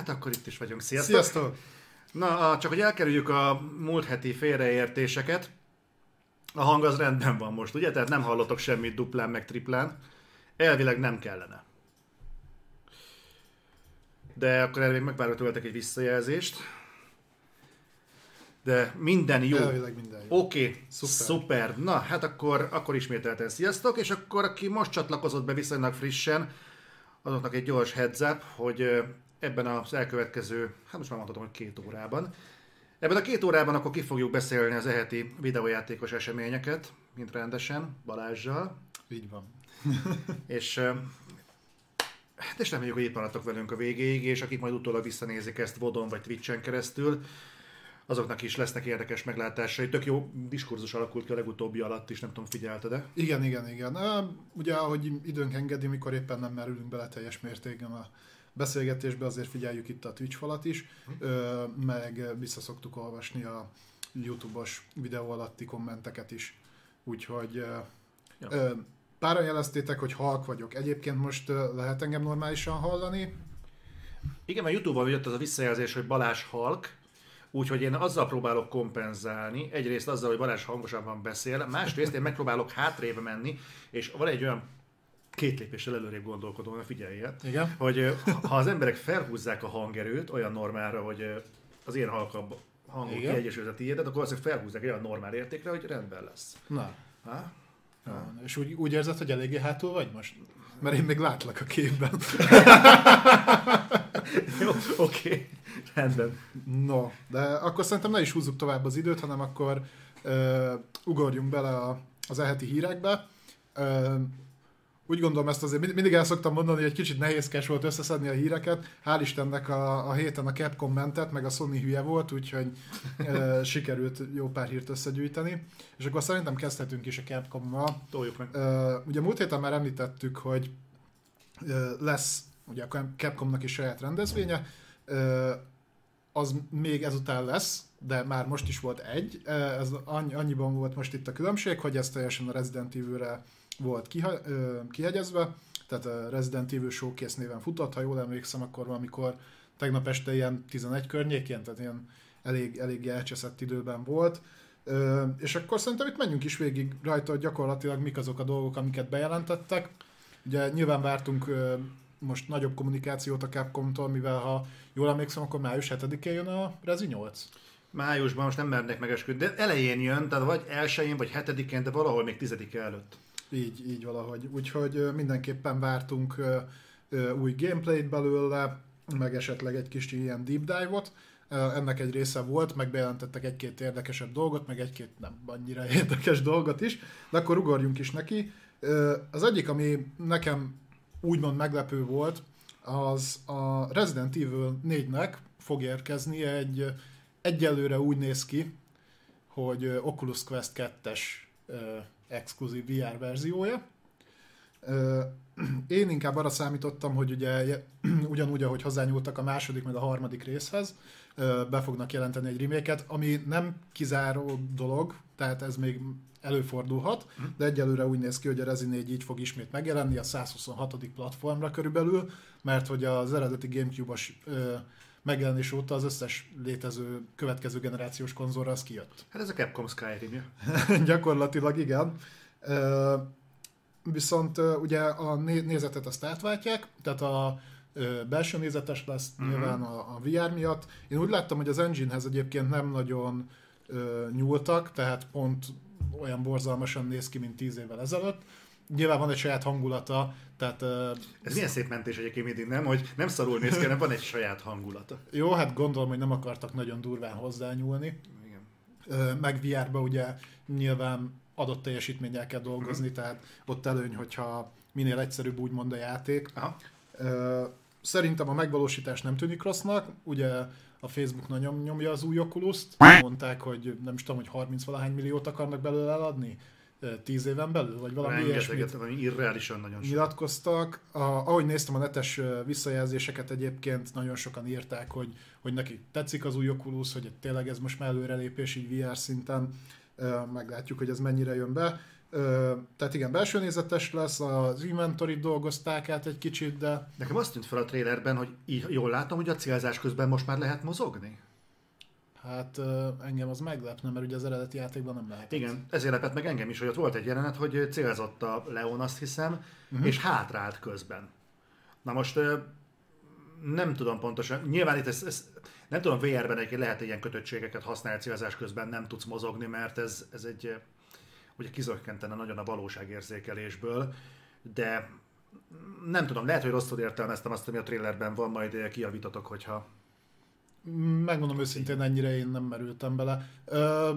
Hát akkor itt is vagyunk. Sziasztok! Sziasztok! Na, csak hogy elkerüljük a múlt heti félreértéseket, a hang az rendben van most, ugye? Tehát nem hallotok semmit duplán meg triplán. Elvileg nem kellene. De akkor elvileg megvárok tőletek egy visszajelzést. De minden jó. Elvileg minden jó. Oké, okay, szuper. szuper. Na, hát akkor, akkor ismételten sziasztok, és akkor aki most csatlakozott be viszonylag frissen, azoknak egy gyors heads up, hogy ebben az elkövetkező, hát most már mondhatom, hogy két órában, ebben a két órában akkor ki fogjuk beszélni az eheti videójátékos eseményeket, mint rendesen, Balázsjal, Így van. és, hát és reméljük, hogy itt maradtok velünk a végéig, és akik majd utólag visszanézik ezt Vodon vagy Twitch-en keresztül, azoknak is lesznek érdekes meglátásai. Tök jó diskurzus alakult ki a legutóbbi alatt is, nem tudom, figyelted-e? Igen, igen, igen. Ö, Ugye, ahogy időnk engedi, mikor éppen nem merülünk bele teljes mértékben a beszélgetésbe, azért figyeljük itt a Twitch falat is, ö, meg vissza szoktuk olvasni a YouTube-os videó alatti kommenteket is. Úgyhogy Ja. páran jeleztétek, hogy halk vagyok. Egyébként most lehet engem normálisan hallani? Igen, mert Youtube-on jött az a visszajelzés, hogy Balázs halk, úgyhogy én azzal próbálok kompenzálni, egyrészt azzal, hogy Balázs hangosabban beszél, másrészt én megpróbálok hátrébb menni, és van egy olyan két lépéssel előrébb gondolkodom, na figyelj el, Igen. hogy ha az emberek felhúzzák a hangerőt olyan normára, hogy az én halkabb hangok kiegyesült a tiédet, akkor azt felhúzzák egy olyan normál értékre, hogy rendben lesz. Na, Ha? Ja. És úgy, úgy érzed, hogy eléggé hátul vagy most? Mert én még látlak a képben. Jó, oké, rendben. No, de akkor szerintem ne is húzzuk tovább az időt, hanem akkor ö, ugorjunk bele a, az eheti hírekbe. Ö, úgy gondolom ezt azért mind- mindig el szoktam mondani, hogy egy kicsit nehézkes volt összeszedni a híreket. Hál' Istennek a, a héten a Capcom mentet, meg a Sony hülye volt, úgyhogy ö, sikerült jó pár hírt összegyűjteni. És akkor szerintem kezdhetünk is a Capcommal. Toljuk meg. Ö, ugye múlt héten már említettük, hogy ö, lesz ugye a Capcomnak is saját rendezvénye, ö, az még ezután lesz, de már most is volt egy. Ez annyi, annyiban volt most itt a különbség, hogy ez teljesen a Resident Evil-re volt kiha, ö, kihegyezve, tehát Resident Evil Showcase néven futott, ha jól emlékszem, akkor valamikor tegnap este ilyen 11 környékén, tehát ilyen elég, elég elcseszett időben volt. Ö, és akkor szerintem itt menjünk is végig rajta, hogy gyakorlatilag mik azok a dolgok, amiket bejelentettek. Ugye nyilván vártunk ö, most nagyobb kommunikációt a Capcom-tól, mivel ha jól emlékszem, akkor május 7-én jön a Rezi 8. Májusban most nem mernek megesküdni, de elején jön, tehát vagy elsőjén, vagy hetedikén, de valahol még tizedike előtt. Így, így valahogy. Úgyhogy mindenképpen vártunk új gameplayt belőle, meg esetleg egy kis ilyen deep dive-ot. Ennek egy része volt, meg bejelentettek egy-két érdekesebb dolgot, meg egy-két nem annyira érdekes dolgot is, de akkor ugorjunk is neki. Az egyik, ami nekem úgymond meglepő volt, az a Resident Evil 4-nek fog érkezni egy egyelőre úgy néz ki, hogy Oculus Quest 2-es ö, exkluzív VR verziója. Én inkább arra számítottam, hogy ugye ugyanúgy, ahogy hozzányúltak a második meg a harmadik részhez, be fognak jelenteni egy reméket, ami nem kizáró dolog, tehát ez még előfordulhat, de egyelőre úgy néz ki, hogy a Resi 4 így fog ismét megjelenni a 126. platformra körülbelül, mert hogy az eredeti Gamecube-os megjelenés óta az összes létező következő generációs konzolra az kijött. Hát ez a Capcom Skyrim-ja. Gyakorlatilag igen. Ö, Viszont ugye a né- nézetet azt átváltják, tehát a ö, belső nézetes lesz Mhm. nyilván a, a VR miatt. Én úgy láttam, hogy az enginehez egyébként nem nagyon ö, nyúltak, tehát pont olyan borzalmasan néz ki, mint 10 évvel ezelőtt. Nyilván van egy saját hangulata, tehát ö, Ez milyen szép mentés egyébként mindig, nem? Hogy nem szarul néz ki, hanem van egy saját hangulata. jó, hát gondolom, hogy nem akartak nagyon durván hozzányúlni. Igen. Ö, meg VR-ba ugye nyilván adott teljesítménnyel kell dolgozni, tehát ott előny, hogyha minél egyszerűbb úgymond a játék. Aha. Ö, Szerintem a megvalósítás nem tűnik rossznak, ugye a Facebook nagyon nyomja az új oculus mondták, hogy nem is tudom, hogy 30 valahány milliót akarnak belőle eladni, 10 éven belül, vagy valami ilyesmit Rengeteget, valami irreálisan nagyon sok. nyilatkoztak. A, ahogy néztem a netes visszajelzéseket egyébként, nagyon sokan írták, hogy, hogy nekik tetszik az új Oculus, hogy tényleg ez most már előrelépés így VR szinten. Meglátjuk, hogy ez mennyire jön be. Tehát igen, belső nézetes lesz, az inventory dolgozták át egy kicsit, de Nekem azt tűnt fel a trailerben, hogy jól látom, hogy a célzás közben most már lehet mozogni. Hát engem az meglepne, mert ugye az eredeti játékban nem lehet. Igen, ezért lepett meg engem is, hogy ott volt egy jelenet, hogy célzott a Leon, azt hiszem, uh-huh. és hátrált közben. Na most nem tudom pontosan, nyilván itt ez, ez nem tudom, VR-ben egyébként lehet ilyen kötöttségeket használni célzás közben, nem tudsz mozogni, mert ez, ez egy, ugye kizökkentene nagyon a valóságérzékelésből, de nem tudom, lehet, hogy rosszul értelmeztem azt, ami a trailerben van, majd kijavítatok, hogyha Megmondom őszintén, ennyire én nem merültem bele. Ö,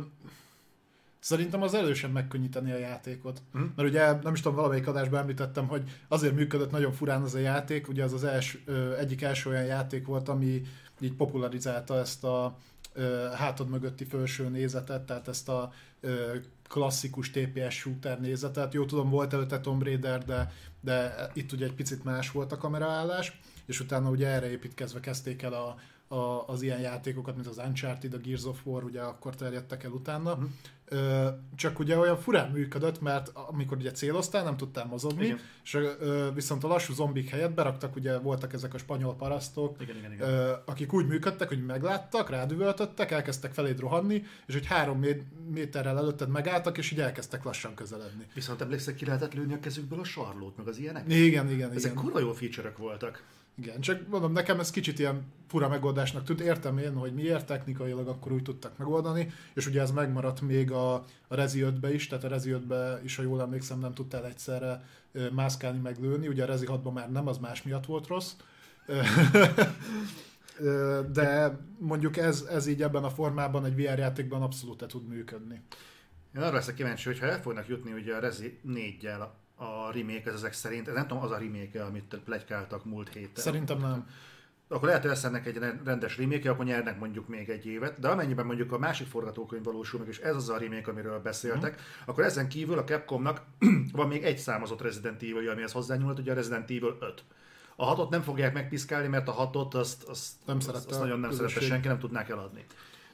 szerintem az elősen megkönnyíteni a játékot. Hm? Mert ugye, nem is tudom, valamelyik adásban említettem, hogy azért működött nagyon furán az a játék, ugye az az els, ö, egyik első olyan játék volt, ami így popularizálta ezt a ö, hátad mögötti felső nézetet, tehát ezt a ö, klasszikus TPS shooter nézetet. Jó tudom, volt előtte Tomb Raider, de, de itt ugye egy picit más volt a kameraállás, és utána ugye erre építkezve kezdték el a, a, az ilyen játékokat, mint az Uncharted, a Gears of War, ugye akkor terjedtek el utána. Ö, csak ugye olyan furán működött, mert amikor ugye céloztál, nem tudtál mozogni, Igen. és ö, viszont a lassú zombik helyett beraktak, ugye voltak ezek a spanyol parasztok, igen, igen, igen. ö, akik úgy működtek, hogy megláttak, rádüvöltöttek, elkezdtek feléd rohanni, és hogy három mé- méterrel előtted megálltak, és így elkezdtek lassan közeledni. Viszont emlékszel, ki lehetett lőni a kezükből a sarlót, meg az ilyenek? Igen, igen, Ezek igen. kurva jó feature voltak. Igen, csak mondom, nekem ez kicsit ilyen fura megoldásnak tűnt. Értem én, hogy miért technikailag akkor úgy tudtak megoldani, és ugye ez megmaradt még a, a Rezi 5-be is, tehát a Rezi 5-be is, ha jól emlékszem, nem tudtál egyszerre mászkálni, meg ugye a Rezi 6-ban már nem, az más miatt volt rossz. De mondjuk ez, ez így ebben a formában egy VR játékban abszolút tud működni. Én arra leszek kíváncsi, hogy ha el fognak jutni ugye a Rezi 4-jel a remake ez ezek szerint, ez nem tudom, az a remake amit plegykáltak múlt héten. Szerintem nem. Akkor lehet, hogy lesz ennek egy rendes remake akkor nyernek mondjuk még egy évet, de amennyiben mondjuk a másik forgatókönyv valósul meg, és ez az a remake, amiről beszéltek, mm. akkor ezen kívül a Capcomnak van még egy számozott Resident Evil, amihez hozzányúlt, ugye a Resident Evil 5. A hatot nem fogják megpiszkálni, mert a hatot azt, azt, Nem azt, szerette azt nagyon nem szerette közösség. senki, nem tudnák eladni.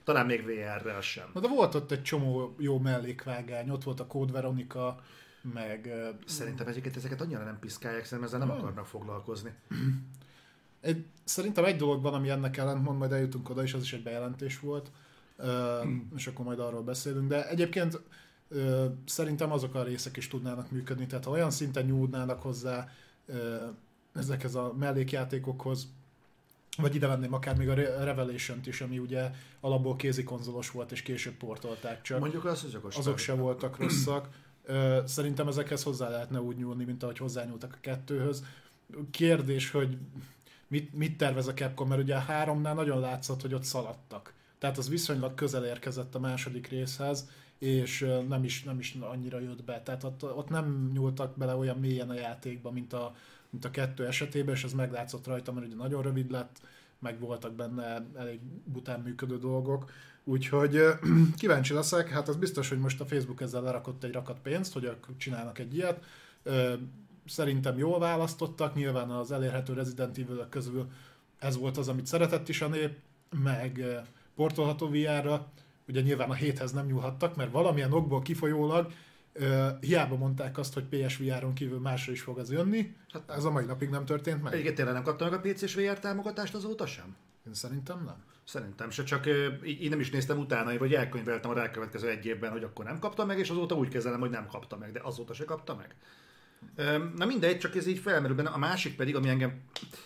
Talán még VR-rel sem. Na de volt ott egy csomó jó mellékvágány, ott volt a Code Veronica, meg Szerintem egyébként ezeket annyira nem piszkálják, szerintem ezzel nem akarnak foglalkozni. Egy, szerintem egy dolog van, ami ennek ellentmond, majd eljutunk oda, és az is egy bejelentés volt, ö, és akkor majd arról beszélünk. De egyébként szerintem azok a részek is tudnának működni, tehát ha olyan szinten nyúlnának hozzá ezekhez a mellékjátékokhoz, vagy ide venném akár még a Re- Revelation-t is, ami ugye alapból kézikonzolos volt, és később portolták csak. Mondjuk az, hogy azok se voltak rosszak. Szerintem ezekhez hozzá lehetne úgy nyúlni, mint ahogy hozzányúltak a kettőhöz. Kérdés, hogy mit, mit tervez a Capcom, mert ugye a háromnál nagyon látszott, hogy ott szaladtak. Tehát az viszonylag közel érkezett a második részhez, és nem is, nem is annyira jött be. Tehát ott, ott nem nyúltak bele olyan mélyen a játékba, mint a, mint a kettő esetében, és ez meglátszott rajta, mert ugye nagyon rövid lett, meg voltak benne elég bután működő dolgok. Úgyhogy kíváncsi leszek, hát az biztos, hogy most a Facebook ezzel lerakott egy rakat pénzt, hogy ők csinálnak egy ilyet. Szerintem jól választottak, nyilván az elérhető Resident evil közül ez volt az, amit szeretett is a nép, meg portolható VR-ra. Ugye nyilván a héthez nem nyúlhattak, mert valamilyen okból kifolyólag hiába mondták azt, hogy PSVR-on kívül másra is fog ez jönni. Hát ez a mai napig nem történt meg. Egyébként tényleg nem kapta meg a PC-s VR támogatást azóta sem? Én szerintem nem. Szerintem se, csak így, így nem is néztem utána, vagy elkönyveltem a rákövetkező egy évben, hogy akkor nem kapta meg, és azóta úgy kezelem, hogy nem kapta meg, de azóta se kapta meg. Na mindegy, csak ez így felmerül benne. A másik pedig, ami engem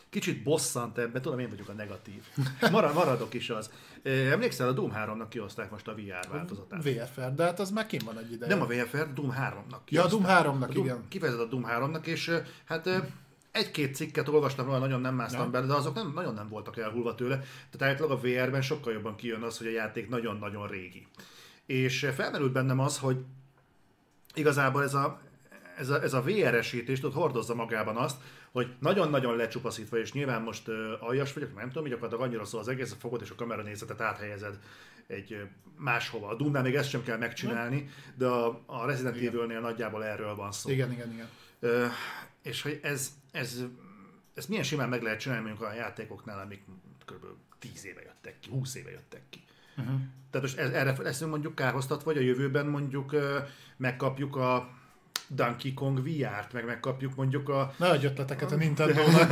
kicsit bosszant ebben, tudom, én vagyok a negatív. Marad, maradok is az. Emlékszel, a Doom 3-nak kihozták most a VR változatát. VFR, de hát az már kim van egy ideje. Nem a VFR, Doom 3-nak. Ja, a Doom 3-nak, A Doom, igen. Kifejezetten a Doom 3-nak, és hát ö, egy-két cikket olvastam róla, nagyon nem másztam Ja. bele, de azok nem, nagyon nem voltak elhullva tőle. Tehát általában a VR-ben sokkal jobban kijön az, hogy a játék nagyon-nagyon régi. És felmerült bennem az, hogy igazából ez a, ez a, ez a VR-esítés tud hordozza magában azt, hogy nagyon-nagyon lecsupaszítva, és nyilván most uh, aljas vagyok, nem tudom, így gyakorlatilag annyira szól az egész, fogod és a kameranézetet áthelyezed egy ö, máshova. A Doom-nál még ezt sem kell megcsinálni, de a, a Resident. Evil-nél nagyjából erről van szó. Igen, igen, igen. Ö, és hogy ez, ez, ez milyen simán meg lehet csinálni mondjuk a játékoknál, amik kb. 10 éve jöttek ki, 20 éve jöttek ki. Uh-huh. Tehát most ez, erre leszünk mondjuk kárhoztatva, vagy a jövőben mondjuk megkapjuk a Donkey Kong VR-t, meg megkapjuk mondjuk a... Nagy ötleteket a Nintendo-nak.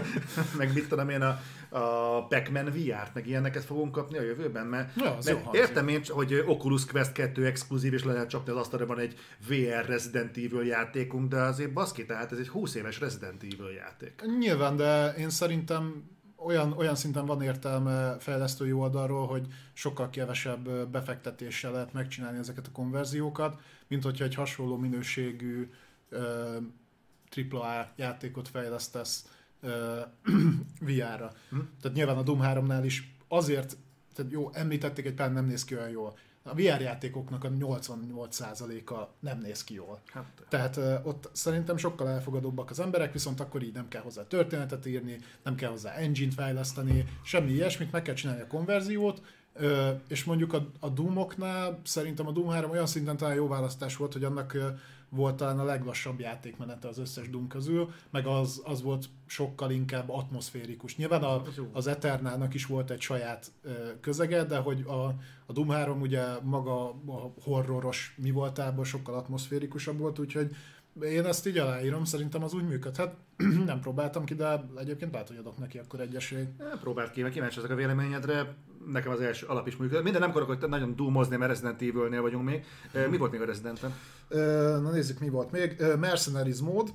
meg mit tudom én, a, a Pac-Man VR-t, meg ilyeneket fogunk kapni a jövőben, mert, Ja, mert jó értem én, hogy Oculus Quest 2 exkluzív, és le lehet csapni az asztalra, van egy VR Resident Evil játékunk, de azért baszki, tehát ez egy 20 éves Resident Evil játék. Nyilván, de én szerintem olyan, olyan szinten van értelme fejlesztői oldalról, hogy sokkal kevesebb befektetéssel lehet megcsinálni ezeket a konverziókat, mint hogyha egy hasonló minőségű AAA játékot fejlesztesz VR-ra. Hm. Tehát nyilván a Doom 3-nál is azért, tehát jó, említették egy pár, nem néz ki olyan jól. A VR játékoknak a 88%-a nem néz ki jól. Hát, Tehát ö, ott szerintem sokkal elfogadóbbak az emberek, viszont akkor így nem kell hozzá történetet írni, nem kell hozzá engine-t fejleszteni, semmi ilyesmit, meg kell csinálni a konverziót, ö, és mondjuk a, a Doomoknál szerintem a Doom 3 olyan szinten talán jó választás volt, hogy annak ö, volt talán a leglassabb játékmenete az összes Doom közül, meg az, az volt sokkal inkább atmoszférikus. Nyilván a, Az Eternalnak is volt egy saját ö, közege, de hogy a, a Doom 3 ugye maga a horroros mi voltából sokkal atmoszférikusabb volt, úgyhogy én ezt így aláírom, szerintem az úgy működhet. Nem próbáltam ki, de egyébként lehet, hogy adok neki akkor egy esélyt. Próbáld ki, mert kíváncsi ezek a véleményedre. Nekem az első alap is működik. Minden nem akarok, hogy nagyon dúmozni, mert Resident Evil-nél vagyunk még. Mi volt még a Residenten? Ö, Na nézzük, mi volt még. Mercenaries mód,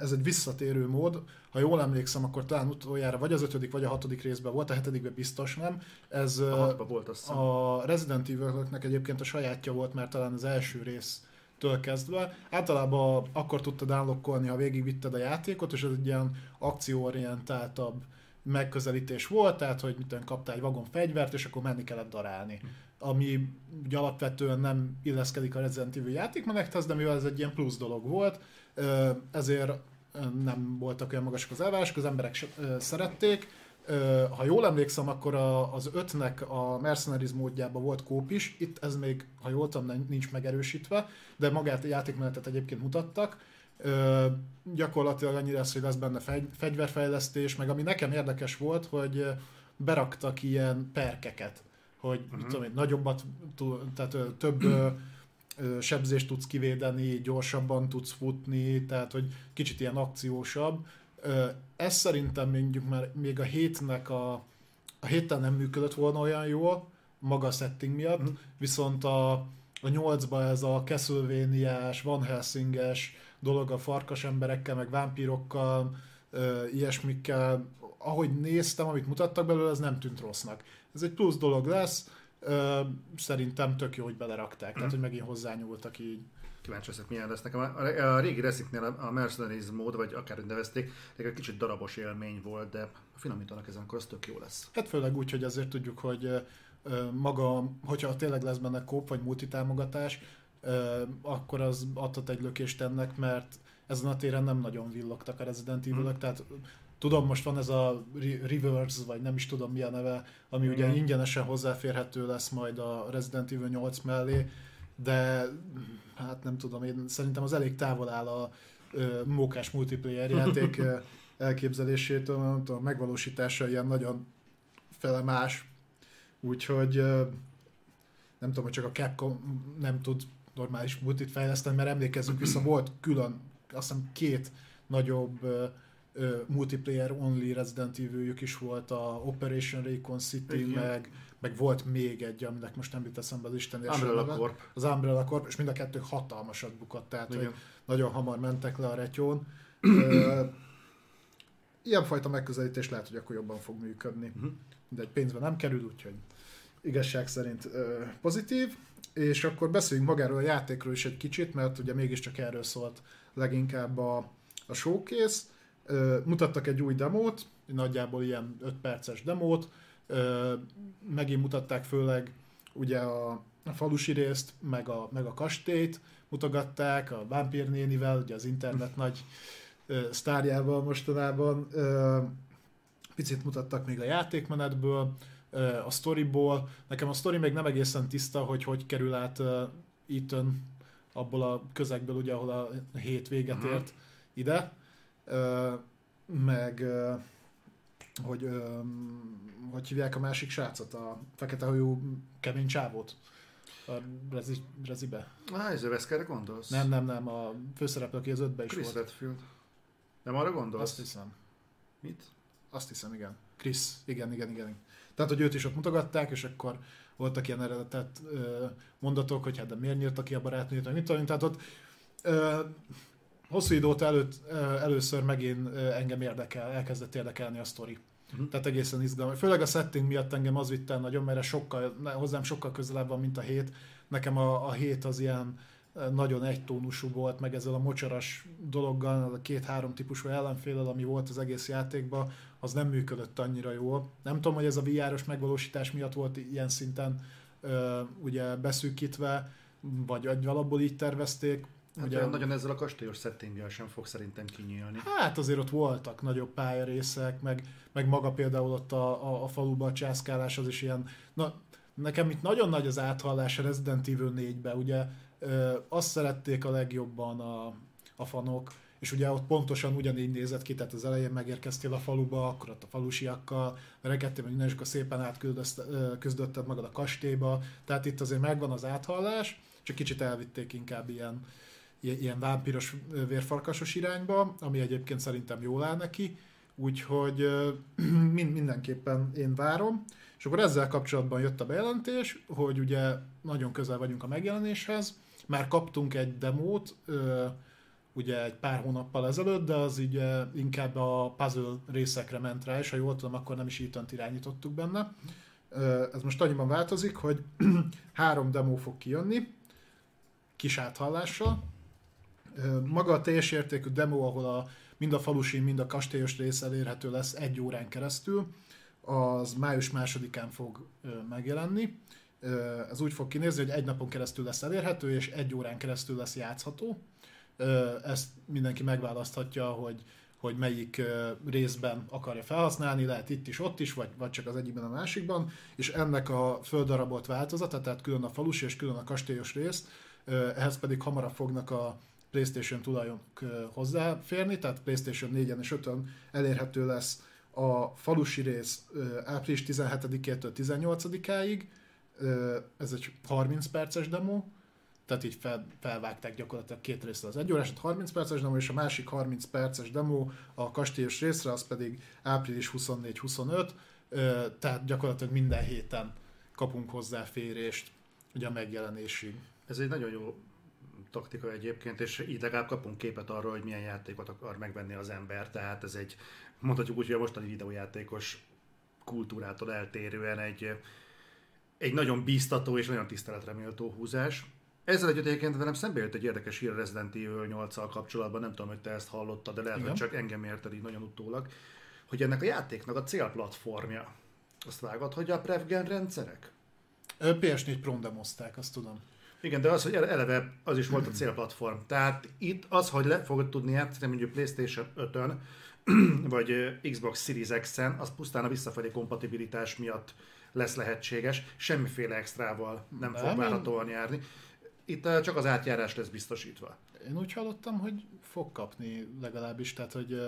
ez egy visszatérő mód. Ha jól emlékszem, akkor talán utoljára vagy az ötödik, vagy a hatodik részben volt, a hetedikben biztos nem. Ez A volt azt hiszem. a Resident Evil-nek egyébként a sajátja volt már talán az első résztől kezdve. Általában akkor tudtad unlockolni, ha végigvitted a játékot, és ez egy ilyen akcióorientáltabb megközelítés volt, tehát hogy mit tudom, kaptál egy vagon fegyvert, és akkor menni kellett darálni. Ami ugye alapvetően nem illeszkedik a Resident Evil játékmenethez, de mivel ez egy ilyen plusz dolog volt, ezért nem voltak olyan magasak az elvárások, az emberek szerették. Ha jól emlékszem, akkor az ötnek a Mercenaries módjában volt kóp is, itt ez még, ha jól tudom, nincs megerősítve, de magát a játékmenetet egyébként mutattak. Ö, gyakorlatilag annyi lesz, hogy lesz benne fegy, fegyverfejlesztés, meg ami nekem érdekes volt, hogy beraktak ilyen perkeket, hogy uh-huh. mit tudom én, nagyobbat, tehát több sebzést tudsz kivédeni, gyorsabban tudsz futni, tehát hogy kicsit ilyen akciósabb. Ez szerintem mondjuk már még a hétnek a, a héten nem működött volna olyan jól, maga a setting miatt, Mhm. viszont a, a nyolcba ez a Castlevania-s, Van Helsinges dolog a farkas emberekkel, meg vámpírokkal, ö, ilyesmikkel, ahogy néztem, amit mutattak belőle, ez nem tűnt rossznak. Ez egy plusz dolog lesz, ö, szerintem tök jó, hogy belerakták, tehát hogy megint hozzányúltak így. Kíváncsi leszek, milyen lesz nekem. A, régi Residentnél a, Mercenaries mód, vagy akár nevezték, nekem egy kicsit darabos élmény volt, de finomítanak ezen, akkor az tök jó lesz. Hát főleg úgy, hogy azért tudjuk, hogy maga, hogyha tényleg lesz benne kóp vagy multitámogatás, akkor az adhat egy lökést ennek, mert ezen a téren nem nagyon villogtak a Resident evil Hmm. tehát tudom, most van ez a Re- Reverse, vagy nem is tudom mi a neve, ami ugye Igen. ingyenesen hozzáférhető lesz majd a Resident Evil 8 mellé, de hát nem tudom, én szerintem az elég távol áll a ö, mókás multiplayer játék elképzelésétől, nem tudom, a megvalósítása ilyen nagyon fele más, úgyhogy ö, nem tudom, hogy csak a Capcom nem tud normális multit fejleszteni, mert emlékezzünk vissza, volt külön, azt hiszem két nagyobb ö, ö, multiplayer only Resident evil is volt, a Operation Recon City, Igen. meg, meg volt még egy, aminek most nem jut eszembe az Isten Umbrella Corp. az Umbrella Corp, és mind a kettő hatalmasat bukott, tehát Igen. hogy nagyon hamar mentek le a retyón. Ö, Ilyenfajta megközelítés lehet, hogy akkor jobban fog működni. Mhm. De egy pénzbe nem kerül, úgyhogy igazság szerint pozitív. És akkor beszéljünk magáról a játékról is egy kicsit, mert ugye mégiscsak erről szólt leginkább a, a showcase. Mutattak egy új demót, nagyjából ilyen 5 perces demót. Megint mutatták főleg ugye a, falusi részt, meg a, meg a kastélyt mutogatták, a vámpír nénivel, ugye az internet nagy ö, sztárjával mostanában. Picit mutattak még a játékmenetből, a storyból. Nekem a story még nem egészen tiszta, hogy hogy kerül át Ethan abból a közegből, ugye, ahol a hét véget Mhm. ért ide. Meg hogy hogy hívják a másik srácot, a fekete hajú kemény csávót. A Rezi, Rezibe. Ah, ez a Veszkerre gondolsz? Nem, nem, nem, a főszereplő, aki az ötbe is Chris volt. Redfield. Nem arra gondolsz? Azt hiszem. Mit? Azt hiszem, igen. Chris, igen, igen, igen. Tehát, hogy őt is ott mutogatták, és akkor voltak ilyen eredetet ö, mondatok, hogy hát de miért nyírta ki a barátnőt, vagy mit tudom, tehát ott hosszú idő óta előtt, először megint engem érdekel, elkezdett érdekelni a sztori. Mhm. Tehát egészen izgalmas. Főleg a setting miatt engem az vitte el nagyon, mert sokkal, hozzám sokkal közelebb van, mint a hét. Nekem a, a hét az ilyen nagyon egytónusú volt, meg ezzel a mocsaras dologgal, a két-három típusú ellenfélel, ami volt az egész játékban, az nem működött annyira jól. Nem tudom, hogy ez a VR-os megvalósítás miatt volt ilyen szinten ö, ugye beszűkítve, vagy, alapból így tervezték. Hát Ugye, nagyon ezzel a kastélyos settinggel sem fog szerintem kinyílni. Hát azért ott voltak nagyobb pályarészek, meg, meg maga például ott a, a, a faluban a császkálás az is ilyen, na, nekem itt nagyon nagy az áthallás a Resident Evil 4-be, ugye ö, azt szerették a legjobban a, a fanok, és ugye ott pontosan ugyanígy nézett ki, tehát az elején megérkeztél a faluba, akkor ott a falusiakkal verekedtél, meg minden, és akkor szépen átküzdötted magad a kastélyba, tehát itt azért megvan az áthallás, csak kicsit elvitték inkább ilyen, ilyen, vámpiros vérfarkasos irányba, ami egyébként szerintem jól áll neki, úgyhogy mindenképpen én várom. És akkor ezzel kapcsolatban jött a bejelentés, hogy ugye nagyon közel vagyunk a megjelenéshez, már kaptunk egy demót, ugye egy pár hónappal ezelőtt, de az így inkább a puzzle részekre ment rá, és ha jól tudom, akkor nem is Ethan-t irányítottuk benne. Ez most annyiban változik, hogy három demo fog kijönni, kis áthallással. Maga a teljes értékű demo, ahol a, mind a falusi, mind a kastélyos rész elérhető lesz egy órán keresztül, az május másodikán fog megjelenni. Ez úgy fog kinézni, hogy egy napon keresztül lesz elérhető, és egy órán keresztül lesz játszható. Ezt mindenki megválaszthatja, hogy, hogy melyik részben akarja felhasználni, lehet itt is, ott is, vagy, vagy csak az egyikben, a másikban, és ennek a földarabolt változata, tehát külön a falusi és külön a kastélyos rész, ö, ehhez pedig hamarabb fognak a PlayStation tulajdonok hozzáférni, tehát PlayStation 4-en és 5-ön elérhető lesz a falusi rész április 17-től 18-áig, Ö, ez egy 30 perces demo, tehát így fel, felvágták gyakorlatilag két részre az egy órás, 30 perces demo, és a másik 30 perces demo a kastélyos részre, az pedig április 24-25, ö, tehát gyakorlatilag minden héten kapunk hozzáférést ugye a megjelenésig. Ez egy nagyon jó taktika egyébként, és így legalább kapunk képet arról, hogy milyen játékot akar megvenni az ember. Tehát ez egy, mondhatjuk úgy, hogy a mostani videójátékos kultúrától eltérően egy, egy nagyon bíztató és nagyon tiszteletre méltó húzás. Ezzel együtt egyébként velem szembe jött egy érdekes hír a Resident Evil 8-al kapcsolatban, nem tudom, hogy te ezt hallottad, de lehet, Igen. hogy csak engem érted így nagyon utólag, hogy ennek a játéknak a célplatformja. Azt vágod, hogy a Prevgen rendszerek? Ö, PS4 Pro-n demozták, azt tudom. Igen, de az, hogy ele- eleve az is volt a célplatform. Tehát itt az, hogy le fogod tudni játszani mondjuk PlayStation 5-ön, vagy Xbox Series X-en, az pusztán a visszafelé kompatibilitás miatt lesz lehetséges, semmiféle extrával nem, Nem, fog várhatóan járni. Itt csak az átjárás lesz biztosítva. Én úgy hallottam, hogy fog kapni legalábbis, tehát hogy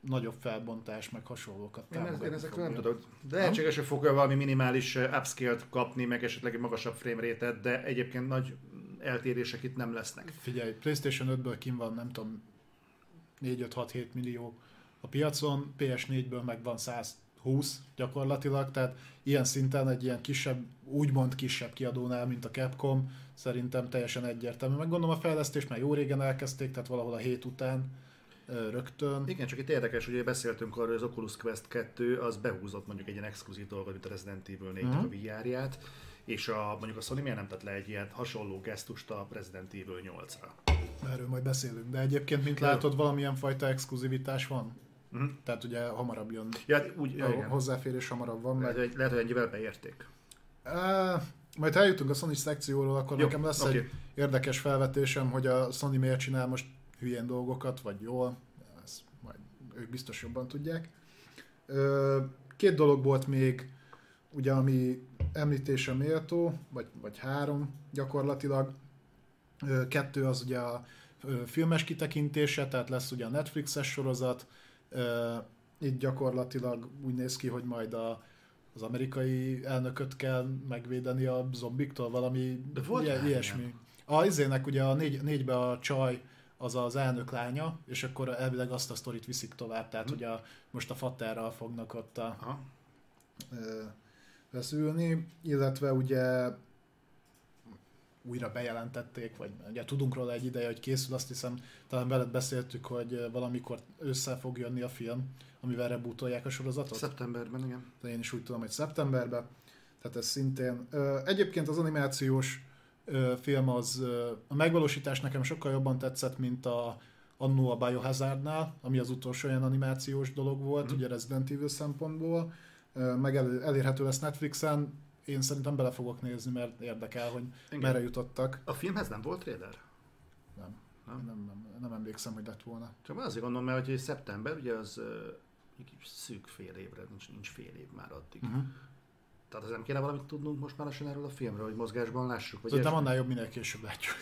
nagyobb felbontás, meg hasonlókat Én, ez, én ezekről nem tudok. De lehetséges, hogy fogja valami minimális ö, upscale-t kapni, meg esetleg egy magasabb frame rate de egyébként nagy eltérések itt nem lesznek. Figyelj, PlayStation 5-ből kim van, nem tudom, 4-5-6-7 millió a piacon, PS4-ből meg van 120 gyakorlatilag, tehát ilyen szinten egy ilyen kisebb, úgymond kisebb kiadónál, mint a Capcom, szerintem teljesen egyértelmű. Meg gondolom a fejlesztést már jó régen elkezdték, tehát valahol a hét után rögtön. Igen, csak itt érdekes, hogy beszéltünk arról, hogy az Oculus Quest 2 az behúzott mondjuk egy ilyen exkluzív dolgot, mint a Resident Evil 4 Mhm. a VR-ját, és a, mondjuk a Sony miért nem tett le egy ilyen hasonló gesztust a Resident Evil 8-ra? Erről majd beszélünk, de egyébként, mint látod, valamilyen fajta exkluzivitás van. Mhm. Tehát ugye hamarabb jön, Ja, úgy, ja, igen. hozzáférés hamarabb van, Lehet, meg lehet, hogy ennyivel beérték. Á, majd eljutunk a Sony szekcióról, akkor Jó, nekem lesz oké. egy érdekes felvetésem, hogy a Sony miért csinál most hülyén dolgokat, vagy jól, ezt majd ők biztos jobban tudják. Két dolog volt még, ugye, ami említése méltó, vagy, vagy három gyakorlatilag. Kettő az ugye a filmes kitekintése, tehát lesz ugye a Netflixes sorozat, Itt gyakorlatilag úgy néz ki, hogy majd a az amerikai elnököt kell megvédeni a zombiktól, valami De volt ilyen, ilyesmi. ilyen. A izének ugye a négy, négybe a csaj az az elnök lánya, és akkor elvileg azt a sztorit viszik tovább, tehát Hm. ugye a, most a fatterral fognak ott a, Aha. ö, veszülni, illetve ugye újra bejelentették, vagy ugye tudunk róla egy ideje, hogy készül, azt hiszem, talán veled beszéltük, hogy valamikor össze fog jönni a film, amivel rebootolják a sorozatot. Szeptemberben, igen. De én is úgy tudom, hogy szeptemberben. Tehát ez szintén. Egyébként az animációs film az, a megvalósítás nekem sokkal jobban tetszett, mint a annó a Biohazardnál, ami az utolsó olyan animációs dolog volt, Mhm. ugye Resident Evil szempontból. Meg el, elérhető lesz Netflixen. Én szerintem bele fogok nézni, mert érdekel, hogy igen. merre jutottak. A filmhez nem volt trailer? Nem. Nem? Nem, nem, nem emlékszem, hogy lett volna. Csak azért gondolom, mert hogy szeptember, ugye az uh, szűk fél évre, nincs, nincs fél év már addig. Uh-huh. Tehát nem kéne valamit tudnunk most már lassan erről a filmről, hogy mozgásban lássuk? Vagy Szerintem ilyesmi? annál jobb, minél később látjuk.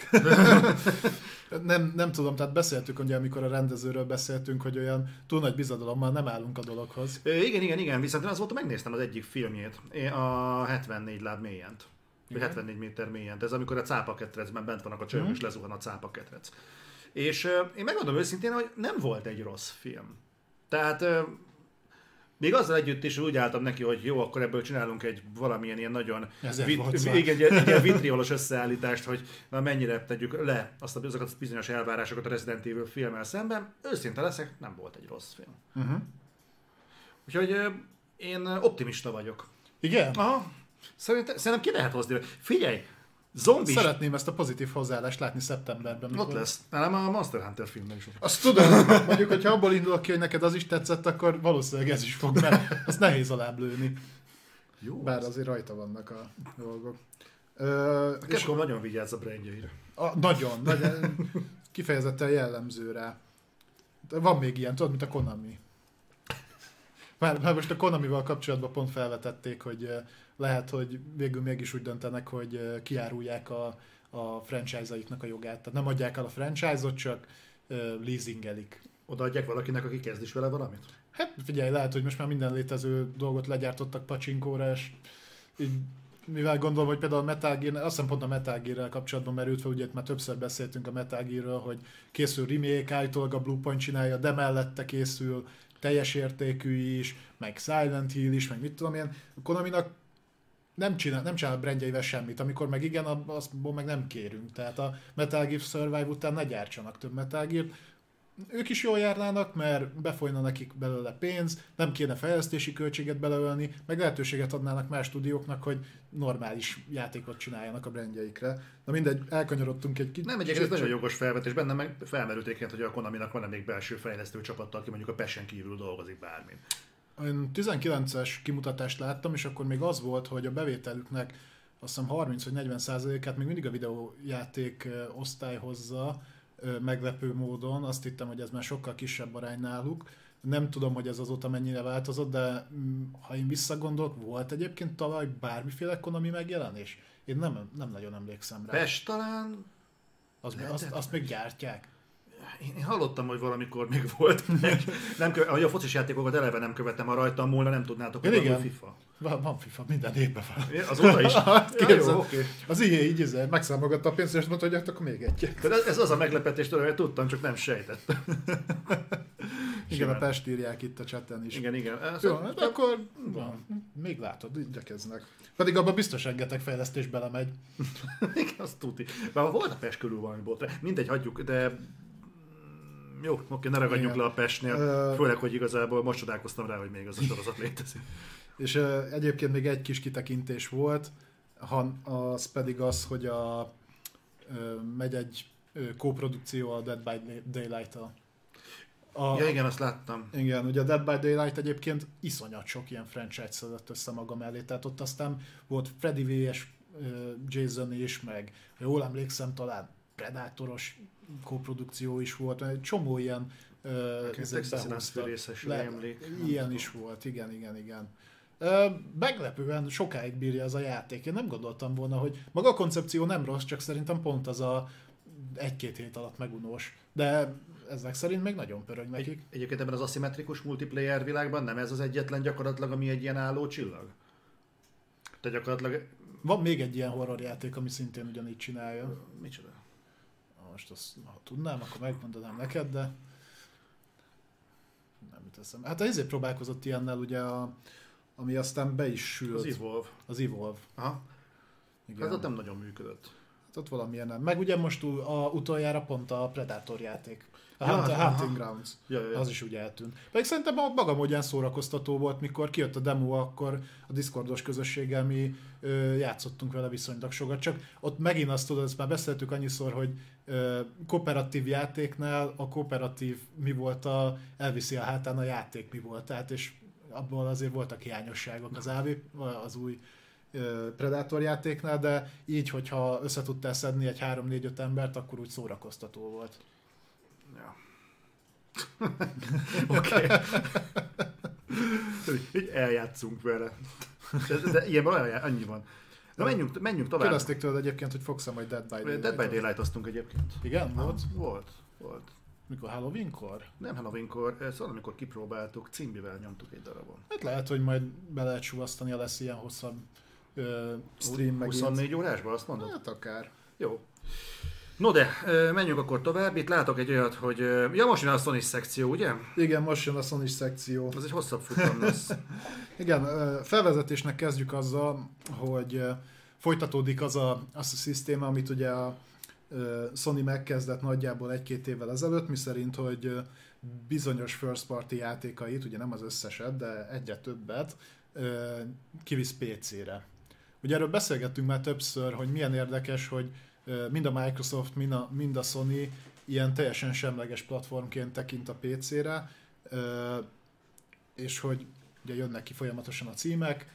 nem, nem tudom, tehát beszéltük, ugye, amikor a rendezőről beszéltünk, hogy olyan túl nagy bizadalommal nem állunk a dologhoz. Ö, igen, igen, igen, viszont én azóta megnéztem az egyik filmjét, a 74 láb mélyent. Vagy Igen. 74 méter mélyen. Ez amikor a cápaketrecben bent vannak a csők, Mhm. és lezuhan a cápaketrec. És ö, én megmondom őszintén, hogy nem volt egy rossz film. Tehát még azzal együtt is úgy álltam neki, hogy jó, akkor ebből csinálunk egy valamilyen ilyen nagyon szó. igen, egy, egy ilyen vitriolos összeállítást, hogy na mennyire tegyük le azt a, azokat a bizonyos elvárásokat a Resident Evil filmmel szemben. Őszinte leszek, nem volt egy rossz film. Uh-huh. Úgyhogy én optimista vagyok. Igen? Aha. Szerintem, szerintem ki lehet hozni. Figyelj, zombis, Szeretném ezt a pozitív hozzáállást látni szeptemberben. ott lesz. Nálam a Monster Hunter filmben is. Azt tudom, mondjuk, hogyha abból indulok ki, hogy neked az is tetszett, akkor valószínűleg ez is fog, mert azt nehéz alább lőni. Jó. Bár azért rajta vannak a dolgok. Ö, A és nagyon vigyáz a brandjeire. a, nagyon, nagyon, kifejezetten jellemző rá. De van még ilyen, tudod, mint a Konami. Már, már most a Konamival kapcsolatban pont felvetették, hogy lehet, hogy végül mégis úgy döntenek, hogy kiárulják a, a franchise-aiknak a jogát. Tehát nem adják el a franchise-ot, csak leasingelik. Odaadják valakinek, aki kezd is vele valamit? Hát figyelj, lehet, hogy most már minden létező dolgot legyártottak pacsinkóra, és így, mivel gondolom, hogy például a Metal Gear, azt hiszem pont a Metal Gear-rel kapcsolatban merült fel, ugye itt már többször beszéltünk a Metal Gear-ről, hogy készül remake, állítólag a Bluepoint csinálja, de mellette készül teljes értékű is, meg Silent Hill is, meg mit tudom én. A Konaminak nem csinál, nem csinál a brandjeivel semmit, amikor meg igen, azt meg nem kérünk. Tehát a Metal Gear Survive után ne gyártsanak több Metal gear ők is jól járnának, mert befolyna nekik belőle pénz, nem kéne fejlesztési költséget beleölni, meg lehetőséget adnának más stúdióknak, hogy normális játékot csináljanak a brandjeikre. Na mindegy, elkanyarodtunk egy kicsit. Nem, egyébként ez nagyon jogos felvetés. Bennem meg felmerült hogy a Konaminak van még belső fejlesztő csapata, aki mondjuk a Pessen kívül dolgozik bármin. Én 19-es kimutatást láttam, és akkor még az volt, hogy a bevételüknek azt hiszem 30 vagy 40 százalékát még mindig a videójáték osztály hozza, meglepő módon. Azt hittem, hogy ez már sokkal kisebb arány náluk. Nem tudom, hogy ez azóta mennyire változott, de mm, ha én visszagondolok, volt egyébként tavaly bármiféle Konami megjelenés? Én nem, nem nagyon emlékszem rá. Pest talán Az, azt, azt még gyártják. Én, hallottam, hogy valamikor még volt. Meg. Nem köve, ahogy a focis játékokat eleve nem követtem, ha rajtam volna, nem tudnátok, hogy van FIFA. Van, van FIFA, minden évben van. Azóta is? Hát ja, jó, oké. Az ilyen így izé, megszámogatta a pénzt, és mondta, hogy hát akkor még egy. Tehát ez, az a meglepetés, hogy tudtam, csak nem sejtettem. Igen, a. Pest írják itt a chatten is. Igen, igen. Ez, Jó, hát akkor van. Még látod, igyekeznek. Pedig abban biztos rengeteg fejlesztés belemegy. Igen, azt tuti. Bár volt a Pest körül valami bolt. Mindegy, hagyjuk, de jó, oké, ne ragadjunk Igen. le a Pestnél. Főleg, hogy igazából most csodálkoztam rá, hogy még az a sorozat létezik. És uh, egyébként még egy kis kitekintés volt, ha, az pedig az, hogy a, uh, megy egy uh, kóprodukció a Dead by Daylight-tal. A, Ja, igen, azt láttam. Igen, ugye a Dead by Daylight egyébként iszonyat sok ilyen franchise szedett össze maga mellé, tehát ott aztán volt Freddy vs. Jason is, meg ha jól emlékszem, talán Predatoros koprodukció is volt, egy csomó ilyen Texas behoztak. Ilyen is volt, igen, igen, igen. Meglepően sokáig bírja ez a játék. Én nem gondoltam volna, hogy maga a koncepció nem rossz, csak szerintem pont az a egy-két hét alatt megunós. De ezek szerint még nagyon pörög nekik. Egy, egyébként ebben az aszimmetrikus multiplayer világban nem ez az egyetlen gyakorlatilag, ami egy ilyen álló csillag? Tehát gyakorlatilag... Van még egy ilyen horrorjáték, ami szintén ugyanígy csinálja. Micsoda? Most azt, ha tudnám, akkor megmondanám neked, de nem jut eszem. Hát ezért próbálkozott ilyennel ugye, a, ami aztán be is sült. Az Evolve. Az Evolve. Aha. Igen. Hát ott nem nagyon működött. Hát ott valamilyen nem. Meg ugye most a, utoljára pont a Predator játék. A Ja, Hunt- aha. Hunting Grounds. Ja, ja, ja. Az is ugye eltűnt. Pedig szerintem a maga módján szórakoztató volt, mikor kijött a demo, akkor a Discordos közösséggel mi ö, játszottunk vele viszonylag sokat. Csak ott megint azt tudod, ezt már beszéltük annyiszor, hogy ö, kooperatív játéknál a kooperatív mi volt, a, elviszi a hátán a játék mi volt. Tehát és abból azért voltak hiányosságok az AV, az új Predator játéknál, de így, hogyha össze tudtál szedni egy 3-4-5 embert, akkor úgy szórakoztató volt. Oké. Így eljátszunk vele. De, de ilyenben olyan, annyi van. Na menjünk, menjünk tovább. Kérdezték tőled egyébként, hogy fogsz majd Dead by Daylight. Dead by Daylight aztunk egyébként. Igen, volt? Volt, volt. Mikor Halloweenkor? Nem Halloweenkor, eh, szóval amikor kipróbáltuk, cimbivel nyomtuk egy darabon. Hát lehet, hogy majd be lehet suvasztani, ha lesz ilyen hosszabb ö, stream megint. 24 órásban, azt mondod? Hát akár. Jó. No de, menjünk akkor tovább. Itt látok egy olyat, hogy... Ja, most jön a Sony szekció, ugye? Igen, most jön a Sony szekció. Az egy hosszabb futam lesz. Igen, felvezetésnek kezdjük azzal, hogy folytatódik az a, az a szisztéma, amit ugye a Sony megkezdett nagyjából egy-két évvel ezelőtt, miszerint, hogy bizonyos first party játékait, ugye nem az összeset, de egyet többet, kivisz PC-re. Ugye erről beszélgettünk már többször, hogy milyen érdekes, hogy mind a Microsoft, mind a, mind a Sony ilyen teljesen semleges platformként tekint a PC-re, és hogy ugye jönnek ki folyamatosan a címek,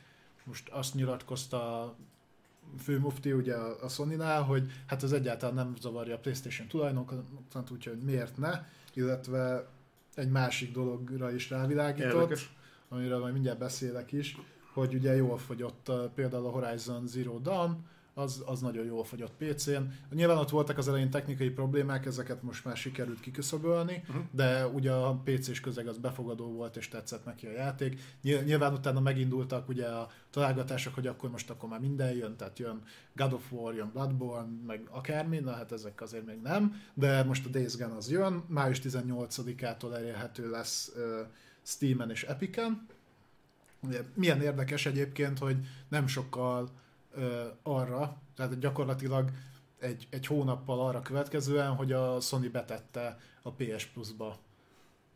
most azt nyilatkozta a főmufti ugye a Sony-nál, hogy hát ez egyáltalán nem zavarja a Playstation tulajdonokat, úgyhogy miért ne, illetve egy másik dologra is rávilágított, Érdekes. amiről majd mindjárt beszélek is, hogy ugye jól fogyott például a Horizon Zero Dawn, az, az nagyon jól fogyott PC-n. Nyilván ott voltak az elején technikai problémák, ezeket most már sikerült kiküszöbölni, Mhm. de ugye a PC-s közeg az befogadó volt, és tetszett neki a játék. Nyil- Nyilván utána megindultak ugye a találgatások, hogy akkor most akkor már minden jön, tehát jön God of War, jön Bloodborne, meg akármi, na hát ezek azért még nem, de most a Days Gone az jön, május 18-ától elérhető lesz uh, Steam-en és Epic-en. Ugye, milyen érdekes egyébként, hogy nem sokkal arra, tehát gyakorlatilag egy, egy hónappal arra következően, hogy a Sony betette a PS Plus-ba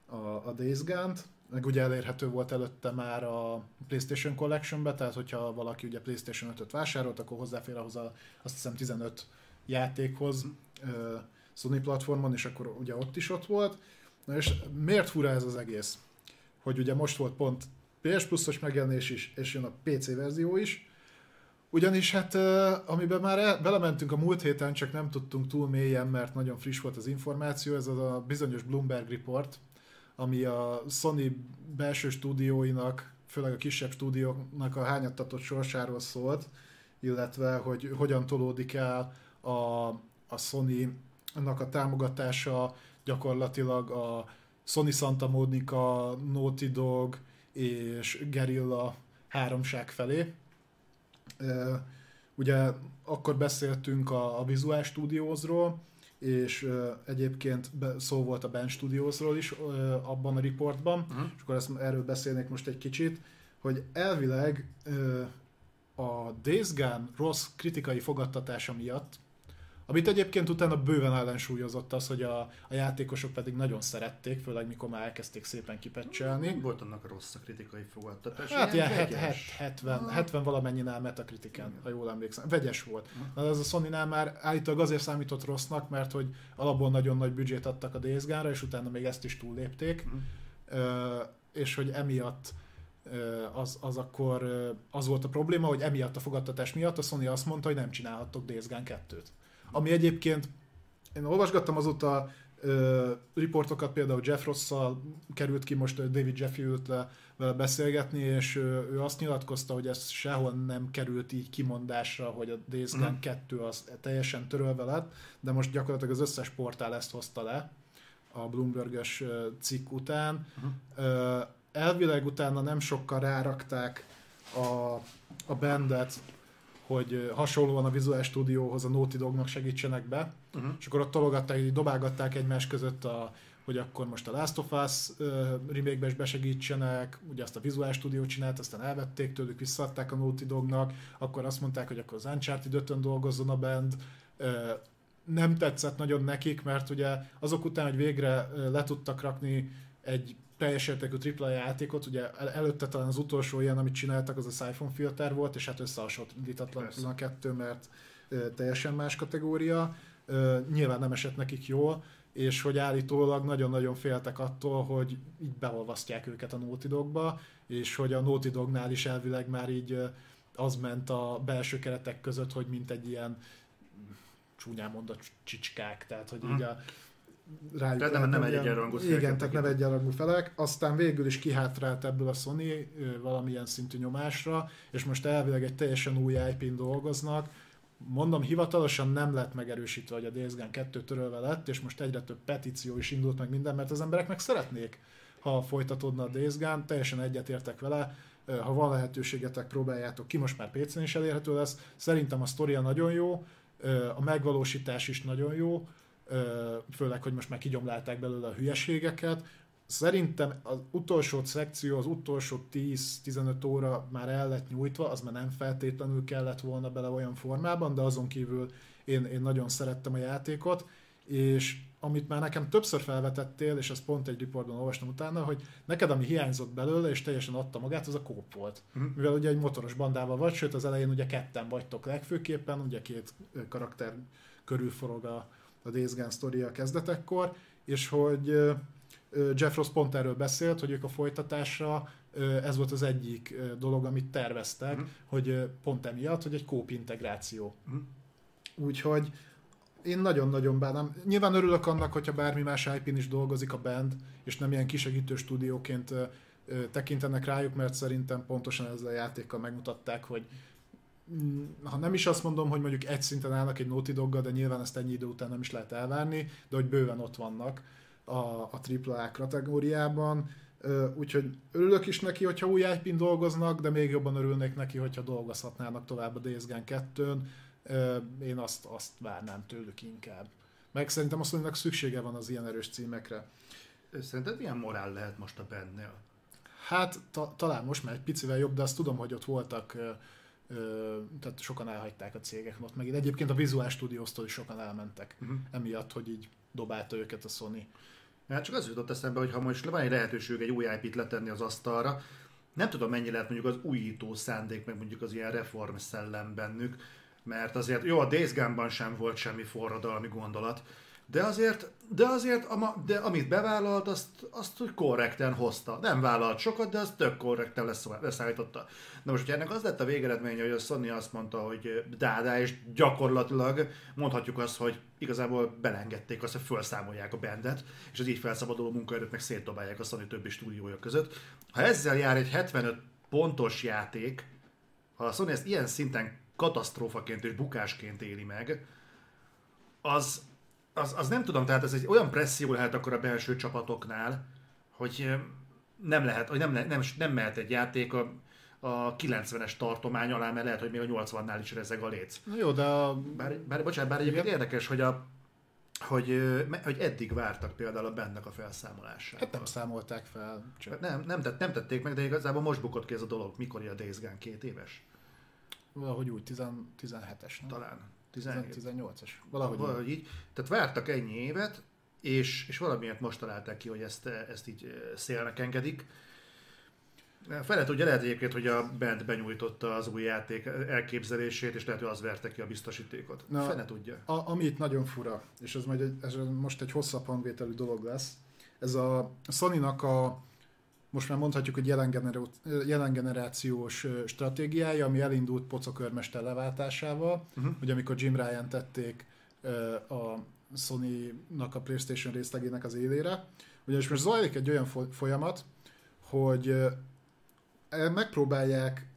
a, a Days Gone-t, meg ugye elérhető volt előtte már a PlayStation Collection-be, tehát hogyha valaki ugye PlayStation 5-öt vásárolt, akkor hozzáfér ahhoz a, azt hiszem 15 játékhoz ö, Sony platformon, és akkor ugye ott is ott volt. Na és miért fura ez az egész? Hogy ugye most volt pont PS Plus-os megjelenés is, és jön a PC verzió is, ugyanis hát, amiben már el, belementünk a múlt héten, csak nem tudtunk túl mélyen, mert nagyon friss volt az információ, ez az a bizonyos Bloomberg Report, ami a Sony belső stúdióinak, főleg a kisebb stúdióknak a hányattatott sorsáról szólt, illetve hogy hogyan tolódik el a, a Sony-nak a támogatása gyakorlatilag a Sony Santa Monica, Naughty Dog és Guerrilla háromság felé. Ugye akkor beszéltünk a, a Visual Studiosról, és ö, egyébként be, szó volt a Band Studiosról is ö, abban a riportban, Mhm. és akkor ezt, erről beszélnék most egy kicsit, hogy elvileg ö, a Days Gone rossz kritikai fogadtatása miatt, amit egyébként utána bőven ellensúlyozott az, hogy a, a játékosok pedig nagyon szerették, főleg mikor már elkezdték szépen kipecselni. Volt annak rossz a kritikai fogadtatás. Hát ilyen het, het, 70, 70 valamennyinél Metacritiken, ha jól emlékszem. Vegyes volt. Na, ez a Sony-nál már állítólag azért számított rossznak, mert hogy alapból nagyon nagy büdzsét adtak a Days Gone-ra, és utána még ezt is túllépték. Mhm. Ö, és hogy emiatt az, az akkor az volt a probléma, hogy emiatt a fogadtatás miatt a Sony azt mondta, hogy nem csinálhattok Days Gone 2-t. Ami egyébként, én olvasgattam azóta ö, riportokat, például Jeff Rosszal került ki, most David Jeffy ült le vele beszélgetni, és ö, ő azt nyilatkozta, hogy ez sehol nem került így kimondásra, hogy a Days Gone Mhm. 2 az teljesen törölve lett, de most gyakorlatilag az összes portál ezt hozta le a Bloomberg-ös ö, cikk után. Mhm. Ö, Elvileg utána nem sokkal rárakták a, a bandet, hogy hasonlóan a Visual Studiohoz a Naughty Dognak segítsenek be, uh-huh. és akkor ott tologatták, dobálgatták egymás között a hogy akkor most a Last of Us uh, remake-be is besegítsenek, ugye azt a Visual Studio csinált, aztán elvették tőlük, visszaadták a Naughty Dognak, akkor azt mondták, hogy akkor az Uncharted 5 dolgozzon a band, uh, nem tetszett nagyon nekik, mert ugye azok után, hogy végre le tudtak rakni egy teljes értékű AAA játékot, ugye el- előtte talán az utolsó ilyen, amit csináltak, az a Siphon Filter volt, és hát összehasonlítatlan a kettő, mert teljesen más kategória. Nyilván nem esett nekik jól, és hogy állítólag nagyon-nagyon féltek attól, hogy így beolvasztják őket a Naughty Dogba, és hogy a Naughty Dognál is elvileg már így az ment a belső keretek között, hogy mint egy ilyen csúnyán mondott csicskák, tehát hogy így a rájuk tehát nem, nem egy egyenrangú Igen, tehát nem egyenrangú felek. Aztán végül is kihátrált ebből a Sony valamilyen szintű nyomásra, és most elvileg egy teljesen új IP-n dolgoznak, mondom, hivatalosan nem lett megerősítve, hogy a Days Gone 2 törölve lett, és most egyre több petíció is indult meg minden, mert az emberek meg szeretnék, ha folytatódna a Days Gone, teljesen egyetértek vele, ha van lehetőségetek, próbáljátok ki, most már PC-n is elérhető lesz. Szerintem a sztoria nagyon jó, a megvalósítás is nagyon jó, főleg, hogy most már kigyomlálták belőle a hülyeségeket, Szerintem az utolsó szekció, az utolsó 10-15 óra már el lett nyújtva, az már nem feltétlenül kellett volna bele olyan formában, de azon kívül én, én nagyon szerettem a játékot, és amit már nekem többször felvetettél, és ezt pont egy riportban olvastam utána, hogy neked ami hiányzott belőle, és teljesen adta magát, az a kóp volt. Uh-huh. Mivel ugye egy motoros bandával vagy, sőt az elején ugye ketten vagytok legfőképpen, ugye két karakter körül forog a, a Days Gone sztoria kezdetekkor, és hogy Jeff Ross pont erről beszélt, hogy ők a folytatásra ez volt az egyik dolog, amit terveztek, uh-huh. hogy pont emiatt, hogy egy kóp integráció. Uh-huh. Úgyhogy én nagyon-nagyon bánom. Nyilván örülök annak, hogyha bármi más ip is dolgozik a band, és nem ilyen kisegítő stúdióként tekintenek rájuk, mert szerintem pontosan ezzel a játékkal megmutatták, hogy mm, ha nem is azt mondom, hogy mondjuk egy szinten állnak egy Naughty Doggal, de nyilván ezt ennyi idő után nem is lehet elvárni, de hogy bőven ott vannak a, a AAA kategóriában, úgyhogy örülök is neki, hogyha új ip dolgoznak, de még jobban örülnék neki, hogyha dolgozhatnának tovább a Days Gone 2-n. Én azt, azt várnám tőlük inkább. Meg szerintem azt mondjuk szüksége van az ilyen erős címekre. Szerinted milyen morál lehet most a bennél? Hát ta, talán most már egy picivel jobb, de azt tudom, hogy ott voltak tehát sokan elhagyták a cégek ott megint. Egyébként a Visual Studios-tól is sokan elmentek, uh-huh. emiatt, hogy így dobálta őket a Sony. Hát csak az jutott eszembe, hogy ha most van egy lehetőség egy új IP-t letenni az asztalra, nem tudom mennyi lehet mondjuk az újító szándék, meg mondjuk az ilyen reform szellem bennük, mert azért jó, a Days Gone-ban sem volt semmi forradalmi gondolat, de azért, de azért de amit bevállalt, azt, azt hogy korrekten hozta. Nem vállalt sokat, de azt tök korrekten lesz, leszállította. Na most, ennek az lett a végeredménye, hogy a Sony azt mondta, hogy dádá, és gyakorlatilag mondhatjuk azt, hogy igazából belengedték azt, hogy felszámolják a bandet, és az így felszabaduló munkaerőt meg szétdobálják a Sony többi stúdiója között. Ha ezzel jár egy 75 pontos játék, ha a Sony ezt ilyen szinten katasztrófaként és bukásként éli meg, az, az, az nem tudom, tehát ez egy olyan presszió lehet akkor a belső csapatoknál, hogy nem lehet, hogy nem, nem, nem mehet egy játék a, a 90-es tartomány alá, mert lehet, hogy még a 80-nál is rezeg a léc. Na jó, de a... Bár, bár bocsánat, bár egyébként érdekes, hogy a hogy, hogy eddig vártak például a bennek a felszámolását. Hát nem számolták fel. Csak. Nem, nem, tett, nem tették meg, de igazából most bukott ki ez a dolog. Mikor a Days Gone? Két éves? Valahogy úgy, 17-es. Talán. 18-as. Valahogy, valahogy így. így. Tehát vártak ennyi évet, és, és valamiért most találták ki, hogy ezt, ezt így szélnek engedik. Fele tudja, lehet egyébként, hogy a band benyújtotta az új játék elképzelését, és lehet, hogy az verte ki a biztosítékot. Na, Fene tudja. A, ami itt nagyon fura, és ez, majd egy, ez most egy hosszabb hangvételű dolog lesz, ez a Sony-nak a most már mondhatjuk, hogy jelen, generó, jelen generációs stratégiája, ami elindult pocakörmester leváltásával, uh-huh. ugye amikor Jim Ryan tették a Sony-nak a PlayStation részlegének az élére. Ugyanis most zajlik egy olyan folyamat, hogy megpróbálják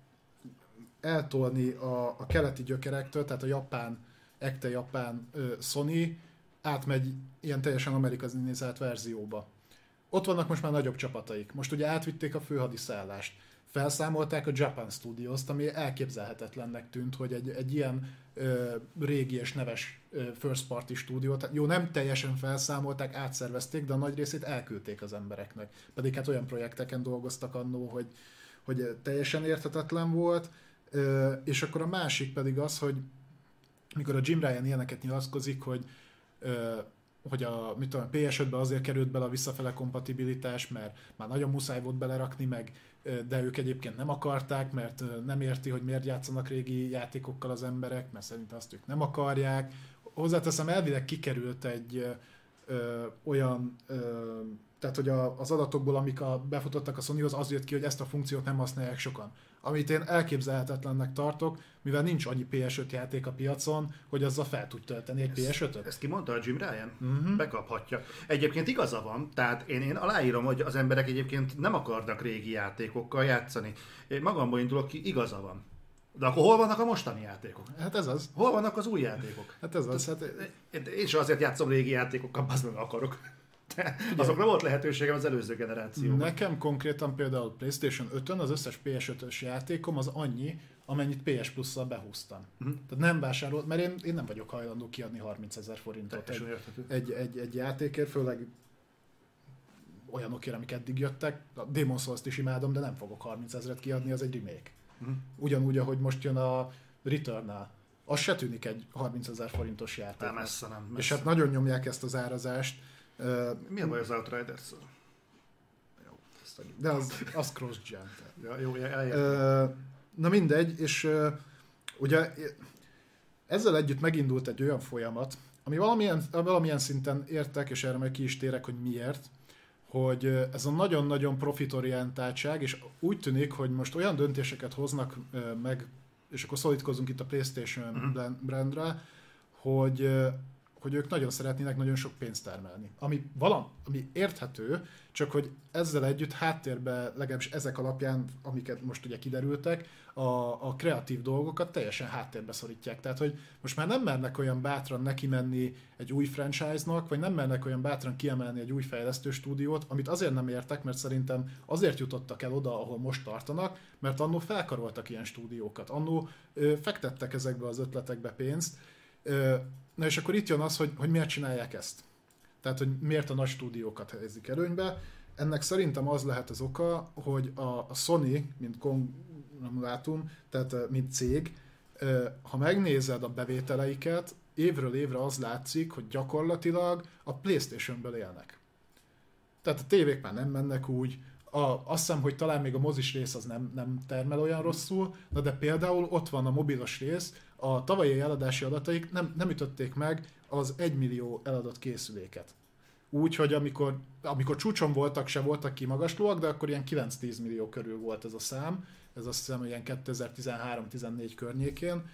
eltolni a, a keleti gyökerektől, tehát a japán, ekte japán Sony átmegy ilyen teljesen amerikanizált verzióba. Ott vannak most már nagyobb csapataik. Most ugye átvitték a főhadiszállást. felszámolták a Japan Studios-t, ami elképzelhetetlennek tűnt, hogy egy, egy ilyen ö, régi és neves ö, first party stúdiót, jó, nem teljesen felszámolták, átszervezték, de a nagy részét elküldték az embereknek. Pedig hát olyan projekteken dolgoztak annó, hogy, hogy teljesen érthetetlen volt, ö, és akkor a másik pedig az, hogy mikor a Jim Ryan ilyeneket nyilatkozik, hogy ö, hogy a mit tudom, PS5-be azért került bele a visszafele kompatibilitás, mert már nagyon muszáj volt belerakni, meg de ők egyébként nem akarták, mert nem érti, hogy miért játszanak régi játékokkal az emberek, mert szerintem azt ők nem akarják. Hozzáteszem, elvileg kikerült egy ö, olyan ö, tehát hogy a, az adatokból, amik a, befutottak a Sonyhoz, az jött ki, hogy ezt a funkciót nem használják sokan. Amit én elképzelhetetlennek tartok, mivel nincs annyi PS5 játék a piacon, hogy azzal fel tud tölteni egy PS5-öt. Ezt kimondta a Jim Ryan? Uh-huh. Bekaphatja. Egyébként igaza van, tehát én, én aláírom, hogy az emberek egyébként nem akarnak régi játékokkal játszani. Én magamból indulok ki, igaza van. De akkor hol vannak a mostani játékok? Hát ez az. Hol vannak az új játékok? Hát ez az. Hát... Én sem azért játszom régi játékokkal, az meg akarok. Azokra volt lehetőségem az előző generációban. Nekem konkrétan például PlayStation 5-ön az összes PS5-ös játékom az annyi, amennyit PS Plus-szal behúztam. Uh-huh. Tehát nem vásárolt, mert én, én nem vagyok hajlandó kiadni 30 ezer forintot egy, egy, egy, egy játékért, főleg olyanokért, amik eddig jöttek. A Demon Souls-t is imádom, de nem fogok 30 ezeret kiadni, az egy remake. Uh-huh. Ugyanúgy, ahogy most jön a Returnal. Az se tűnik egy 30 ezer forintos játék. Nem, messze nem. Messze. És hát nagyon nyomják ezt az árazást mi a baj az outriders De az, az cross-gen. Ja, jó, Na mindegy, és ugye ezzel együtt megindult egy olyan folyamat, ami valamilyen, valamilyen szinten értek, és erre meg ki is térek, hogy miért, hogy ez a nagyon-nagyon profitorientáltság, és úgy tűnik, hogy most olyan döntéseket hoznak meg, és akkor szólítkozunk itt a PlayStation uh-huh. brandre, hogy hogy ők nagyon szeretnének nagyon sok pénzt termelni. Ami, valam, ami érthető, csak hogy ezzel együtt háttérbe, legalábbis ezek alapján, amiket most ugye kiderültek, a, a kreatív dolgokat teljesen háttérbe szorítják. Tehát, hogy most már nem mernek olyan bátran neki menni egy új franchise-nak, vagy nem mernek olyan bátran kiemelni egy új fejlesztő stúdiót, amit azért nem értek, mert szerintem azért jutottak el oda, ahol most tartanak, mert annó felkaroltak ilyen stúdiókat, annó ö, fektettek ezekbe az ötletekbe pénzt, ö, Na és akkor itt jön az, hogy, hogy miért csinálják ezt. Tehát, hogy miért a nagy stúdiókat helyezik előnybe. Ennek szerintem az lehet az oka, hogy a, Sony, mint konglomerátum, tehát mint cég, ha megnézed a bevételeiket, évről évre az látszik, hogy gyakorlatilag a Playstation-ből élnek. Tehát a tévék már nem mennek úgy, a, azt hiszem, hogy talán még a mozis rész az nem, nem termel olyan rosszul, na de például ott van a mobilos rész, a tavalyi eladási adataik nem, nem ütötték meg az 1 millió eladott készüléket. Úgy, hogy amikor, amikor csúcson voltak, se voltak kimagaslóak, de akkor ilyen 9-10 millió körül volt ez a szám, ez azt hiszem ilyen 2013-14 környékén,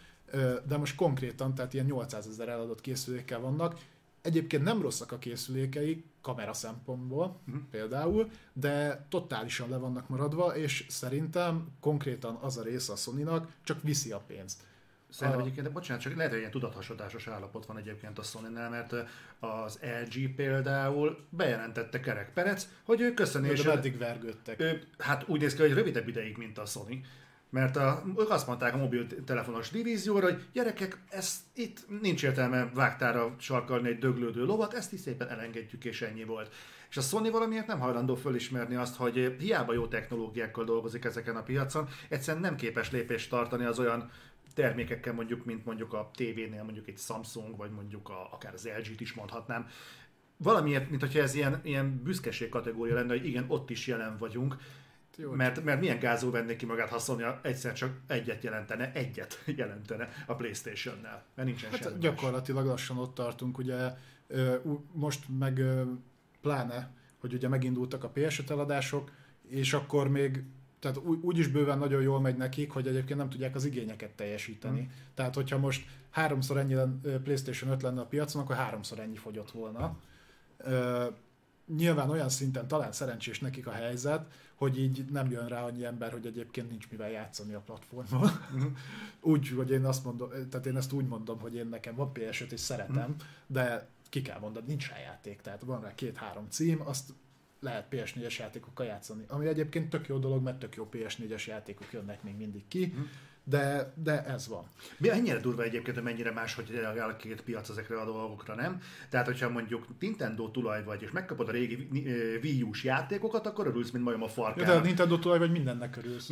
de most konkrétan, tehát ilyen 800 ezer eladott készülékkel vannak. Egyébként nem rosszak a készülékei, kamera szempontból uh-huh. például, de totálisan le vannak maradva, és szerintem konkrétan az a része a sony csak viszi a pénzt. Szerintem egyébként, bocsánat, csak lehet, hogy ilyen tudathasadásos állapot van egyébként a sony mert az LG például bejelentette Kerek Perec, hogy ő köszönés... De meddig vergődtek? Ő, hát úgy néz ki, hogy rövidebb ideig, mint a Sony. Mert a, azt mondták a mobiltelefonos divízióra, hogy gyerekek, ezt itt nincs értelme vágtára sarkalni egy döglődő lovat, ezt is szépen elengedjük, és ennyi volt. És a Sony valamiért nem hajlandó fölismerni azt, hogy hiába jó technológiákkal dolgozik ezeken a piacon, egyszerűen nem képes lépést tartani az olyan termékekkel mondjuk, mint mondjuk a tévénél mondjuk egy Samsung, vagy mondjuk a, akár az LG-t is mondhatnám. Valamiért, mint hogyha ez ilyen, ilyen büszkeség kategória lenne, hogy igen, ott is jelen vagyunk, jó, mert, mert milyen gázul vennék ki magát, ha Sony egyszer csak egyet jelentene, egyet jelentene a Playstation-nel, mert nincsen hát semmi Gyakorlatilag más. lassan ott tartunk, ugye most meg pláne, hogy ugye megindultak a PS5 eladások, és akkor még tehát úgy, is bőven nagyon jól megy nekik, hogy egyébként nem tudják az igényeket teljesíteni. Hmm. Tehát, hogyha most háromszor ennyi PlayStation 5 lenne a piacon, akkor háromszor ennyi fogyott volna. Uh, nyilván olyan szinten talán szerencsés nekik a helyzet, hogy így nem jön rá annyi ember, hogy egyébként nincs mivel játszani a platformon. Mm. úgy, hogy én azt mondom, tehát én ezt úgy mondom, hogy én nekem van PS5 és szeretem, mm. de ki kell mondani, nincs rá játék, tehát van rá két-három cím, azt lehet PS4-es játékokkal játszani. Ami egyébként tök jó dolog, mert tök jó PS4-es játékok jönnek még mindig ki. Hm de, de ez van. Mi ennyire durva egyébként, hogy mennyire más, hogy reagál a két piac ezekre a dolgokra, nem? Tehát, hogyha mondjuk Nintendo tulaj vagy, és megkapod a régi Wii U-s játékokat, akkor örülsz, mint majom a farkának. Ja, de a Nintendo tulaj vagy, mindennek örülsz.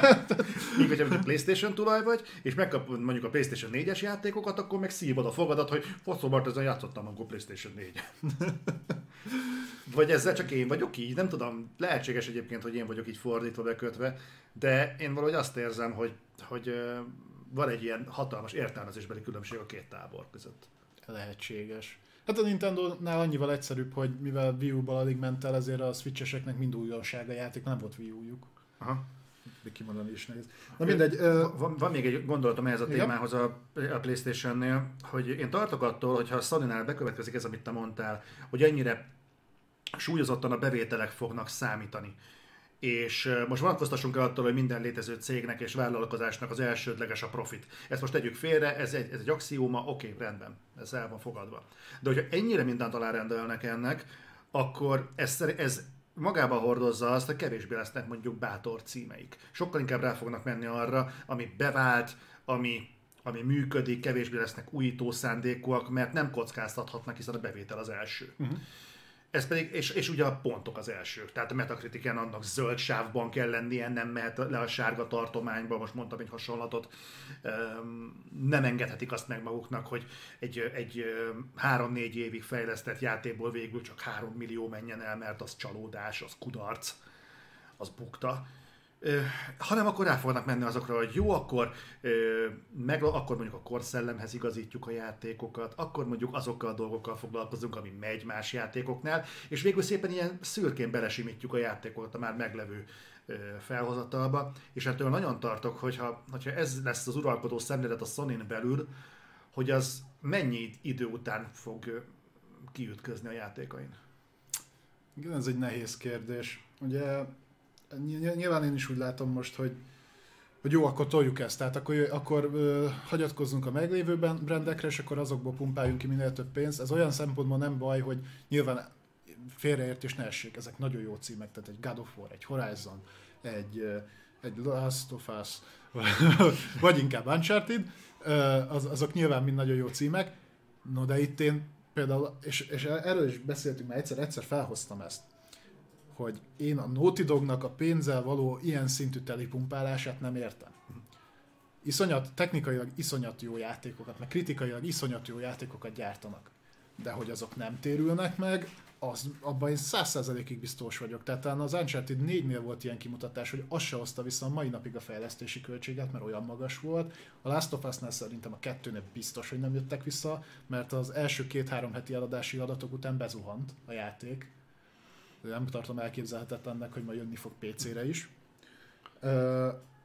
Míg, hogyha a PlayStation tulaj vagy, és megkapod mondjuk a PlayStation 4-es játékokat, akkor meg szívod a fogadat, hogy faszomart ezen játszottam akkor PlayStation 4. vagy ezzel csak én vagyok így, nem tudom, lehetséges egyébként, hogy én vagyok így fordítva, bekötve, de én valahogy azt érzem, hogy, hogy van egy ilyen hatalmas értelmezésbeli különbség a két tábor között. Lehetséges. Hát a Nintendo-nál annyival egyszerűbb, hogy mivel Wii U-ból alig ment el, ezért a Switcheseknek mind újdonság a játék, nem volt Wii U-juk. Aha. Kimondani is nehéz. Na mindegy. Ö... Van, van, még egy gondolatom ehhez a témához a, a Playstation-nél, hogy én tartok attól, hogyha a Sony-nál bekövetkezik ez, amit te mondtál, hogy ennyire súlyozottan a bevételek fognak számítani és most vonatkoztassunk el attól, hogy minden létező cégnek és vállalkozásnak az elsődleges a profit. Ezt most tegyük félre, ez egy, ez egy axióma, oké, rendben, ez el van fogadva. De hogyha ennyire mindent alárendelnek ennek, akkor ez, ez magába hordozza azt, hogy kevésbé lesznek mondjuk bátor címeik. Sokkal inkább rá fognak menni arra, ami bevált, ami, ami működik, kevésbé lesznek újító szándékúak, mert nem kockáztathatnak, hiszen a bevétel az első. Uh-huh. Ez pedig, és, és ugye a pontok az első. Tehát a Metacritiken annak zöld sávban kell lennie, nem mehet le a sárga tartományba, most mondtam egy hasonlatot. Nem engedhetik azt meg maguknak, hogy egy, egy három-négy évig fejlesztett játékból végül csak három millió menjen el, mert az csalódás, az kudarc, az bukta hanem akkor rá fognak menni azokra, hogy jó, akkor, meg, akkor mondjuk a korszellemhez igazítjuk a játékokat, akkor mondjuk azokkal a dolgokkal foglalkozunk, ami megy más játékoknál, és végül szépen ilyen szürkén belesimítjuk a játékokat a már meglevő felhozatalba, és ettől nagyon tartok, hogyha, hogyha ez lesz az uralkodó szemlélet a sony belül, hogy az mennyi idő után fog kiütközni a játékain? Igen, ez egy nehéz kérdés. Ugye nyilván én is úgy látom most, hogy hogy jó, akkor toljuk ezt, tehát akkor, akkor ö, hagyatkozzunk a meglévő brandekre, és akkor azokból pumpáljunk ki minél több pénzt. Ez olyan szempontból nem baj, hogy nyilván félreértés ne essék, ezek nagyon jó címek, tehát egy God of War, egy Horizon, egy, egy Last of Us, vagy inkább Uncharted, az, azok nyilván mind nagyon jó címek, no de itt én például, és, és erről is beszéltünk, mert egyszer, egyszer felhoztam ezt, hogy én a Naughty Dognak a pénzzel való ilyen szintű telipumpálását nem értem. Iszonyat, technikailag iszonyat jó játékokat, meg kritikailag iszonyat jó játékokat gyártanak. De hogy azok nem térülnek meg, az, abban én száz százalékig biztos vagyok. Tehát talán az Uncharted 4-nél volt ilyen kimutatás, hogy az se hozta vissza a mai napig a fejlesztési költséget, mert olyan magas volt. A Last of Us-nál szerintem a kettőnél biztos, hogy nem jöttek vissza, mert az első két-három heti eladási adatok után bezuhant a játék nem tartom elképzelhetetlennek, hogy majd jönni fog PC-re is.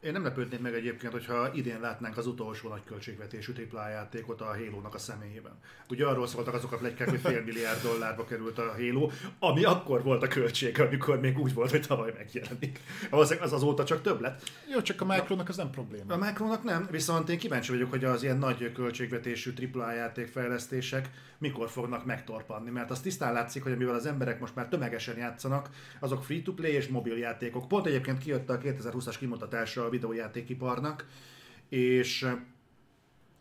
Én nem lepődnék meg egyébként, hogyha idén látnánk az utolsó nagy költségvetésű AAA játékot a halo a személyében. Ugye arról szóltak azok a plegykák, hogy fél milliárd dollárba került a Halo, ami akkor volt a költség, amikor még úgy volt, hogy tavaly megjelenik. Az, az azóta csak több lett. Jó, csak a Micronak az nem probléma. A Micronak nem, viszont én kíváncsi vagyok, hogy az ilyen nagy költségvetésű AAA játékfejlesztések mikor fognak megtorpanni, mert az tisztán látszik, hogy mivel az emberek most már tömegesen játszanak, azok free-to-play és mobil játékok. Pont egyébként kijött a 2020-as kimutatása a videójátékiparnak, és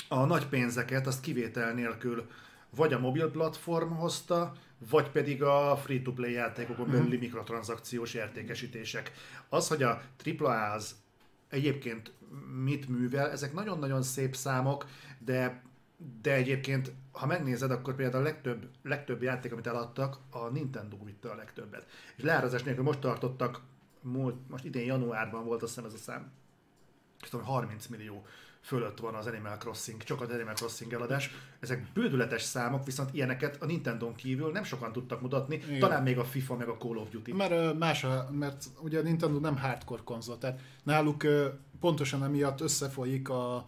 a nagy pénzeket azt kivétel nélkül vagy a mobil platform hozta, vagy pedig a free-to-play játékokon mhm. belüli mikrotranszakciós értékesítések. Az, hogy a AAA az egyébként mit művel, ezek nagyon-nagyon szép számok, de de egyébként, ha megnézed, akkor például a legtöbb, legtöbb játék, amit eladtak, a Nintendo vitte a legtöbbet. És leárazás nélkül most tartottak, múlt, most idén januárban volt azt hiszem ez a szám, tudom, 30 millió fölött van az Animal Crossing, csak az Animal Crossing eladás. Ezek bődületes számok, viszont ilyeneket a Nintendo kívül nem sokan tudtak mutatni, Igen. talán még a FIFA meg a Call of Duty. Mert más, mert ugye a Nintendo nem hardcore konzol, tehát náluk pontosan emiatt összefolyik a,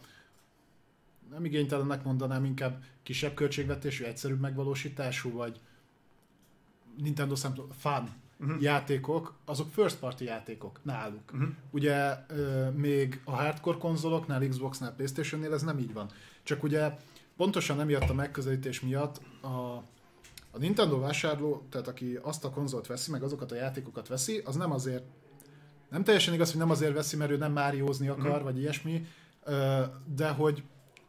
nem igénytelennek mondanám, inkább kisebb költségvetésű, egyszerűbb megvalósítású, vagy Nintendo szempontból fun uh-huh. játékok, azok first party játékok náluk. Uh-huh. Ugye euh, még a hardcore konzoloknál, Xboxnál, Playstation-nél ez nem így van. Csak ugye pontosan emiatt a megközelítés miatt a, A Nintendo vásárló, tehát aki azt a konzolt veszi, meg azokat a játékokat veszi, az nem azért, nem teljesen igaz, hogy nem azért veszi, mert ő nem Máriózni akar, mm. vagy ilyesmi, de hogy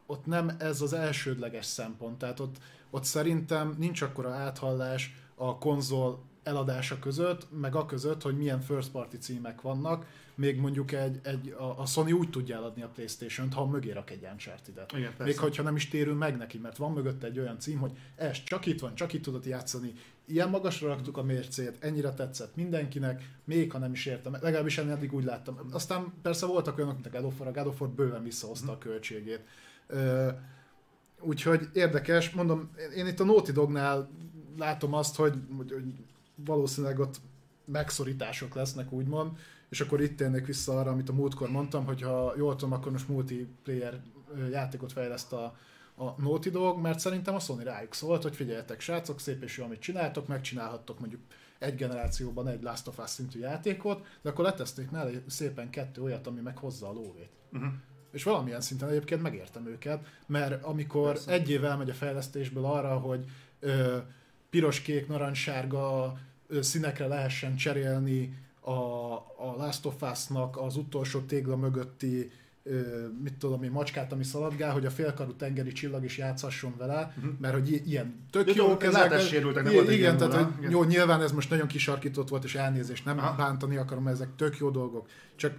ott nem ez az elsődleges szempont. Tehát ott, ott szerintem nincs akkora áthallás a konzol eladása között, meg a között, hogy milyen first party címek vannak, még mondjuk egy, egy a, Sony úgy tudja eladni a Playstation-t, ha mögé rak egy Uncharted-et. Igen, még hogyha nem is térünk meg neki, mert van mögötte egy olyan cím, hogy ez csak itt van, csak itt tudod játszani. Ilyen magasra raktuk a mércét, ennyire tetszett mindenkinek, még ha nem is értem, legalábbis én eddig úgy láttam. Aztán persze voltak olyanok, mint a God of War, a God of War bőven visszahozta a költségét. Úgyhogy érdekes, mondom, én itt a Naughty Dognál látom azt, hogy, hogy valószínűleg ott megszorítások lesznek, úgymond, és akkor itt térnék vissza arra, amit a múltkor mondtam, hogy ha jól tudom, akkor most multiplayer játékot fejleszt a, a Naughty Dog, mert szerintem a Sony rájuk szólt, hogy figyeljetek srácok, szép és jó, amit csináltok, megcsinálhattok mondjuk egy generációban egy Last of Us szintű játékot, de akkor leteszték mellé szépen kettő olyat, ami meg hozza a lóvét. Uh-huh. És valamilyen szinten egyébként megértem őket, mert amikor Persze. egy év elmegy a fejlesztésből arra, hogy ö, piros, kék, narancssárga színekre lehessen cserélni a, a Last of Us-nak az utolsó tégla mögötti mit tudom én, macskát, ami szaladgál, hogy a félkarú tengeri csillag is játszhasson vele, uh-huh. mert hogy ilyen tök jó ezek. nem volt igen, tehát hogy igen. jó, nyilván ez most nagyon kisarkított volt, és elnézést, nem Aha. bántani akarom, ezek tök jó dolgok. Csak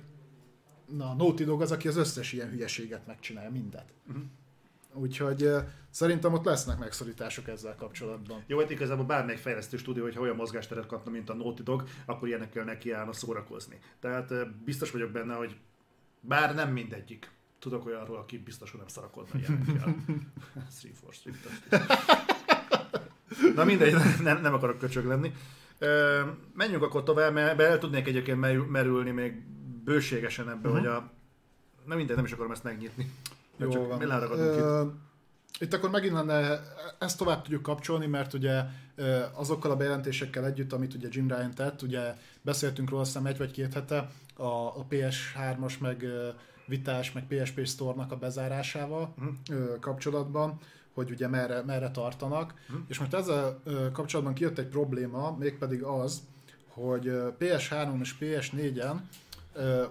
na, Naughty Dog az, aki az összes ilyen hülyeséget megcsinálja, mindet. Uh-huh. Úgyhogy szerintem ott lesznek megszorítások ezzel kapcsolatban. Jó, hát igazából bármelyik fejlesztő stúdió, hogyha olyan mozgásteret kapna, mint a Naughty Dog, akkor ilyenekkel nekiállna szórakozni. Tehát biztos vagyok benne, hogy bár nem mindegyik. Tudok olyanról, aki biztos, hogy nem szarakodna ilyenekkel. Three Force Na mindegy, nem, nem akarok köcsög lenni. Menjünk akkor tovább, mert el tudnék egyébként merülni még bőségesen ebbe, uh-huh. hogy a... Na mindegy, nem is akarom ezt megnyitni. Jó csak van. Mi itt? Itt akkor megint lenne, ezt tovább tudjuk kapcsolni, mert ugye azokkal a bejelentésekkel együtt, amit ugye Jim Ryan tett, ugye beszéltünk róla aztán egy vagy két hete, a, a PS3-as, meg vitás, meg PSP Store-nak a bezárásával uh-huh. kapcsolatban, hogy ugye merre, merre tartanak. Uh-huh. És most ezzel kapcsolatban kijött egy probléma, mégpedig az, hogy PS3 és PS4-en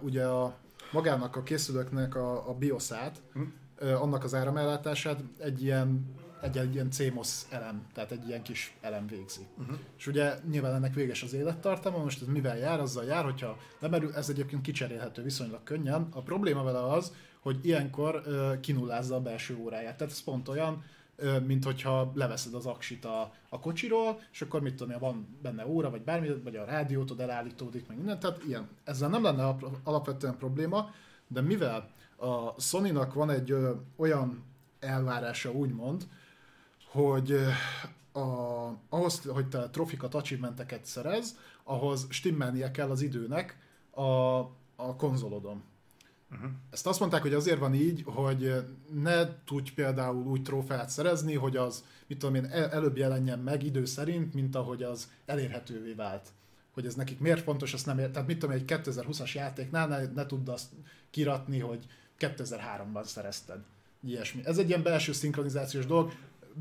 ugye a magának a készülőknek a, a BIOS-át, uh-huh. annak az áramellátását egy ilyen egy, egy ilyen CMOS elem, tehát egy ilyen kis elem végzi. Uh-huh. És ugye nyilván ennek véges az élettartama, most ez mivel jár, azzal jár, hogyha lemerül, ez egyébként kicserélhető viszonylag könnyen. A probléma vele az, hogy ilyenkor uh, kinullázza a belső óráját. Tehát ez pont olyan, mint hogyha leveszed az aksit a, a kocsiról, és akkor mit tudom, van benne óra, vagy bármi, vagy a rádiótod elállítódik, meg minden, tehát ilyen. Ezzel nem lenne alapvetően probléma, de mivel a Sony-nak van egy ö, olyan elvárása, úgymond, hogy a, ahhoz, hogy te trofikat, achievementeket szerez, ahhoz stimmelnie kell az időnek a, a konzolodon. Uh-huh. Ezt azt mondták, hogy azért van így, hogy ne tudj például úgy trófeát szerezni, hogy az, mit tudom én, előbb jelenjen meg idő szerint, mint ahogy az elérhetővé vált. Hogy ez nekik miért fontos, azt nem ér... Tehát mit tudom egy 2020-as játéknál ne, ne tudd azt kiratni, hogy 2003-ban szerezted. Ilyesmi. Ez egy ilyen belső szinkronizációs dolog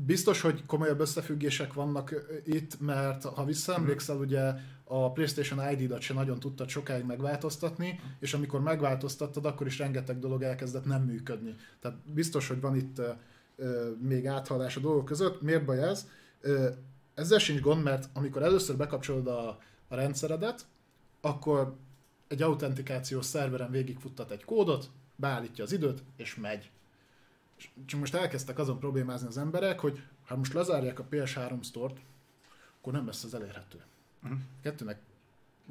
biztos, hogy komolyabb összefüggések vannak itt, mert ha visszaemlékszel, mm. ugye a PlayStation ID-dat se nagyon tudtad sokáig megváltoztatni, és amikor megváltoztattad, akkor is rengeteg dolog elkezdett nem működni. Tehát biztos, hogy van itt még áthalás a dolgok között. Miért baj ez? Uh, ezzel sincs gond, mert amikor először bekapcsolod a, a rendszeredet, akkor egy autentikációs szerveren végigfuttat egy kódot, beállítja az időt, és megy. Csak most elkezdtek azon problémázni az emberek, hogy ha most lezárják a PS3 Store-t, akkor nem lesz az elérhető. Uh-huh. Kettőnek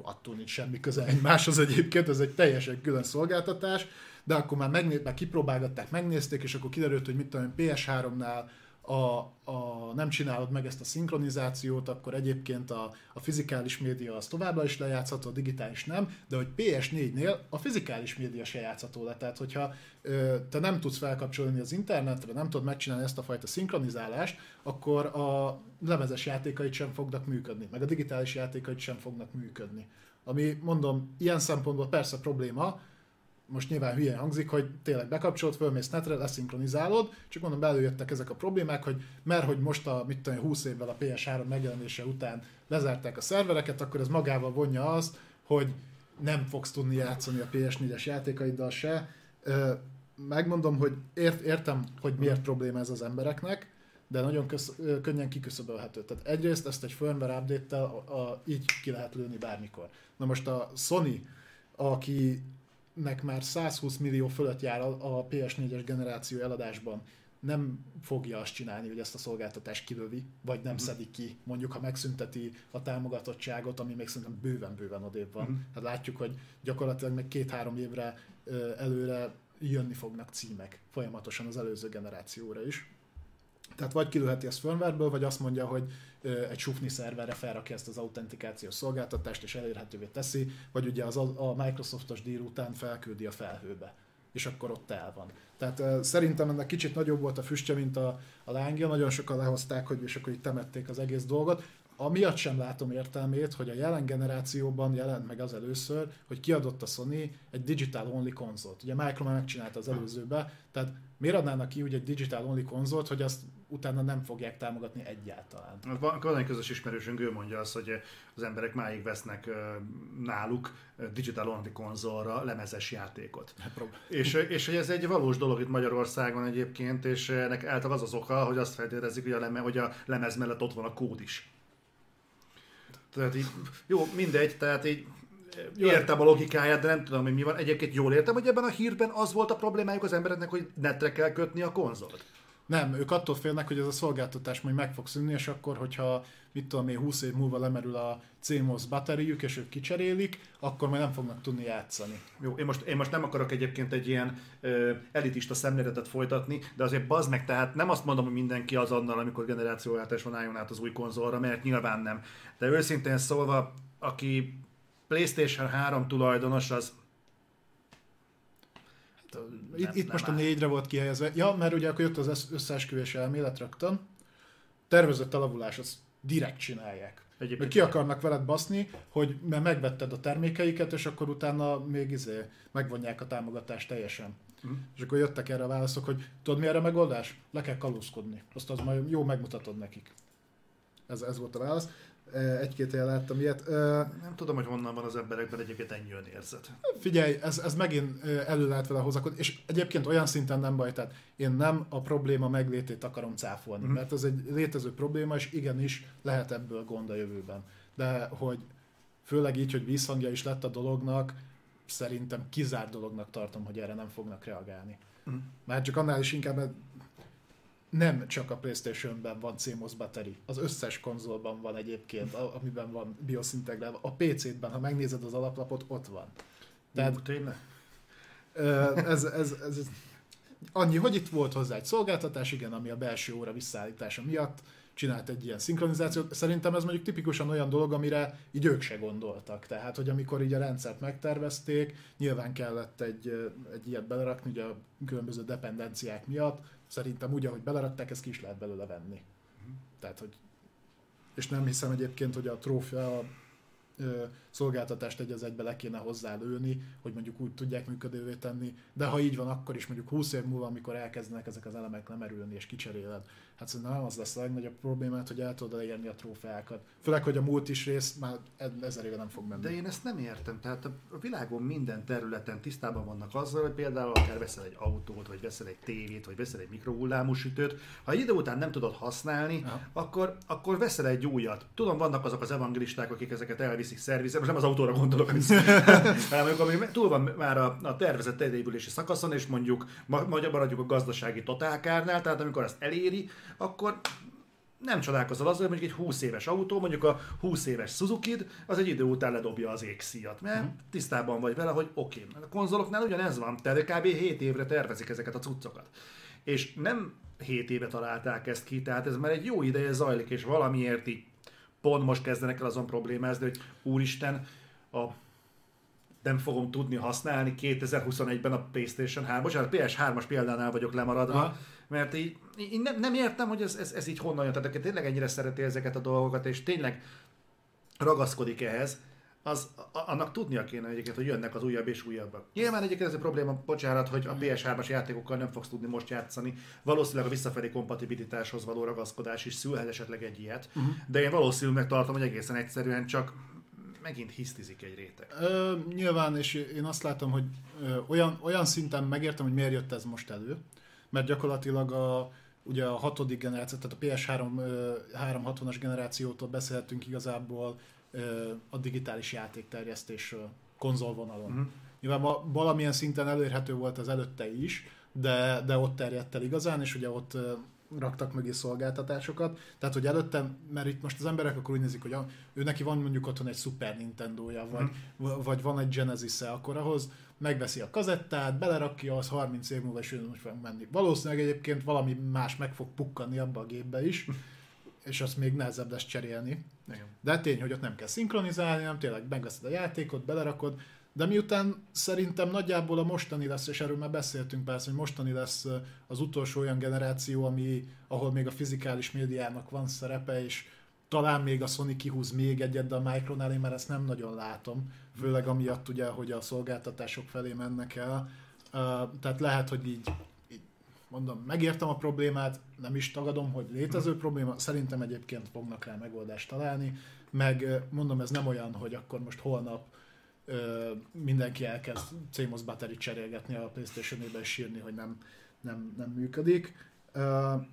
attól nincs semmi köze egymáshoz egyébként, ez egy teljesen külön szolgáltatás, de akkor már, megné- már kipróbálgatták, megnézték, és akkor kiderült, hogy mit tudom, PS3-nál a, a, nem csinálod meg ezt a szinkronizációt, akkor egyébként a, a fizikális média az továbbra is lejátszható, a digitális nem, de hogy PS4-nél a fizikális média se játszható le. Tehát, hogyha ö, te nem tudsz felkapcsolni az internetre, nem tudod megcsinálni ezt a fajta szinkronizálást, akkor a lemezes játékait sem fognak működni, meg a digitális játékait sem fognak működni. Ami, mondom, ilyen szempontból persze probléma, most nyilván hülye hangzik, hogy tényleg bekapcsolt, fölmész netre, leszinkronizálod, csak mondom, előjöttek ezek a problémák, hogy mert hogy most a mit tudom, 20 évvel a PS3 megjelenése után lezárták a szervereket, akkor ez magával vonja azt, hogy nem fogsz tudni játszani a PS4-es játékaiddal se. Megmondom, hogy ért, értem, hogy miért probléma ez az embereknek, de nagyon köz, könnyen kiküszöbölhető. Tehát egyrészt ezt egy firmware update-tel a, a, így ki lehet lőni bármikor. Na most a Sony, akinek már 120 millió fölött jár a, a PS4-es generáció eladásban, nem fogja azt csinálni, hogy ezt a szolgáltatást kilövi, vagy nem uh-huh. szedi ki, mondjuk ha megszünteti a támogatottságot, ami még szerintem bőven-bőven odébb van. Uh-huh. Hát látjuk, hogy gyakorlatilag meg két-három évre előre jönni fognak címek folyamatosan az előző generációra is. Tehát vagy kilőheti ezt firmwareből, vagy azt mondja, hogy egy sufni szerverre felrakja ezt az autentikációs szolgáltatást, és elérhetővé teszi, vagy ugye az a Microsoftos díl után felküldi a felhőbe, és akkor ott el van. Tehát uh, szerintem ennek kicsit nagyobb volt a füstje, mint a, a lángja, nagyon sokan lehozták, hogy és akkor itt temették az egész dolgot. Amiatt sem látom értelmét, hogy a jelen generációban jelent meg az először, hogy kiadott a Sony egy digital only konzolt. Ugye Micro már megcsinálta az előzőbe, tehát miért adnának ki úgy egy digital only konzolt, hogy azt utána nem fogják támogatni egyáltalán. Van, van egy közös ismerősünk, ő mondja azt, hogy az emberek máig vesznek náluk digital only konzolra lemezes játékot. Hát, és, és hogy ez egy valós dolog itt Magyarországon egyébként, és ennek által az az oka, hogy azt feltételezik, hogy a, leme, hogy a lemez mellett ott van a kód is. Tehát így, jó, mindegy, tehát így értem a logikáját, de nem tudom, hogy mi van. Egyébként jól értem, hogy ebben a hírben az volt a problémájuk az embereknek, hogy netre kell kötni a konzolt. Nem, ők attól félnek, hogy ez a szolgáltatás majd meg fog szűnni, és akkor, hogyha mit tudom én, 20 év múlva lemerül a CMOS batteriük, és ők kicserélik, akkor majd nem fognak tudni játszani. Jó, én most, én most nem akarok egyébként egy ilyen ö, elitista szemléletet folytatni, de azért bazd meg, tehát nem azt mondom, hogy mindenki azonnal, amikor generációváltás van, álljon át az új konzolra, mert nyilván nem. De őszintén szólva, aki PlayStation 3 tulajdonos, az itt, nem, itt nem most áll. a négyre volt kihelyezve. Ja, mert ugye akkor jött az összeesküvés elmélet rögtön. Tervezett elavulás, azt direkt csinálják. Egyébként mert ki akarnak veled baszni, hogy mert megvetted a termékeiket, és akkor utána még izé megvonják a támogatást teljesen. Uh-huh. És akkor jöttek erre a válaszok, hogy tudod mi erre megoldás? Le kell kalózkodni. Azt az majd jó megmutatod nekik. Ez, ez volt a válasz egy-két él láttam ilyet. Nem tudom, hogy honnan van az emberekben egyébként ennyi önérzet. Figyelj, ez, ez megint elő lehet vele hozakodni, és egyébként olyan szinten nem baj, tehát én nem a probléma meglétét akarom cáfolni, mm. mert ez egy létező probléma, és igenis lehet ebből gond a jövőben. De hogy főleg így, hogy vízhangja is lett a dolognak, szerintem kizár dolognak tartom, hogy erre nem fognak reagálni. Mm. Mert csak annál is inkább, nem csak a Playstation-ben van CMOS battery, az összes konzolban van egyébként, amiben van BIOS integrálva. A PC-ben, ha megnézed az alaplapot, ott van. Tehát, tényleg? Ez, ez, ez, annyi, hogy itt volt hozzá egy szolgáltatás, igen, ami a belső óra visszaállítása miatt csinált egy ilyen szinkronizációt. Szerintem ez mondjuk tipikusan olyan dolog, amire így ők se gondoltak. Tehát, hogy amikor így a rendszert megtervezték, nyilván kellett egy, egy ilyet belerakni, ugye a különböző dependenciák miatt, Szerintem úgy, ahogy belerakták, ezt ki is lehet belőle venni. Uh-huh. Tehát, hogy és nem hiszem egyébként, hogy a trófea szolgáltatást egy az egybe le kéne hozzá lőni, hogy mondjuk úgy tudják működővé tenni, de ha így van, akkor is mondjuk 20 év múlva, amikor elkezdenek ezek az elemek lemerülni és kicseréled, hát szerintem nem az lesz a legnagyobb problémát, hogy el tudod elérni a trófeákat. Főleg, hogy a múlt is rész már ezer éve nem fog menni. De én ezt nem értem, tehát a világon minden területen tisztában vannak azzal, hogy például akár veszel egy autót, vagy veszel egy tévét, vagy veszel egy mikrohullámú sütőt, ha idő után nem tudod használni, akkor, akkor veszel egy újat. Tudom, vannak azok az evangelisták, akik ezeket elviszik szervizre, most nem az autóra gondolok, hanem amikor túl van már a, a tervezett elépülési szakaszon, és mondjuk maradjuk a gazdasági totálkárnál, tehát amikor azt eléri, akkor nem csodálkozol azzal, hogy mondjuk egy 20 éves autó, mondjuk a 20 éves suzuki az egy idő után ledobja az égszíjat, mert uh-huh. tisztában vagy vele, hogy oké, okay. a konzoloknál ugyanez van, tehát kb. 7 évre tervezik ezeket a cuccokat. És nem 7 éve találták ezt ki, tehát ez már egy jó ideje zajlik, és valamiért így pont most kezdenek el azon problémázni, hogy úristen, a nem fogom tudni használni 2021-ben a PlayStation 3 bocsánat, a PS3-as példánál vagyok lemaradva, ha. mert így, így nem, nem értem, hogy ez, ez, ez így honnan jön. Tehát aki tényleg ennyire szereti ezeket a dolgokat, és tényleg ragaszkodik ehhez, az, annak tudnia kéne egyébként, hogy jönnek az újabb és újabbak. Nyilván egyébként ez a probléma, bocsánat, hogy a PS3-as játékokkal nem fogsz tudni most játszani. Valószínűleg a visszafelé kompatibilitáshoz való ragaszkodás is szülhet esetleg egy ilyet, uh-huh. de én valószínűleg tartom, hogy egészen egyszerűen csak megint hisztizik egy réteg. Ö, nyilván, és én azt látom, hogy ö, olyan, olyan szinten megértem, hogy miért jött ez most elő, mert gyakorlatilag a, ugye a hatodik generáció, tehát a PS3 360-as generációtól beszélhetünk igazából a digitális játékterjesztésről konzolvonalon. Uh-huh. Nyilván valamilyen szinten elérhető volt az előtte is, de, de ott terjedt el igazán, és ugye ott raktak mögé szolgáltatásokat. Tehát, hogy előtte, mert itt most az emberek akkor úgy nézik, hogy a, ő neki van mondjuk otthon egy Super Nintendo-ja, vagy, uh-huh. vagy van egy Genesis-e, akkor ahhoz megveszi a kazettát, belerakja, az 30 év múlva is most fog menni. Valószínűleg egyébként valami más meg fog pukkanni abba a gépbe is, és azt még nehezebb lesz cserélni. Igen. De tény, hogy ott nem kell szinkronizálni, nem tényleg megveszed a játékot, belerakod, de miután szerintem nagyjából a mostani lesz, és erről már beszéltünk persze, hogy mostani lesz az utolsó olyan generáció, ami, ahol még a fizikális médiának van szerepe, és talán még a Sony kihúz még egyet, de a Micronál én már ezt nem nagyon látom, főleg amiatt ugye, hogy a szolgáltatások felé mennek el. Uh, tehát lehet, hogy így, így mondom, megértem a problémát, nem is tagadom, hogy létező probléma, szerintem egyébként fognak rá megoldást találni, meg mondom, ez nem olyan, hogy akkor most holnap uh, mindenki elkezd CMOS battery cserélgetni a Playstation-ébe és sírni, hogy nem, nem, nem működik. Uh,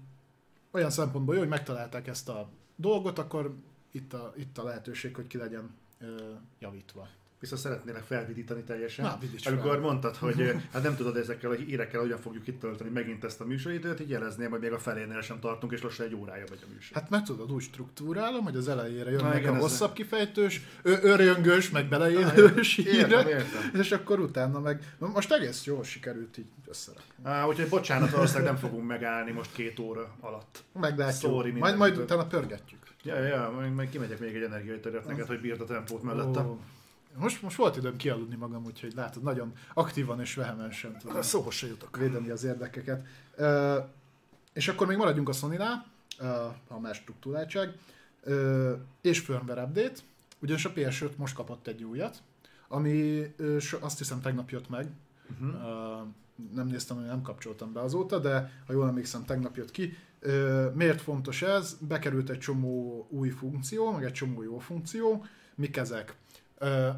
olyan szempontból jó, hogy megtalálták ezt a dolgot, akkor itt a, itt a lehetőség, hogy ki legyen ö, javítva viszont szeretnélek felvidítani teljesen. Na, Amikor fel. mondtad, hogy hát nem tudod ezekkel a hírekkel hogyan fogjuk kitölteni megint ezt a műsoridőt, így jelezném, hogy még a felénél sem tartunk, és lassan egy órája vagy a műsor. Hát meg tudod, úgy struktúrálom, hogy az elejére jön meg a hosszabb ez... kifejtős, örjöngös, meg beleélős hírek, és akkor utána meg, most egész jól sikerült így összerakni. Á, úgyhogy bocsánat, valószínűleg nem fogunk megállni most két óra alatt. Meglátjuk. Sorry, majd, majd utána pörgetjük. Ja, ja, majd, kimegyek még egy energiaitörőt neked, hogy bírd a tempót mellettem. Oh. Most, most volt időm kialudni magam, úgyhogy látod, nagyon aktívan és vehemensen tudom szóhoz se jutok. védeni az érdekeket. Uh, és akkor még maradjunk a Sony-nál, uh, a más struktúráltság, és firmware update, ugyanis a PS5 most kapott egy újat, ami uh, azt hiszem tegnap jött meg, uh-huh. uh, nem néztem, hogy nem kapcsoltam be azóta, de ha jól emlékszem, tegnap jött ki. Uh, miért fontos ez? Bekerült egy csomó új funkció, meg egy csomó jó funkció. Mik ezek?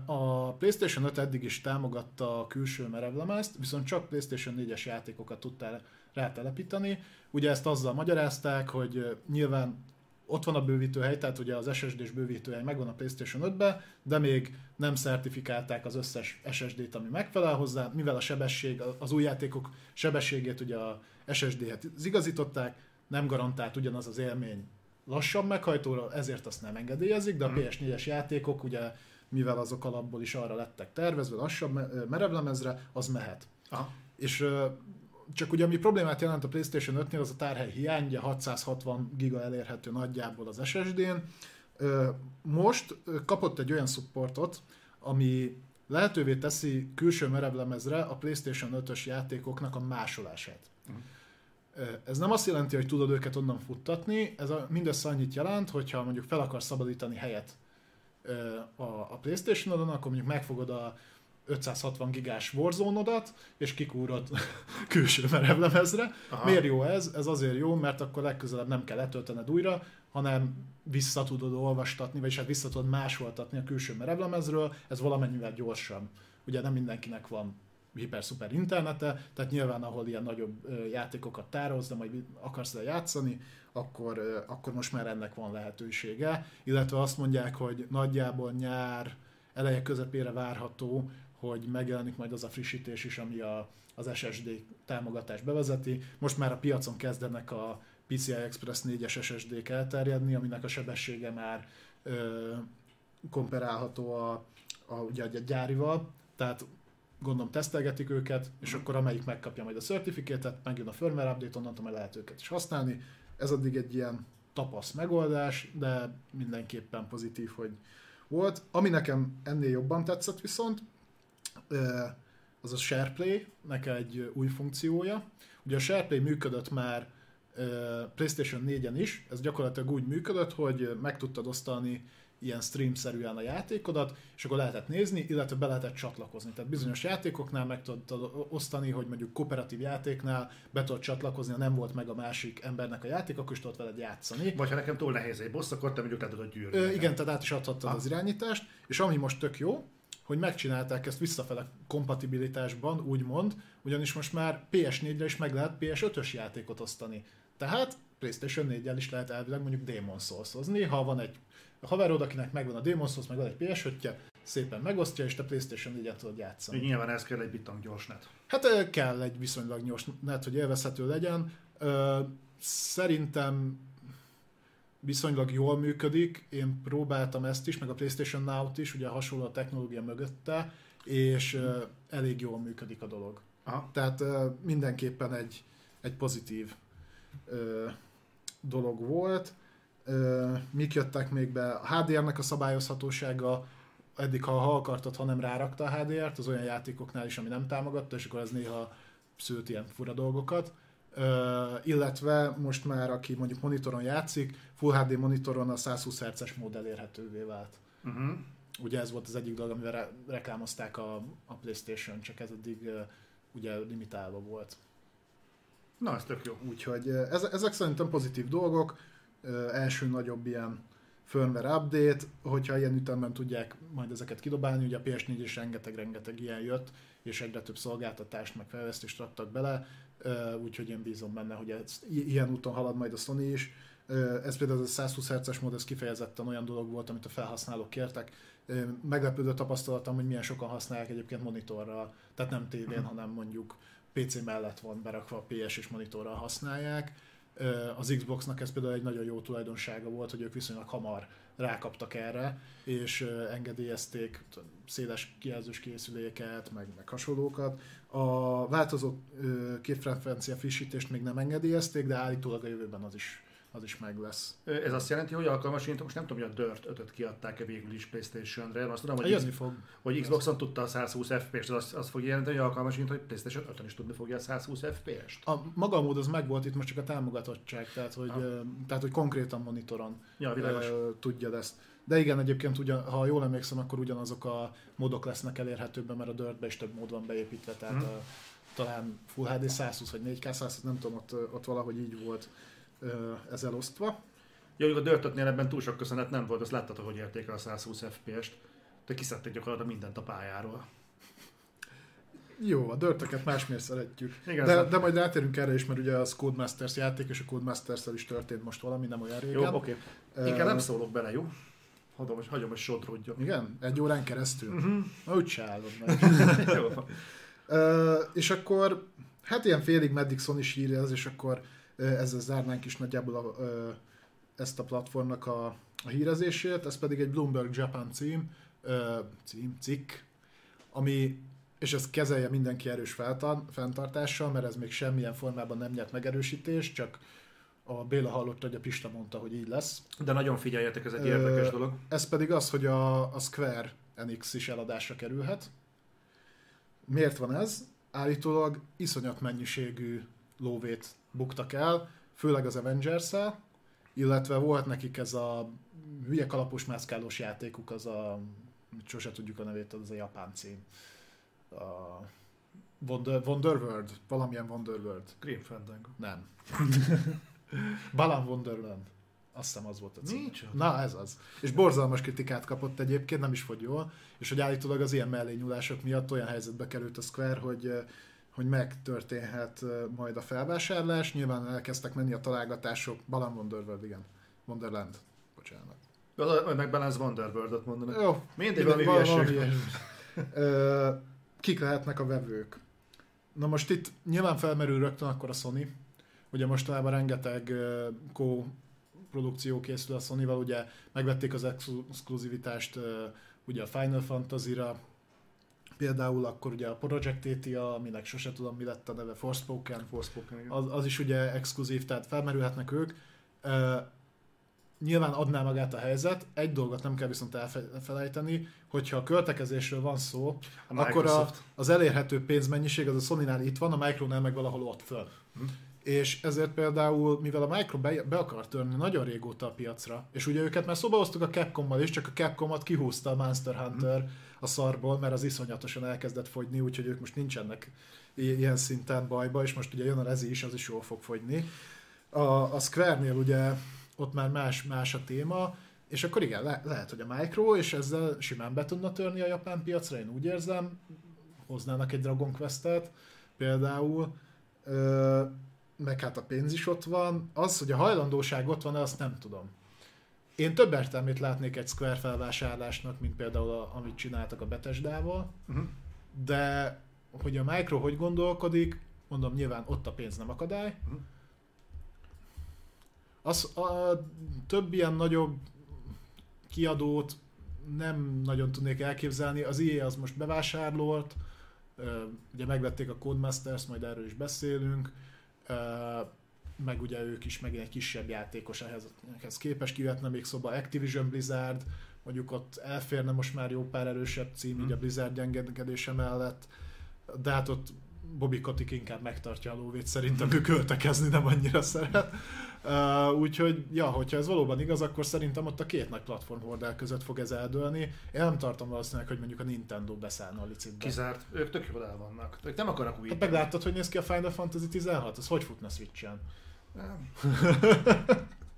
A PlayStation 5 eddig is támogatta a külső merevlemezt, viszont csak PlayStation 4-es játékokat tudtál rátelepíteni. Ugye ezt azzal magyarázták, hogy nyilván ott van a bővítőhely, tehát ugye az SSD-s bővítőhely megvan a PlayStation 5-be, de még nem szertifikálták az összes SSD-t, ami megfelel hozzá, mivel a sebesség, az új játékok sebességét ugye a SSD-hez igazították, nem garantált ugyanaz az élmény lassabb meghajtóra, ezért azt nem engedélyezik, de a mhm. PS4-es játékok ugye mivel azok alapból is arra lettek tervezve, lassabb merevlemezre, az mehet. Aha. És csak ugye ami problémát jelent a PlayStation 5-nél, az a tárhely hiány, ugye 660 giga elérhető nagyjából az SSD-n. Most kapott egy olyan supportot, ami lehetővé teszi külső merevlemezre a PlayStation 5-ös játékoknak a másolását. Uh-huh. Ez nem azt jelenti, hogy tudod őket onnan futtatni, ez a, mindössze annyit jelent, hogyha mondjuk fel akarsz szabadítani helyet a, a Playstation-odon, akkor mondjuk megfogod a 560 gigás warzone és kikúrod külső merevlemezre. Aha. Miért jó ez? Ez azért jó, mert akkor legközelebb nem kell letöltened újra, hanem vissza tudod olvastatni, vagyis hát vissza tudod másoltatni a külső merevlemezről, ez valamennyivel gyorsabb. Ugye nem mindenkinek van hiper-szuper internete, tehát nyilván ahol ilyen nagyobb játékokat tárolsz, de majd akarsz le játszani, akkor, akkor most már ennek van lehetősége. Illetve azt mondják, hogy nagyjából nyár eleje közepére várható, hogy megjelenik majd az a frissítés is, ami a, az SSD támogatást bevezeti. Most már a piacon kezdenek a PCI Express 4-es SSD-k elterjedni, aminek a sebessége már ö, komparálható a, a, ugye a gyárival, tehát gondolom tesztelgetik őket, és akkor amelyik megkapja majd a certifikétet, megjön a firmware update, onnantól meg lehet őket is használni. Ez addig egy ilyen tapasz megoldás, de mindenképpen pozitív, hogy volt. Ami nekem ennél jobban tetszett viszont, az a SharePlay, nek egy új funkciója. Ugye a SharePlay működött már PlayStation 4-en is, ez gyakorlatilag úgy működött, hogy meg tudtad osztani ilyen stream-szerűen a játékodat, és akkor lehetett nézni, illetve be lehetett csatlakozni. Tehát bizonyos játékoknál meg tudod osztani, hogy mondjuk kooperatív játéknál be tudod csatlakozni, ha nem volt meg a másik embernek a játék, akkor is tudod veled játszani. Vagy ha nekem túl nehéz egy boss, akkor te mondjuk le tudod gyűrni. Ö, igen, tehát át is adhattad az irányítást, és ami most tök jó, hogy megcsinálták ezt visszafele kompatibilitásban, úgymond, ugyanis most már PS4-re is meg lehet PS5-ös játékot osztani. Tehát PlayStation 4-jel is lehet elvileg mondjuk Demon souls ha van egy haverod, akinek megvan a Demon Souls, meg van egy ps szépen megosztja, és te PlayStation 4 tudod játszani. Nyilván ez kell egy bitang gyors net. Hát kell egy viszonylag gyors net, hogy élvezhető legyen. Szerintem viszonylag jól működik. Én próbáltam ezt is, meg a PlayStation Now-t is, ugye hasonló a technológia mögötte, és elég jól működik a dolog. Aha. Tehát mindenképpen egy, egy pozitív dolog volt mik jöttek még be, a HDR-nek a szabályozhatósága, eddig ha, ha akartad, ha nem rárakta a HDR-t, az olyan játékoknál is, ami nem támogatta, és akkor ez néha szült ilyen fura dolgokat. Uh, illetve most már, aki mondjuk monitoron játszik, Full HD monitoron a 120 Hz-es mód elérhetővé vált. Uh-huh. Ugye ez volt az egyik dolog, amivel re- reklámozták a, a Playstation, csak ez eddig uh, ugye limitálva volt. Na, ez tök jó. Úgyhogy ez, ezek szerintem pozitív dolgok első nagyobb ilyen firmware update, hogyha ilyen ütemben tudják majd ezeket kidobálni, ugye a PS4 is rengeteg-rengeteg ilyen jött, és egyre több szolgáltatást meg fejlesztést raktak bele, úgyhogy én bízom benne, hogy ez, ilyen úton halad majd a Sony is. Ez például a 120 Hz-es mód, ez kifejezetten olyan dolog volt, amit a felhasználók kértek. Meglepődő tapasztalatom, hogy milyen sokan használják egyébként monitorral, tehát nem tévén, uh-huh. hanem mondjuk PC mellett van berakva a PS és monitorral használják az Xboxnak ez például egy nagyon jó tulajdonsága volt, hogy ők viszonylag hamar rákaptak erre, és engedélyezték széles kijelzős készüléket, meg, meg hasonlókat. A változó képfrekvencia frissítést még nem engedélyezték, de állítólag a jövőben az is az is meg lesz. Ez azt jelenti, hogy alkalmas, most nem tudom, hogy a Dirt 5-öt kiadták-e végül is Playstation-re, azt tudom, hogy, X- fog. hogy Xboxon tudta a 120 FPS-t, az, az fog jelenteni, hogy alkalmas, hogy Playstation 5 is tudni fogja a 120 FPS-t. A maga a mód az megvolt, itt most csak a támogatottság, tehát hogy, ah. tehát, hogy konkrétan monitoron ja, uh, tudja ezt. De igen, egyébként ugyan, ha jól emlékszem, akkor ugyanazok a módok lesznek elérhetőbben, mert a Dirtbe is több mód van beépítve, tehát hmm. a, talán Full HD 120 vagy 4K 120, nem tudom, ott, ott valahogy így volt ez elosztva. Jó, a Dörtötnél ebben túl sok köszönet nem volt, azt láttad, hogy érték a 120 FPS-t. De kiszedték gyakorlatilag mindent a pályáról. Jó, a dörtöket másmiért szeretjük. Igen, de, de majd rátérünk erre is, mert ugye a Codemasters játék és a codemasters is történt most valami, nem olyan régen. Jó, oké. Okay. Inkább nem szólok bele, jó? Hagyom, hagyom hogy sodródjon. Igen? Egy órán keresztül? Uh-huh. Úgy se állod meg. jó. Uh, és akkor, hát ilyen félig meddig Sony sírja ez, és akkor ezzel zárnánk is nagyjából a, ezt a platformnak a, a hírezését, ez pedig egy Bloomberg Japan cím, cím, cikk, ami, és ezt kezelje mindenki erős fenntartással, mert ez még semmilyen formában nem nyert megerősítést, csak a Béla hallotta, hogy a Pista mondta, hogy így lesz. De nagyon figyeljetek, ez egy érdekes dolog. Ez pedig az, hogy a, a Square Enix is eladásra kerülhet. Miért van ez? Állítólag iszonyat mennyiségű lóvét buktak el, főleg az avengers illetve volt nekik ez a hülye kalapos mászkálós játékuk, az a, sose tudjuk a nevét, az a japán cím. A Wonder, Wonderworld, valamilyen Wonderworld. Grim Fandango. Nem. Balan Wonderland. Azt hiszem az volt a cím. Nincs. Na, ez az. És borzalmas kritikát kapott egyébként, nem is fogy jól, és hogy állítólag az ilyen mellényúlások miatt olyan helyzetbe került a Square, hogy hogy megtörténhet majd a felvásárlás. Nyilván elkezdtek menni a találgatások. Balan Wonderworld, igen. Wonderland. Bocsánat. Meg Balance Wonderworld-ot mondanak. Jó. Mindig valami hülyeség. Kik lehetnek a vevők? Na most itt nyilván felmerül rögtön akkor a Sony. Ugye mostanában rengeteg co produkció készül a Sony-val, ugye megvették az exkluzivitást ugye a Final Fantasy-ra, Például akkor ugye a Project Atia, aminek sose tudom mi lett a neve, Forspoken, Forspoken igen. Az, az is ugye exkluzív, tehát felmerülhetnek ők. Uh, nyilván adná magát a helyzet, egy dolgot nem kell viszont elfelejteni, hogyha a költekezésről van szó, a akkor a, az elérhető pénzmennyiség az a Sony-nál itt van, a Micronál meg valahol ott föl. Hm. és ezért például, mivel a Micro be, be akar törni nagyon régóta a piacra, és ugye őket már szóba hoztuk a Capcommal is, csak a Capcomat kihúzta a Monster Hunter mm. A szarból, mert az iszonyatosan elkezdett fogyni, úgyhogy ők most nincsenek ilyen szinten bajba, és most ugye jön a Rezi is, az is jól fog fogyni. A, a Square-nél ugye ott már más, más a téma, és akkor igen, le, lehet, hogy a Micro, és ezzel simán be tudna törni a japán piacra, én úgy érzem, hoznának egy Dragon Quest-et például, ö, meg hát a pénz is ott van. Az, hogy a hajlandóság ott van, azt nem tudom. Én több értelmét látnék egy Square felvásárlásnak, mint például a, amit csináltak a Betesdával, uh-huh. de hogy a Micro hogy gondolkodik, mondom, nyilván ott a pénz nem akadály. Uh-huh. Az, a több ilyen nagyobb kiadót nem nagyon tudnék elképzelni. Az IE az most bevásárlolt, ugye megvették a Codemasters, majd erről is beszélünk, meg ugye ők is megint egy kisebb játékos ehhez, ehhez képes, kivetne még szóba Activision Blizzard, mondjuk ott elférne most már jó pár erősebb cím, mm. így a Blizzard gyengedése mellett, de hát ott Bobby Kotick inkább megtartja a lóvét, szerintem ő költekezni nem annyira szeret. Uh, úgyhogy, ja, hogyha ez valóban igaz, akkor szerintem ott a két nagy platform hordál között fog ez eldőlni. Én nem tartom valószínűleg, hogy mondjuk a Nintendo beszállna a licitbe. Kizárt, ők tök jól el vannak. Ők nem akarnak új. Hát megláttad, hogy néz ki a Final Fantasy 16? Az hogy futna Switch-en?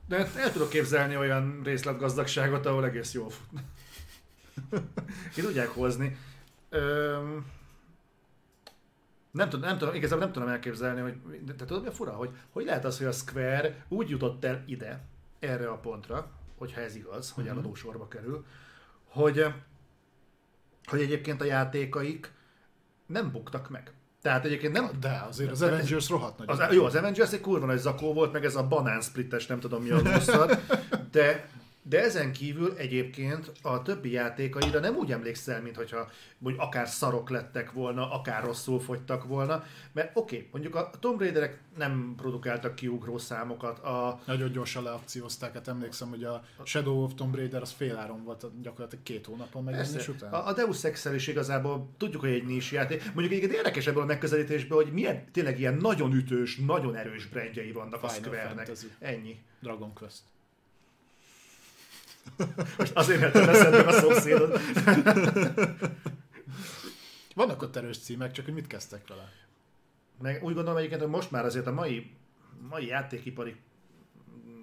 De hát el tudok képzelni olyan részletgazdagságot, ahol egész jól futna. Ki tudják hozni. Öm nem tudom, nem tudom, igazából nem tudom elképzelni, hogy, de tudod mi a fura, hogy, hogy lehet az, hogy a Square úgy jutott el ide, erre a pontra, hogyha ez igaz, hogy uh-huh. eladó sorba kerül, hogy, hogy egyébként a játékaik nem buktak meg. Tehát egyébként nem... De azért az Avengers rohadt nagy. Az, jó, az Avengers egy kurva nagy zakó volt, meg ez a banán splittes, nem tudom mi a de, de ezen kívül egyébként a többi játékaira nem úgy emlékszel, mint hogyha hogy akár szarok lettek volna, akár rosszul fogytak volna, mert oké, okay, mondjuk a Tomb Raiderek nem produkáltak kiugró számokat. A... Nagyon gyorsan leakciózták, hát emlékszem, hogy a Shadow of Tomb Raider az féláron volt gyakorlatilag két hónapon meg és után. A, a Deus ex is igazából tudjuk, hogy egy nis játék. Mondjuk egyébként érdekes ebből a megközelítésből, hogy milyen tényleg ilyen nagyon ütős, nagyon erős brandjei vannak Final a Square-nek. Ennyi. Dragon Quest. Most azért hettem eszedbe a szomszédod. Vannak ott erős címek, csak hogy mit kezdtek vele? Meg úgy gondolom egyébként, hogy most már azért a mai, mai játékipari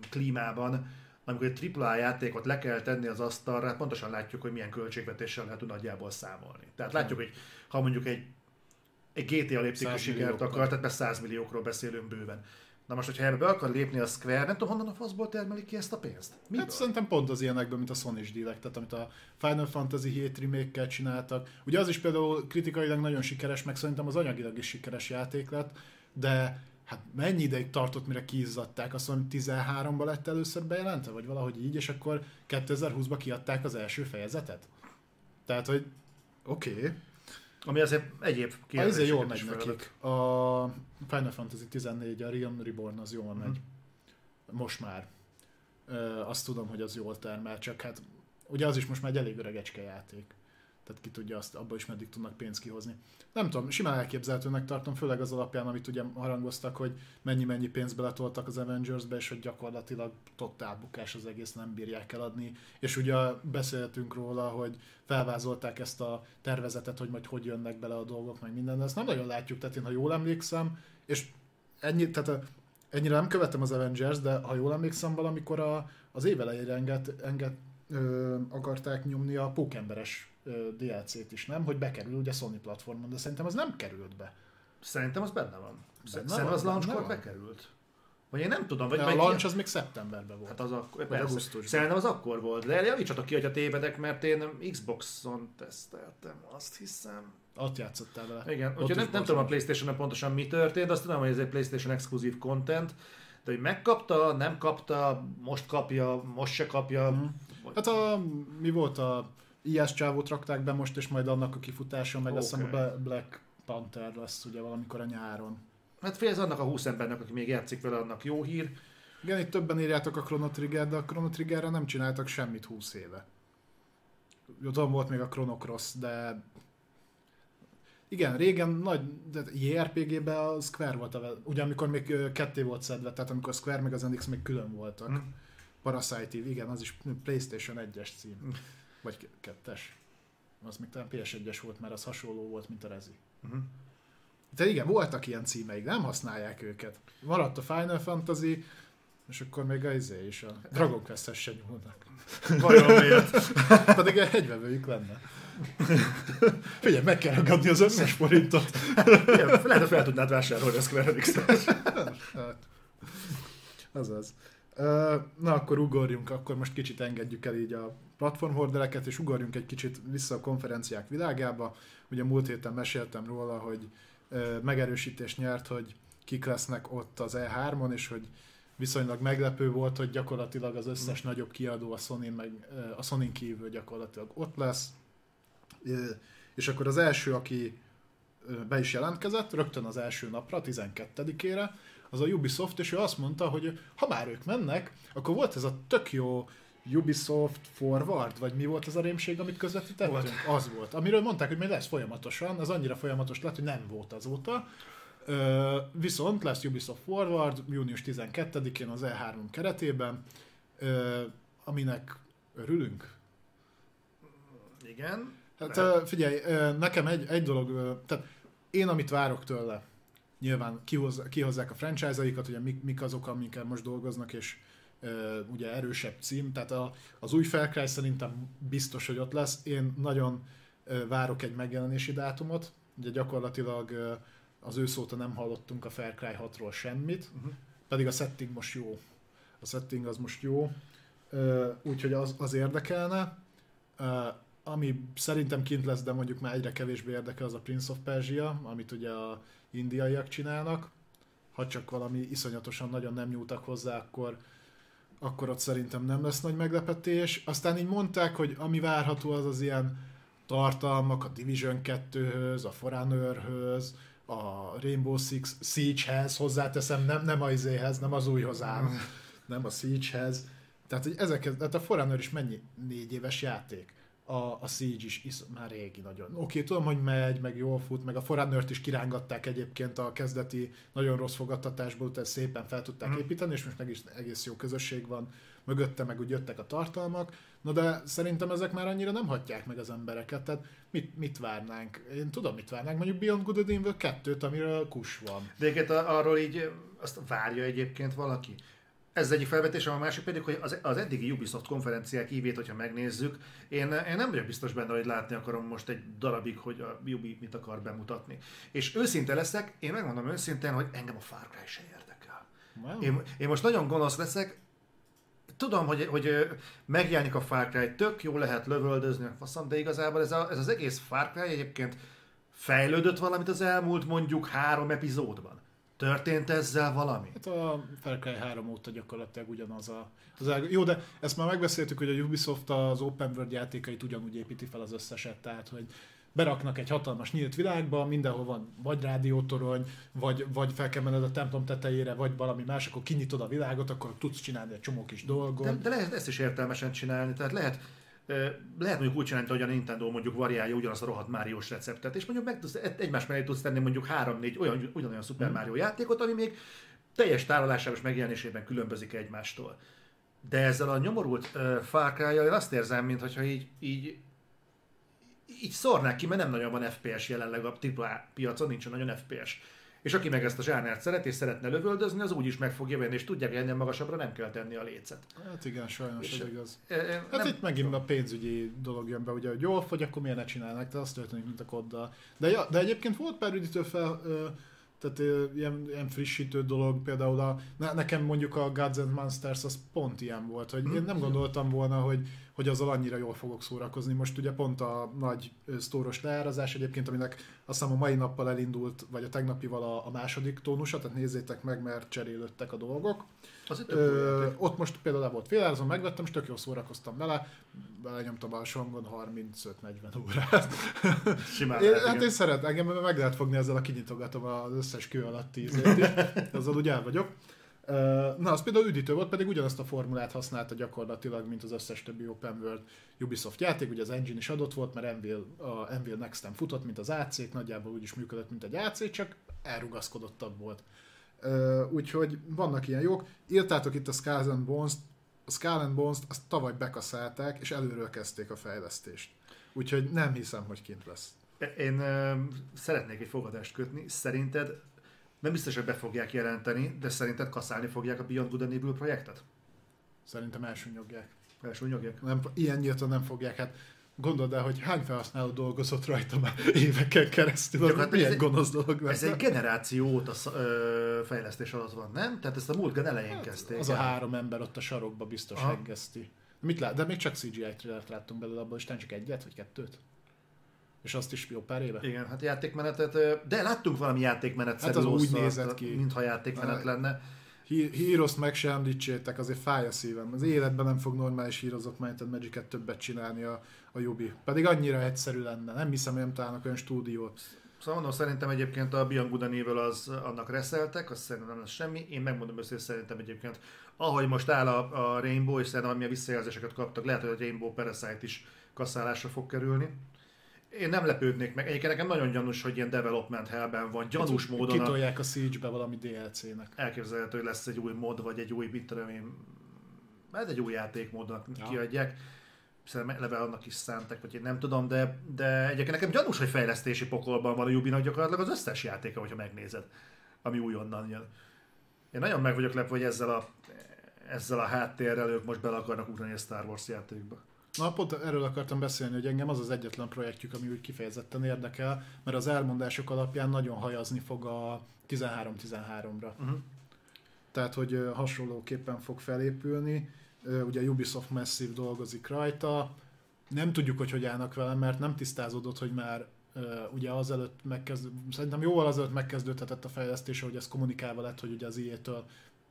klímában, amikor egy AAA játékot le kell tenni az asztalra, pontosan látjuk, hogy milyen költségvetéssel lehet nagyjából számolni. Tehát látjuk, hogy ha mondjuk egy, egy GTA léptékű sikert akar, tehát 100 milliókról beszélünk bőven Na most, hogyha ebbe be akar lépni a Square, nem tudom, honnan a faszból termelik ki ezt a pénzt? Miből? Hát szerintem pont az ilyenekből, mint a Sony-s dílek, tehát amit a Final Fantasy 7 remake csináltak. Ugye az is például kritikailag nagyon sikeres, meg szerintem az anyagilag is sikeres játék lett, de hát mennyi ideig tartott, mire kiizzadták? Azt mondom, 13-ban lett először bejelentve, vagy valahogy így, és akkor 2020-ban kiadták az első fejezetet? Tehát, hogy oké, okay, ami azért egyéb kérdéseket Azért jól megy nekik. A Final Fantasy 14, a Realm Reborn az jól megy. Hmm. Most már. azt tudom, hogy az jól termel, csak hát ugye az is most már egy elég öregecske játék tehát ki tudja azt, abból is meddig tudnak pénzt kihozni. Nem tudom, simán elképzelhetőnek tartom, főleg az alapján, amit ugye harangoztak, hogy mennyi-mennyi pénzt beletoltak az Avengers-be, és hogy gyakorlatilag totál bukás az egész, nem bírják eladni. És ugye beszéltünk róla, hogy felvázolták ezt a tervezetet, hogy majd hogy jönnek bele a dolgok, meg minden, de ezt nem nagyon látjuk, tehát én ha jól emlékszem, és ennyi, tehát ennyire nem követtem az Avengers, de ha jól emlékszem, valamikor a, az évelejére enged, enged, ö, akarták nyomni a pókemberes DLC-t is, nem? Hogy bekerül ugye Sony platformon, de szerintem az nem került be. Szerintem az benne van. Benne szerintem az launchkor bekerült. Vagy én nem tudom. Vagy a launch az még szeptemberben volt. Hát az akkor, persze. Szerintem az akkor volt. De javítsatok ki, hogyha tévedek, mert én Xbox-on teszteltem, azt hiszem. Ott játszottál vele. Igen, úgyhogy nem, nem tudom a Playstation-on pontosan mi történt, azt tudom, hogy ez egy Playstation exkluzív content, de hogy megkapta, nem kapta, most kapja, most se kapja. Mm. Hát a, mi volt a IS csávót rakták be most, és majd annak a kifutása, meg okay. azt hiszem a Black Panther lesz ugye valamikor a nyáron. Hát félsz annak a 20 embernek, aki még játszik vele, annak jó hír. Igen, itt többen írjátok a Chrono Trigger, de a Chrono Triggerre nem csináltak semmit 20 éve. Tudom, volt még a Chrono Cross, de igen, régen nagy, de JRPG-ben a Square volt, a, ugye amikor még ketté volt szedve, tehát amikor Square meg az NX még külön voltak. Hm. Parasite igen, az is PlayStation 1-es cím. Hm. Vagy ke- kettes. Az még talán PS1-es volt, mert az hasonló volt, mint a Rezi. Mhm. De igen, voltak ilyen címeik, nem használják őket. Maradt a Final Fantasy, és akkor még a izé is, a Dragon Quest-hez se nyúlnak. Vajon miért? Pedig egyvevőjük lenne. Figyelj, meg kell ragadni az összes forintot. Igen, Lehet, hogy fel tudnád vásárolni a Square Enix-et. Hát, azaz. Na, akkor ugorjunk, akkor most kicsit engedjük el így a platformhordereket, és ugorjunk egy kicsit vissza a konferenciák világába. Ugye múlt héten meséltem róla, hogy megerősítést nyert, hogy kik lesznek ott az E3-on, és hogy viszonylag meglepő volt, hogy gyakorlatilag az összes nagyobb kiadó a sony meg a sony kívül gyakorlatilag ott lesz. És akkor az első, aki be is jelentkezett, rögtön az első napra, 12-ére, az a Ubisoft, és ő azt mondta, hogy ha már ők mennek, akkor volt ez a tök jó Ubisoft Forward, vagy mi volt az a rémség, amit közvetítettünk? Volt. Az volt. Amiről mondták, hogy még lesz folyamatosan, az annyira folyamatos lett, hogy nem volt azóta. Ö, viszont lesz Ubisoft Forward június 12-én az E3 keretében, ö, aminek örülünk. Igen. Hát ö, figyelj, ö, nekem egy, egy dolog, ö, tehát én amit várok tőle, nyilván kihoz, kihozzák a franchise-aikat, ugye mik, mik azok, amikkel most dolgoznak, és ugye erősebb cím, tehát a, az új Far Cry szerintem biztos, hogy ott lesz. Én nagyon várok egy megjelenési dátumot, ugye gyakorlatilag az ősz óta nem hallottunk a Far Cry 6-ról semmit, Uh-huh. pedig a setting most jó. A setting az most jó, úgyhogy az, az érdekelne. Ami szerintem kint lesz, de mondjuk már egyre kevésbé érdekel, az a Prince of Persia, amit ugye a indiaiak csinálnak. Ha csak valami iszonyatosan nagyon nem nyúltak hozzá, akkor, akkor ott szerintem nem lesz nagy meglepetés. Aztán így mondták, hogy ami várható az az ilyen tartalmak a Division 2-höz, a Forerunner-höz, a Rainbow Six Siege-hez, hozzáteszem, nem, nem a izéhez, nem az újhoz áll, nem a Siege-hez. Tehát, hogy ezeket, tehát a Forerunner is mennyi? Négy éves játék. A, a Siege is, is már régi nagyon. Oké, okay, tudom, hogy megy, meg jól fut, meg a Forerunner-t is kirángatták egyébként a kezdeti nagyon rossz fogadtatásból, tehát szépen fel tudták Mhm. építeni, és most meg is egész jó közösség van mögötte, meg úgy jöttek a tartalmak. Na de szerintem ezek már annyira nem hatják meg az embereket, tehát mit, mit várnánk? Én tudom, mit várnánk, mondjuk Beyond Good and Evil 2-t, amiről kus van. De egyébként arról így azt várja egyébként valaki. Ez egyik felvetés, a másik pedig, hogy az, az eddigi Ubisoft konferenciák ívét, hogyha megnézzük, én, én nem vagyok biztos benne, hogy látni akarom most egy darabig, hogy a Ubi mit akar bemutatni. És őszinte leszek, én megmondom őszintén, hogy engem a Far Cry se érdekel. Wow. Én, én most nagyon gonosz leszek, tudom, hogy, hogy megjelenik a Far Cry, tök jó lehet lövöldözni, faszom, de igazából ez, a, ez az egész Far Cry egyébként fejlődött valamit az elmúlt mondjuk három epizódban. Történt ezzel valami? Hát a Far Cry 3 óta gyakorlatilag ugyanaz a... Az el... Jó, de ezt már megbeszéltük, hogy a Ubisoft az Open World játékait ugyanúgy építi fel az összeset, tehát hogy beraknak egy hatalmas nyílt világba, mindenhol van vagy rádiótorony, vagy, vagy fel kell menned a templom tetejére, vagy valami más, akkor kinyitod a világot, akkor tudsz csinálni egy csomó kis dolgot. De, de lehet ezt is értelmesen csinálni, tehát lehet, lehet mondjuk úgy csinálni, hogy a Nintendo mondjuk variálja ugyanazt a rohadt Máriós receptet, és mondjuk meg tudsz, egy- egymás mellé tudsz tenni mondjuk három-négy olyan, ugyanolyan Super Mario játékot, ami még teljes tárolásában és megjelenésében különbözik egymástól. De ezzel a nyomorult uh, Far cry én azt érzem, mintha így, így így szórnák ki, mert nem nagyon van FPS jelenleg a AAA piacon, nincsen nagyon FPS. És aki meg ezt a zsánert szeret és szeretne lövöldözni, az úgy is meg fogja venni, és tudja, hogy ennél magasabbra nem kell tenni a lécet. Hát igen, sajnos És- ez igaz. E, e, Hát nem- itt megint a pénzügyi dolog jön be, ugye, hogy jól fogy, akkor miért ne csinálnak, de az történik, mint a koddal. De, ja, de egyébként volt pár üdítő fel, ö, tehát ilyen, ilyen frissítő dolog, például a, ne, nekem mondjuk a Gods and Monsters az pont ilyen volt, hogy én nem gondoltam volna, hogy, hogy azzal annyira jól fogok szórakozni. Most ugye pont a nagy sztóros leárazás egyébként, aminek azt hiszem a mai nappal elindult, vagy a tegnapival a, a második tónusa, tehát nézzétek meg, mert cserélődtek a dolgok. Az Ö, ott most például le volt félárazom, megvettem, és tök jól szórakoztam vele. Belenyomtam a songon 35-40 órát. Simán Én, lehet, hát én szeret, engem meg lehet fogni ezzel a kinyitogatom az összes kő alatt is. Azzal úgy el vagyok. Na, az például üdítő volt, pedig ugyanazt a formulát használta gyakorlatilag, mint az összes többi Open World Ubisoft játék, ugye az engine is adott volt, mert Envil, a Envil next futott, mint az ac nagyjából úgy is működött, mint egy AC, csak elrugaszkodottabb volt. Úgyhogy vannak ilyen jók. Írtátok itt a Skulls and Bones-t, a Skull and Bones-t azt tavaly bekaszálták, és előről kezdték a fejlesztést. Úgyhogy nem hiszem, hogy kint lesz. Én ö, szeretnék egy fogadást kötni. Szerinted nem biztos, hogy be fogják jelenteni, de szerinted kaszálni fogják a Beyond Good and Evil projektet? Szerintem elsúnyogják. Elsúnyogják? Nem, ilyen nyíltan nem fogják. Hát gondold el, hogy hány felhasználó dolgozott rajta már éveken keresztül. Csak hát milyen ez gonosz dolog Ez egy generáció óta ö, fejlesztés alatt van, nem? Tehát ezt a múlt gen elején hát, kezdték. Az el. a három ember ott a sarokba biztos heggeszti. Mit lát? De még csak CGI trailert láttunk belőle, abból is csak egyet vagy kettőt? És azt is jó pár éve? Igen, hát játékmenetet, de láttunk valami játékmenet Hát az úgy nézett ki. Mintha játékmenet lenne. Híroszt meg se említsétek, azért fáj a szívem. Az életben nem fog normális hírozott Might magic többet csinálni a, a Yubi. Pedig annyira egyszerű lenne. Nem hiszem, hogy nem találnak olyan stúdiót. Szóval mondom, szerintem egyébként a Beyond Good Evil az annak reszeltek, azt szerintem nem lesz semmi. Én megmondom össze, szerintem egyébként, ahogy most áll a, a Rainbow, és szerintem amilyen visszajelzéseket kaptak, lehet, hogy a Rainbow Parasite is kasszálásra fog kerülni én nem lepődnék meg. Egyébként nekem nagyon gyanús, hogy ilyen development hellben van, gyanús hát, módon. Kitolják a Siege-be valami DLC-nek. Elképzelhető, hogy lesz egy új mod, vagy egy új, mit tudom én, ez egy új játékmódnak ja. kiadják. Szerintem eleve annak is szántak, vagy én nem tudom, de, de egyébként nekem gyanús, hogy fejlesztési pokolban van a Jubinak gyakorlatilag az összes játéka, hogyha megnézed, ami újonnan jön. Én nagyon meg vagyok lepve, hogy ezzel a, ezzel a háttérrel ők most bele akarnak ugrani a Star Wars játékba. Na, pont erről akartam beszélni, hogy engem az az egyetlen projektjük, ami úgy kifejezetten érdekel, mert az elmondások alapján nagyon hajazni fog a 13-13-ra. Uh-huh. Tehát, hogy hasonlóképpen fog felépülni. Ugye Ubisoft Massive dolgozik rajta. Nem tudjuk, hogy hogy állnak vele, mert nem tisztázódott, hogy már ugye azelőtt megkezd, szerintem jóval azelőtt megkezdődhetett a fejlesztés, hogy ez kommunikálva lett, hogy ugye az IE-től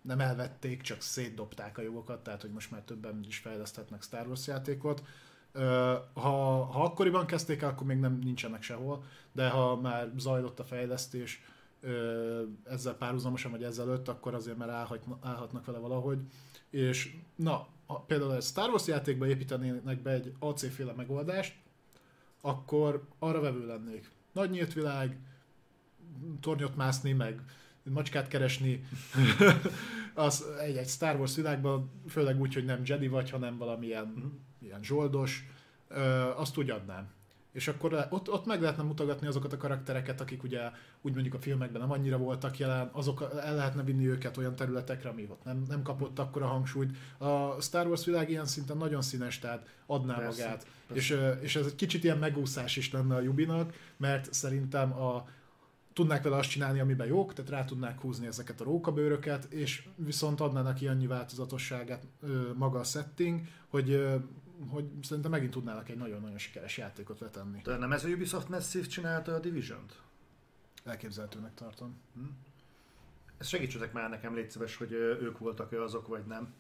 nem elvették, csak szétdobták a jogokat, tehát hogy most már többen is fejleszthetnek Star Wars játékot. Ha, ha akkoriban kezdték el, akkor még nem nincsenek sehol, de ha már zajlott a fejlesztés ezzel párhuzamosan, vagy ezelőtt, akkor azért már állhat, állhatnak vele valahogy. És na, például egy Star Wars játékba építenének be egy AC-féle megoldást, akkor arra vevő lennék. Nagy nyílt világ, tornyot mászni, meg macskát keresni, az egy, egy Star Wars világban, főleg úgy, hogy nem Jedi vagy, hanem valamilyen mm. ilyen zsoldos, azt úgy adnám. És akkor ott, ott meg lehetne mutogatni azokat a karaktereket, akik ugye úgy mondjuk a filmekben nem annyira voltak jelen, azok el lehetne vinni őket olyan területekre, ami ott nem, nem kapott akkor a hangsúlyt. A Star Wars világ ilyen szinten nagyon színes, tehát adná persze, magát. Persze. És, és ez egy kicsit ilyen megúszás is lenne a Jubinak, mert szerintem a, tudnák vele azt csinálni, amiben jók, tehát rá tudnák húzni ezeket a rókabőröket, és viszont adnának neki annyi változatosságát maga a setting, hogy, hogy szerintem megint tudnának egy nagyon-nagyon sikeres játékot letenni. De nem ez a Ubisoft Massive csinálta a Division-t? Elképzelhetőnek tartom. Hm? Ezt segítsetek már nekem, légy szíves, hogy ők voltak-e azok, vagy nem.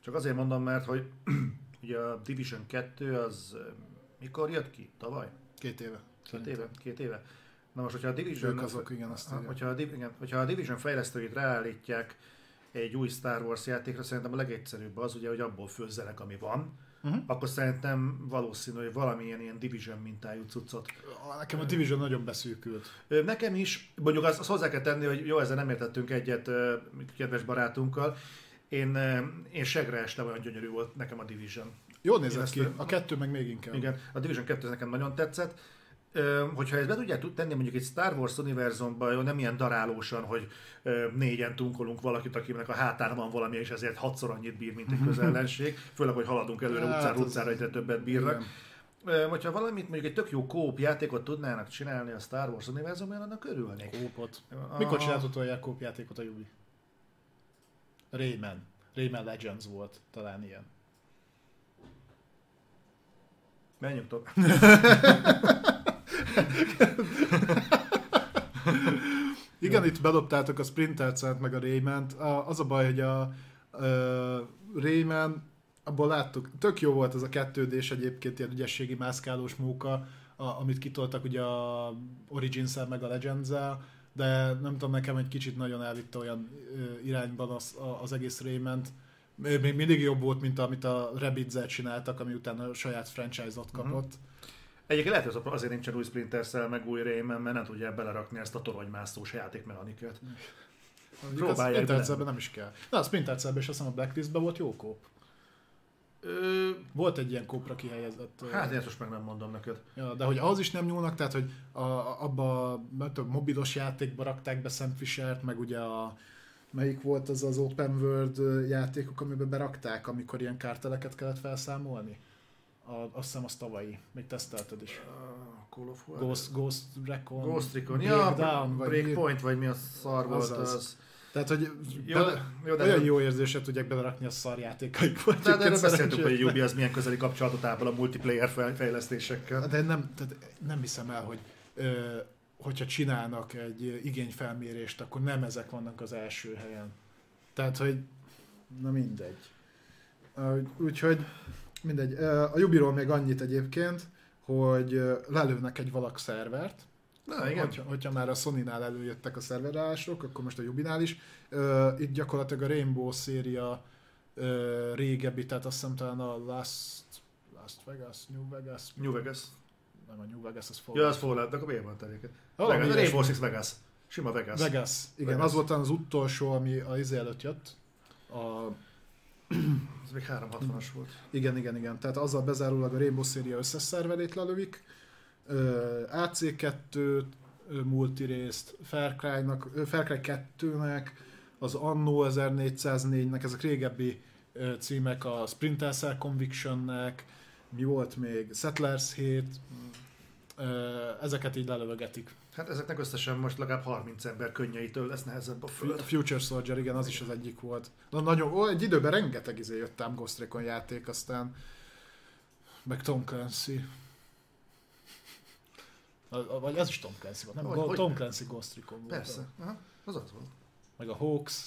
Csak azért mondom, mert hogy ugye a Division 2 az mikor jött ki? Tavaly? Két éve. Két éve? Két éve? Na most, hogyha a Division, ők azok, igen, azt hogyha a, igen, hogyha a Division fejlesztőit ráállítják egy új Star Wars játékra, szerintem a legegyszerűbb az, ugye, hogy abból főzzenek, ami van, uh-huh. akkor szerintem valószínű, hogy valamilyen ilyen Division mintájú cuccot. Nekem a Division uh, nagyon beszűkült. Nekem is, mondjuk azt, azt hozzá kell tenni, hogy jó, ezzel nem értettünk egyet kedves barátunkkal. Én, én segre estem, olyan gyönyörű volt nekem a Division. Jól nézett ki, a kettő meg még inkább. Igen, a Division 2 nekem nagyon tetszett hogyha ezt be tudják tenni mondjuk egy Star Wars univerzumban, nem ilyen darálósan, hogy négyen tunkolunk valakit, akinek a hátán van valami, és ezért hatszor annyit bír, mint egy közellenség, főleg, hogy haladunk előre hát utcára, utcára egyre többet bírnak. Igen. Hogyha valamit, mondjuk egy tök jó kóp játékot tudnának csinálni a Star Wars univerzumban, annak örülnék. Kópot. Mikor csinált utoljára kóp játékot a Yubi? Rayman. Rayman Legends volt talán ilyen. Menjünk tovább. Igen, itt bedobtátok a Splinter meg a rayman Az a baj, hogy a, a Rayman, abból láttuk, tök jó volt ez a kettődés egyébként, ilyen ügyességi mászkálós móka, a, amit kitoltak ugye a origins meg a legends de nem tudom, nekem egy kicsit nagyon elvitte olyan irányban az, az egész Rayment. Még mindig jobb volt, mint amit a Rabbids-el csináltak, ami utána a saját franchise-ot kapott. Uh-huh. Egyébként lehet, hogy azért nincsen új Splinter meg új Rayman, mert nem tudják belerakni ezt a toronymászós játékmechanikát. Próbálják Splinter nem is kell. Na, a Splinter is azt hiszem a Blacklistben volt jó kóp. Ö... Volt egy ilyen kópra kihelyezett. Hát ezt most meg nem mondom neked. Ja, de hogy az is nem nyúlnak, tehát hogy a, abba a mobilos játékba rakták be Sam Fisher-t, meg ugye a melyik volt az az open world játékok, amiben berakták, amikor ilyen kárteleket kellett felszámolni? A, azt hiszem az tavalyi, még tesztelted is. Uh, Call of War. Ghost, Ghost Recon. Ghost Recon, ja, Breakdown, vagy Breakpoint, vagy mi a szar volt az. az. az. Tehát, hogy jó, bele, jó, de olyan jó érzéset tudják belerakni a szarjátékaikba. De, de erről beszéltük, hogy a Ubi az milyen közeli kapcsolatot ápol a multiplayer fejlesztésekkel. De nem, tehát nem hiszem el, hogy ö, hogyha csinálnak egy igényfelmérést, akkor nem ezek vannak az első helyen. Tehát, hogy na mindegy. Úgyhogy mindegy. A Jubiról még annyit egyébként, hogy lelőnek egy valak szervert, Na, igen. Hogyha, hogyha már a Sony-nál előjöttek a szerverálások, akkor most a Jubinál is. itt gyakorlatilag a Rainbow széria régebbi, tehát azt hiszem talán a Last, Last Vegas, New Vegas. New Vegas. Nem a New Vegas, az Fallout. Ja, az Fallout, de akkor miért van teréket? Vegas, Rainbow Six Vegas. Sima Vegas. Vegas, igen. Vegas. Az volt az utolsó, ami a izé előtt jött. A ez még 360-as volt. Igen, igen, igen. Tehát azzal bezárólag a Rainbow széria összes szerverét lelövik, AC2 multirészt, Far Cry-nak, Far Cry 2-nek, az Anno 1404-nek, ezek régebbi címek, a Sprinter Cell Conviction-nek, mi volt még, Settlers 7, ezeket így lelövögetik. Hát ezeknek összesen most legalább 30 ember könnyeitől lesz nehezebb a föld. A Future Soldier, igen, az is az egyik volt. Na, nagyon, ó, egy időben rengeteg izé jött ám Ghost Recon játék, aztán meg Tom Clancy. Vagy az is Tom Clancy volt, nem? Hogy, hogy Tom Clancy Ghost Recon volt. Persze, Aha, az az volt. Meg a Hawks,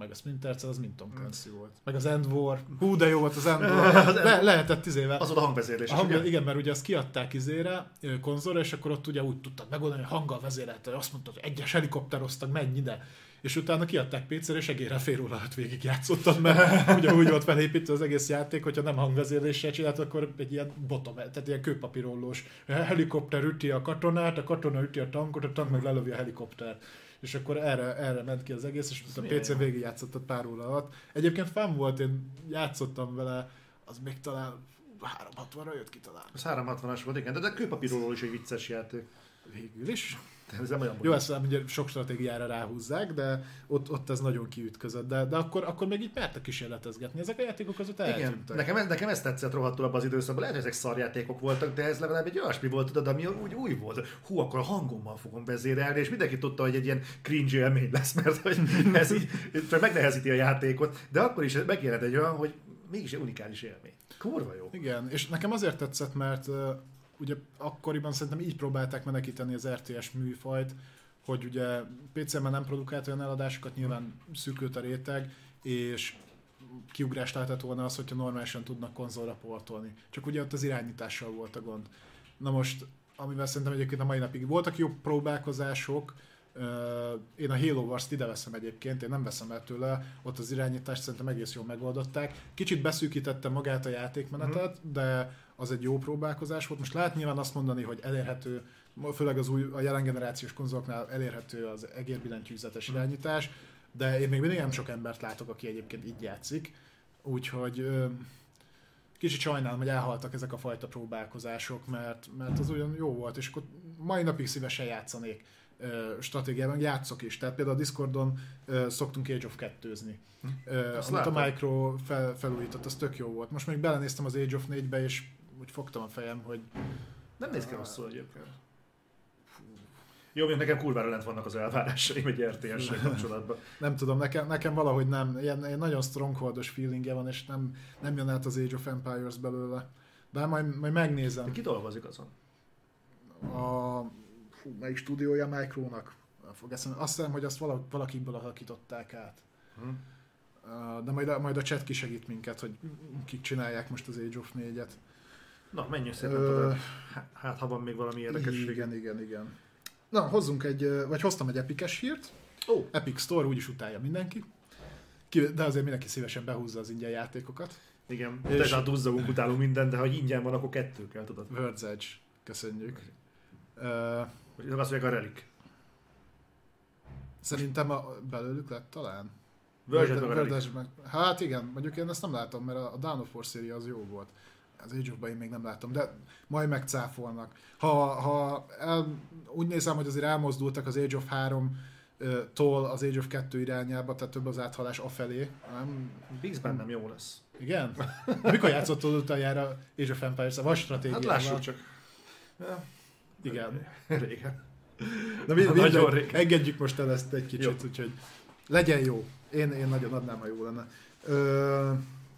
meg a Splinter Cell, az mind Tom Clancy mm. volt. Meg az End War. Hú, de jó volt az End War. Le, lehetett izével. Az volt a hangvezérlés. A hang, igen? igen, mert ugye azt kiadták izére, konzolra, és akkor ott ugye úgy tudtad megoldani, hogy hanggal vezérelte, azt mondta, hogy egyes helikopteroztak, menj ide és utána kiadták PC-re, és egére fél óra alatt végig játszottam, mert ugye úgy volt felépítve az egész játék, hogyha nem hangvezérléssel csinált, akkor egy ilyen botom, tehát ilyen kőpapírollós helikopter üti a katonát, a katona üti a tankot, a tank meg lelövi a helikoptert és akkor erre, erre ment ki az egész, és a PC végig játszott pár óra alatt. Egyébként fán volt, én játszottam vele, az még talán 360-ra jött ki talán. Az 360-as volt, igen, de, de kőpapíról is egy vicces játék. Végül is. Ez nem olyan Jó, ezt ugye sok stratégiára ráhúzzák, de ott, ott ez nagyon kiütközött. De, de akkor, akkor még így mertek kísérletezgetni. Ezek a játékok azok Igen, nekem, nekem ez tetszett rohadtul abban az időszakban. Lehet, hogy ezek szarjátékok voltak, de ez legalább egy olyasmi volt, tudod, ami úgy új volt. Hú, akkor a hangommal fogom vezérelni, és mindenki tudta, hogy egy ilyen cringe élmény lesz, mert hogy ez így csak megnehezíti a játékot. De akkor is megjelent egy olyan, hogy mégis egy unikális élmény. Kurva jó. Igen, és nekem azért tetszett, mert ugye akkoriban szerintem így próbálták menekíteni az RTS műfajt, hogy ugye PC-ben nem produkált olyan eladásokat, nyilván szűkült a réteg, és kiugrást lehetett volna az, hogyha normálisan tudnak konzolra portolni. Csak ugye ott az irányítással volt a gond. Na most, amivel szerintem egyébként a mai napig voltak jó próbálkozások, én a Halo Wars-t ide veszem egyébként, én nem veszem el tőle, ott az irányítást szerintem egész jól megoldották. Kicsit beszűkítette magát a játékmenetet, mm. de az egy jó próbálkozás volt. Most lehet nyilván azt mondani, hogy elérhető, főleg az új, a jelen generációs konzoloknál elérhető az egérbillentyűzetes mm. irányítás, de én még mindig nem sok embert látok, aki egyébként így játszik. Úgyhogy kicsit sajnálom, hogy elhaltak ezek a fajta próbálkozások, mert, mert az olyan jó volt, és akkor mai napig szívesen játszanék stratégiában játszok is. Tehát például a Discordon szoktunk Age of 2-zni. Hm. amit a Micro fel, felújított, az tök jó volt. Most még belenéztem az Age of 4-be, és úgy fogtam a fejem, hogy... Nem néz ki rosszul egyébként. Jó, mint nekem kurvára lent vannak az elvárásaim egy rts kapcsolatban. nem tudom, nekem, nekem valahogy nem. Ilyen, ilyen nagyon strongholdos feelingje van, és nem, nem jön át az Age of Empires belőle. De majd, majd megnézem. De ki dolgozik azon? A fú, melyik stúdiója Micronak? Fog eszembe. Azt hiszem, hogy azt valakiből alakították át. Hmm. De majd a, majd a chat kisegít minket, hogy kik csinálják most az Age of 4-et. Na, menjünk szépen tovább. Hát, ha van még valami érdekesség. Igen, igen, igen. Na, hozzunk egy, vagy hoztam egy epikes hírt. Ó, Epic Store úgyis utálja mindenki. Ki- De azért mindenki szívesen behúzza az ingyen játékokat. igen, És- teljesen duzzogunk, utálunk mindent, de ha ingyen van, akkor kettő kell, tudod. World's Edge. Köszönjük. Ö, Vagy azt mondják a Relic. Szerintem a, belőlük lett talán. Version meg meg- Hát igen, mondjuk én ezt nem látom, mert a a Dawn of War széria az jó volt. Az Age of én még nem láttam, de majd megcáfolnak. Ha, ha el, úgy nézem, hogy azért elmozdultak az Age of 3 ö, tól az Age of 2 irányába, tehát több az áthalás afelé. Nem? Biggs bennem jó lesz. Igen? Mikor játszottad utoljára Age of Empires-a? Vagy Hát stratégiával? lássuk csak. Ja, Igen. Régen. Na mi, Nagyon mindegy, régen. engedjük most el ezt egy kicsit, Jó. úgyhogy legyen jó. Én, én nagyon adnám, ha jó lenne. Ö,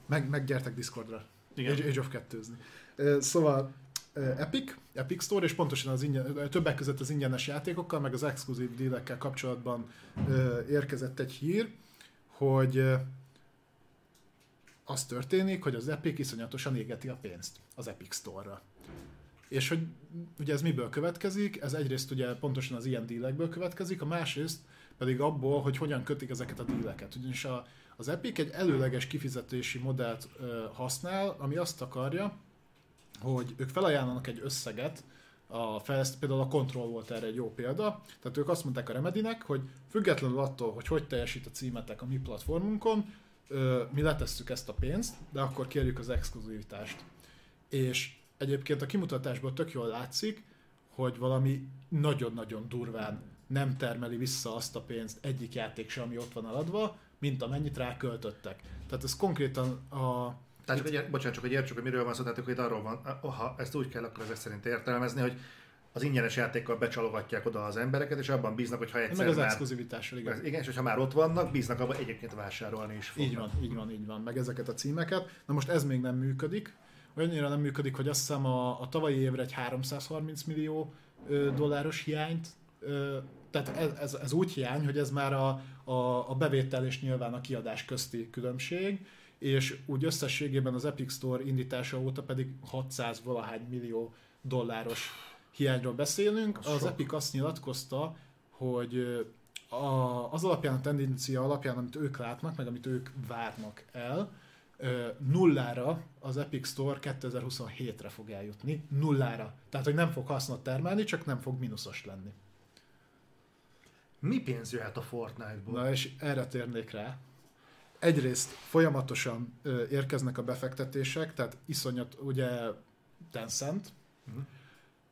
meg, meg gyertek Discordra. Igen. Age, Age of 2 Ö, Szóval Epic, Epic Store, és pontosan az ingyen, többek között az ingyenes játékokkal, meg az exkluzív dílekkel kapcsolatban érkezett egy hír, hogy az történik, hogy az Epic iszonyatosan égeti a pénzt az Epic Store-ra. És hogy ugye ez miből következik? Ez egyrészt ugye pontosan az ilyen dílekből következik, a másrészt pedig abból, hogy hogyan kötik ezeket a díleket. Ugyanis a, az Epic egy előleges kifizetési modellt használ, ami azt akarja, hogy ők felajánlanak egy összeget, a fejleszt, például a Control volt erre egy jó példa, tehát ők azt mondták a Remedynek, hogy függetlenül attól, hogy hogy teljesít a címetek a mi platformunkon, mi letesszük ezt a pénzt, de akkor kérjük az exkluzivitást. És egyébként a kimutatásból tök jól látszik, hogy valami nagyon-nagyon durván nem termeli vissza azt a pénzt egyik játék sem, ami ott van eladva, mint amennyit ráköltöttek. Tehát ez konkrétan a... Tehát csak egy, bocsánat, csak hogy értsük, hogy miről van szó, tehát hogy itt arról van, ha ezt úgy kell akkor ezek szerint értelmezni, hogy az ingyenes játékkal becsalogatják oda az embereket, és abban bíznak, hogy ha egyszer Meg az már, exkluzivitással, igen. igen, és hogyha már ott vannak, bíznak abban egyébként vásárolni is fognak. Így van, így van, így van, meg ezeket a címeket. Na most ez még nem működik. Olyannyira nem működik, hogy azt hiszem a, a tavalyi évre egy 330 millió ö, dolláros hiányt, ö, tehát ez, ez, ez úgy hiány, hogy ez már a, a, a bevétel és nyilván a kiadás közti különbség, és úgy összességében az Epic Store indítása óta pedig 600 valahány millió dolláros hiányról beszélünk. Az Az. Epic azt nyilatkozta, hogy a, az alapján, a tendencia alapján, amit ők látnak, meg amit ők várnak el, nullára az Epic Store 2027-re fog eljutni. Nullára. Tehát, hogy nem fog hasznot termelni, csak nem fog mínuszos lenni. Mi pénz jöhet a Fortnite-ból? Na és erre térnék rá. Egyrészt folyamatosan ö, érkeznek a befektetések, tehát iszonyat, ugye Tencent. Mhm.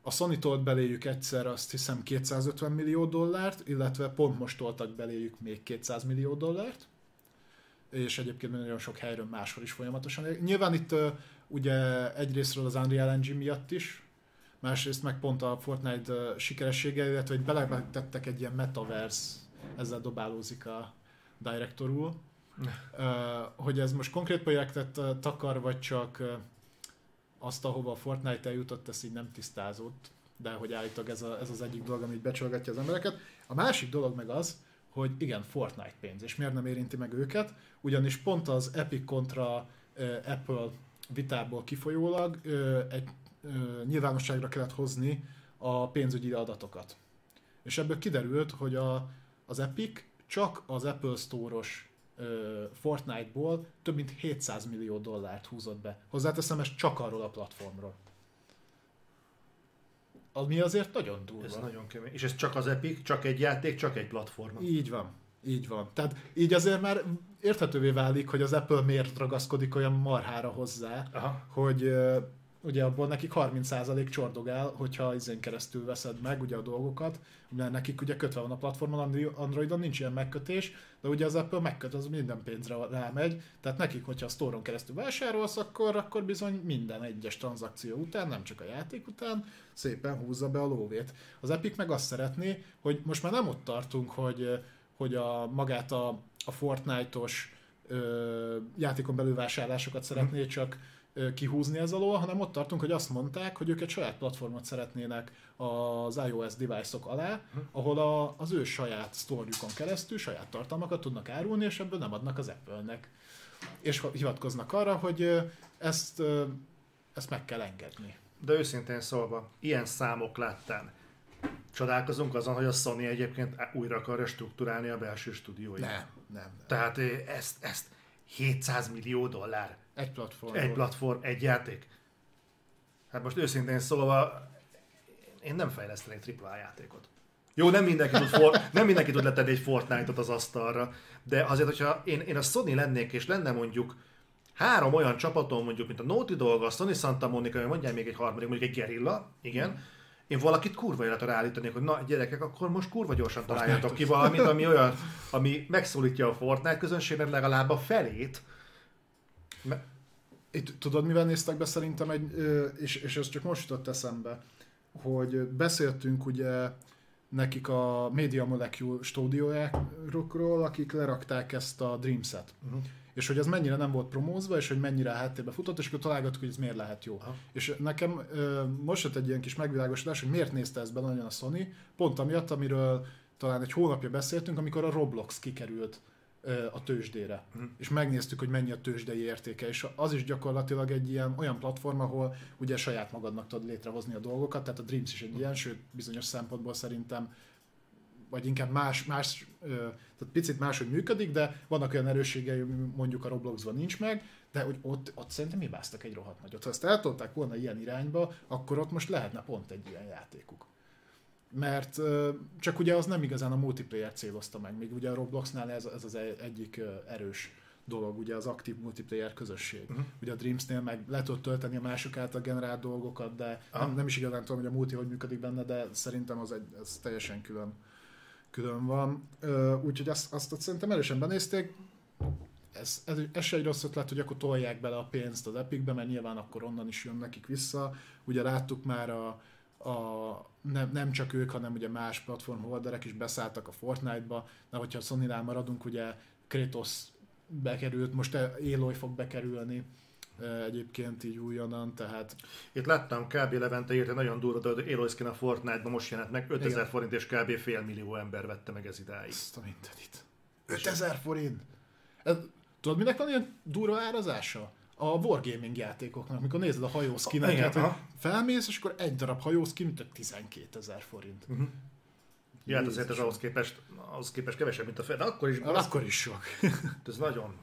A Sony tolt beléjük egyszer azt hiszem 250 millió dollárt, illetve pont most toltak beléjük még 200 millió dollárt. És egyébként nagyon sok helyről máshol is folyamatosan. Nyilván itt ö, ugye egyrésztről az Unreal Engine miatt is, másrészt meg pont a Fortnite sikeressége, illetve hogy beletettek egy ilyen metaverse, ezzel dobálózik a director úr, hogy ez most konkrét projektet takar, vagy csak azt, ahova a Fortnite eljutott, ezt így nem tisztázott, de hogy állítólag ez, a, ez az egyik dolog, ami így becsolgatja az embereket. A másik dolog meg az, hogy igen, Fortnite pénz, és miért nem érinti meg őket, ugyanis pont az Epic kontra Apple vitából kifolyólag egy nyilvánosságra kellett hozni a pénzügyi adatokat. És ebből kiderült, hogy a, az Epic csak az Apple Store-os Fortnite-ból több mint 700 millió dollárt húzott be. Hozzáteszem, ez csak arról a platformról. Ami azért nagyon durva. Ez nagyon kemény. És ez csak az Epic, csak egy játék, csak egy platform. Így van. Így van. Tehát így azért már érthetővé válik, hogy az Apple miért ragaszkodik olyan marhára hozzá, Aha. hogy ugye abból nekik 30% csordogál, hogyha izén keresztül veszed meg ugye a dolgokat, mert nekik ugye kötve van a platformon, Androidon nincs ilyen megkötés, de ugye az Apple megköt, az minden pénzre rámegy, tehát nekik, hogyha a store keresztül vásárolsz, akkor, akkor bizony minden egyes tranzakció után, nem csak a játék után, szépen húzza be a lóvét. Az Epic meg azt szeretné, hogy most már nem ott tartunk, hogy, hogy a magát a, a Fortnite-os ö, játékon belül vásárlásokat szeretné csak ö, kihúzni ez alól, hanem ott tartunk, hogy azt mondták, hogy ők egy saját platformot szeretnének az iOS device-ok alá, ahol a, az ő saját sztorjukon keresztül saját tartalmakat tudnak árulni, és ebből nem adnak az Apple-nek. És hivatkoznak arra, hogy ezt, ezt meg kell engedni. De őszintén szólva, ilyen számok láttán, Csodálkozunk azon, hogy a Sony egyébként újra akarja struktúrálni a belső stúdióit. Nem, nem, nem. Tehát eh, ezt, ezt 700 millió dollár. Egy platform. Egy platform, egy játék. Hát most őszintén szólva, én nem fejlesztenék AAA játékot. Jó, nem mindenki tud, for, nem mindenki tud letenni egy Fortnite-ot az asztalra, de azért, hogyha én, én a Sony lennék, és lenne mondjuk három olyan csapatom, mondjuk, mint a Naughty Dog, a Sony Santa Monica, mondjál még egy harmadik, mondjuk egy Guerrilla, igen, én valakit kurva életre ráállítanék, hogy na gyerekek, akkor most kurva gyorsan találjatok ki valamit, ami olyan, ami megszólítja a Fortnite közönségnek legalább a felét. Itt tudod, mivel néztek be szerintem egy, és, és ez csak most jutott eszembe, hogy beszéltünk ugye nekik a Media Molecule stúdiójáról, akik lerakták ezt a Dreamset. Uh-huh. És hogy ez mennyire nem volt promózva, és hogy mennyire háttérbe futott, és akkor találgattuk, hogy ez miért lehet jó. Uh-huh. És nekem most jött egy ilyen kis megvilágosodás, hogy miért nézte ezt be nagyon a Sony, pont amiatt, amiről talán egy hónapja beszéltünk, amikor a Roblox kikerült a tőzsdére. Mm. És megnéztük, hogy mennyi a tőzsdei értéke, és az is gyakorlatilag egy ilyen olyan platform, ahol ugye saját magadnak tudod létrehozni a dolgokat, tehát a Dreams is egy ilyen, sőt bizonyos szempontból szerintem vagy inkább más, más tehát picit máshogy működik, de vannak olyan erősségei, mondjuk a Robloxban nincs meg, de hogy ott, ott szerintem hibáztak egy rohadt nagyot. Ha ezt eltolták volna ilyen irányba, akkor ott most lehetne pont egy ilyen játékuk mert csak ugye az nem igazán a multiplayer célozta meg, még ugye a Robloxnál ez, ez az e, egyik erős dolog, ugye az aktív multiplayer közösség. Uh-huh. Ugye a Dreamsnél meg le tudod tölteni a mások által generált dolgokat, de uh-huh. nem, nem is igazán tudom, hogy a multi hogy működik benne, de szerintem az egy, ez teljesen külön, külön van. Úgyhogy azt, azt, azt szerintem erősen benézték. Ez, ez, ez se egy rossz ötlet, hogy akkor tolják bele a pénzt az Epicbe, mert nyilván akkor onnan is jön nekik vissza. Ugye láttuk már a, a, nem, nem csak ők, hanem ugye más platform holderek is beszálltak a Fortnite-ba, de hogyha a sony maradunk, ugye Kratos bekerült, most Aloy fog bekerülni egyébként így újonnan, tehát... Itt láttam, kb. Levente írta, nagyon durva, de Aloy skin a Fortnite-ban most jelent meg, 5000 Igen. forint és kb. fél millió ember vette meg ez idáig. Ezt a mindenit. 5000 forint! Ez, tudod, minek van ilyen durva árazása? A wargaming játékoknak, mikor nézed a hajószkineket, hogy felmész, és akkor egy darab hajószkin, mint 12 ezer forint. Uh-huh. Ja, hát azért ez ahhoz képest, ahhoz képest kevesebb, mint a fel, de akkor is... Az, akkor is sok. ez nagyon...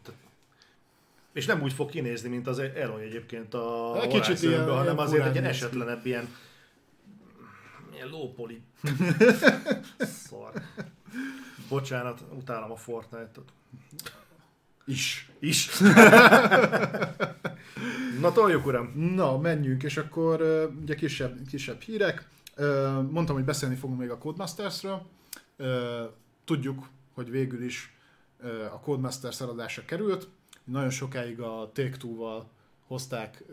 És nem úgy fog kinézni, mint az Eloy egyébként a de Kicsit ilyen, hanem azért egy ilyen esetlenebb, ilyen, ilyen lópoli. Szar. Bocsánat, utálom a Fortnite-ot. Is. Is. Na toljuk, uram. Na, menjünk, és akkor ugye kisebb, kisebb hírek. Mondtam, hogy beszélni fogunk még a Codemasters-ről. Tudjuk, hogy végül is a Codemasters eladása került. Nagyon sokáig a Take-Two-val hozták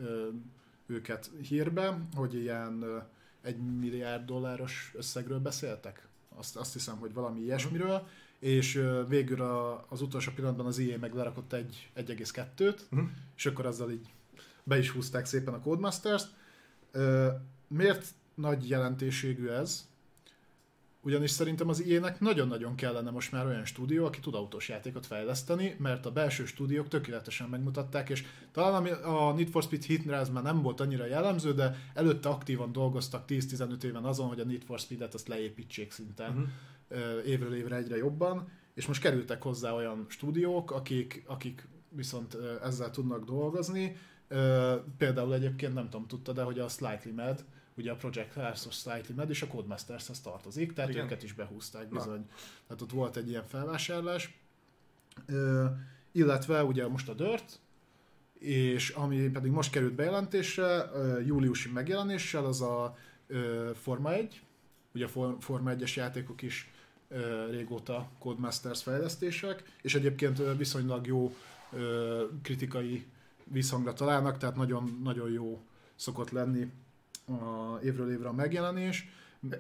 őket hírbe, hogy ilyen egy milliárd dolláros összegről beszéltek. Azt, azt hiszem, hogy valami ilyesmiről. Uh-huh és végül a, az utolsó pillanatban az IE meg lerakott egy 1,2-t, uh-huh. Mhm. és akkor azzal így be is húzták szépen a Codemasters-t. Miért nagy jelentőségű ez? Ugyanis szerintem az IE-nek nagyon-nagyon kellene most már olyan stúdió, aki tud autós játékot fejleszteni, mert a belső stúdiók tökéletesen megmutatták, és talán a Need for Speed Hitre ez már nem volt annyira jellemző, de előtte aktívan dolgoztak 10-15 éven azon, hogy a Need for Speed-et azt leépítsék szinten. Uh-huh évről évre egyre jobban, és most kerültek hozzá olyan stúdiók, akik, akik viszont ezzel tudnak dolgozni. Például egyébként nem tudom, tudta, de hogy a Slightly Mad, ugye a Project Cars Slightly Mad és a Codemasters-hez tartozik, tehát Igen. őket is behúzták bizony. Na. Tehát ott volt egy ilyen felvásárlás. Illetve ugye most a Dirt, és ami pedig most került bejelentésre, júliusi megjelenéssel, az a Forma 1, ugye a Forma 1-es játékok is régóta Codemasters fejlesztések, és egyébként viszonylag jó kritikai visszhangra találnak, tehát nagyon, nagyon jó szokott lenni a évről évre a megjelenés.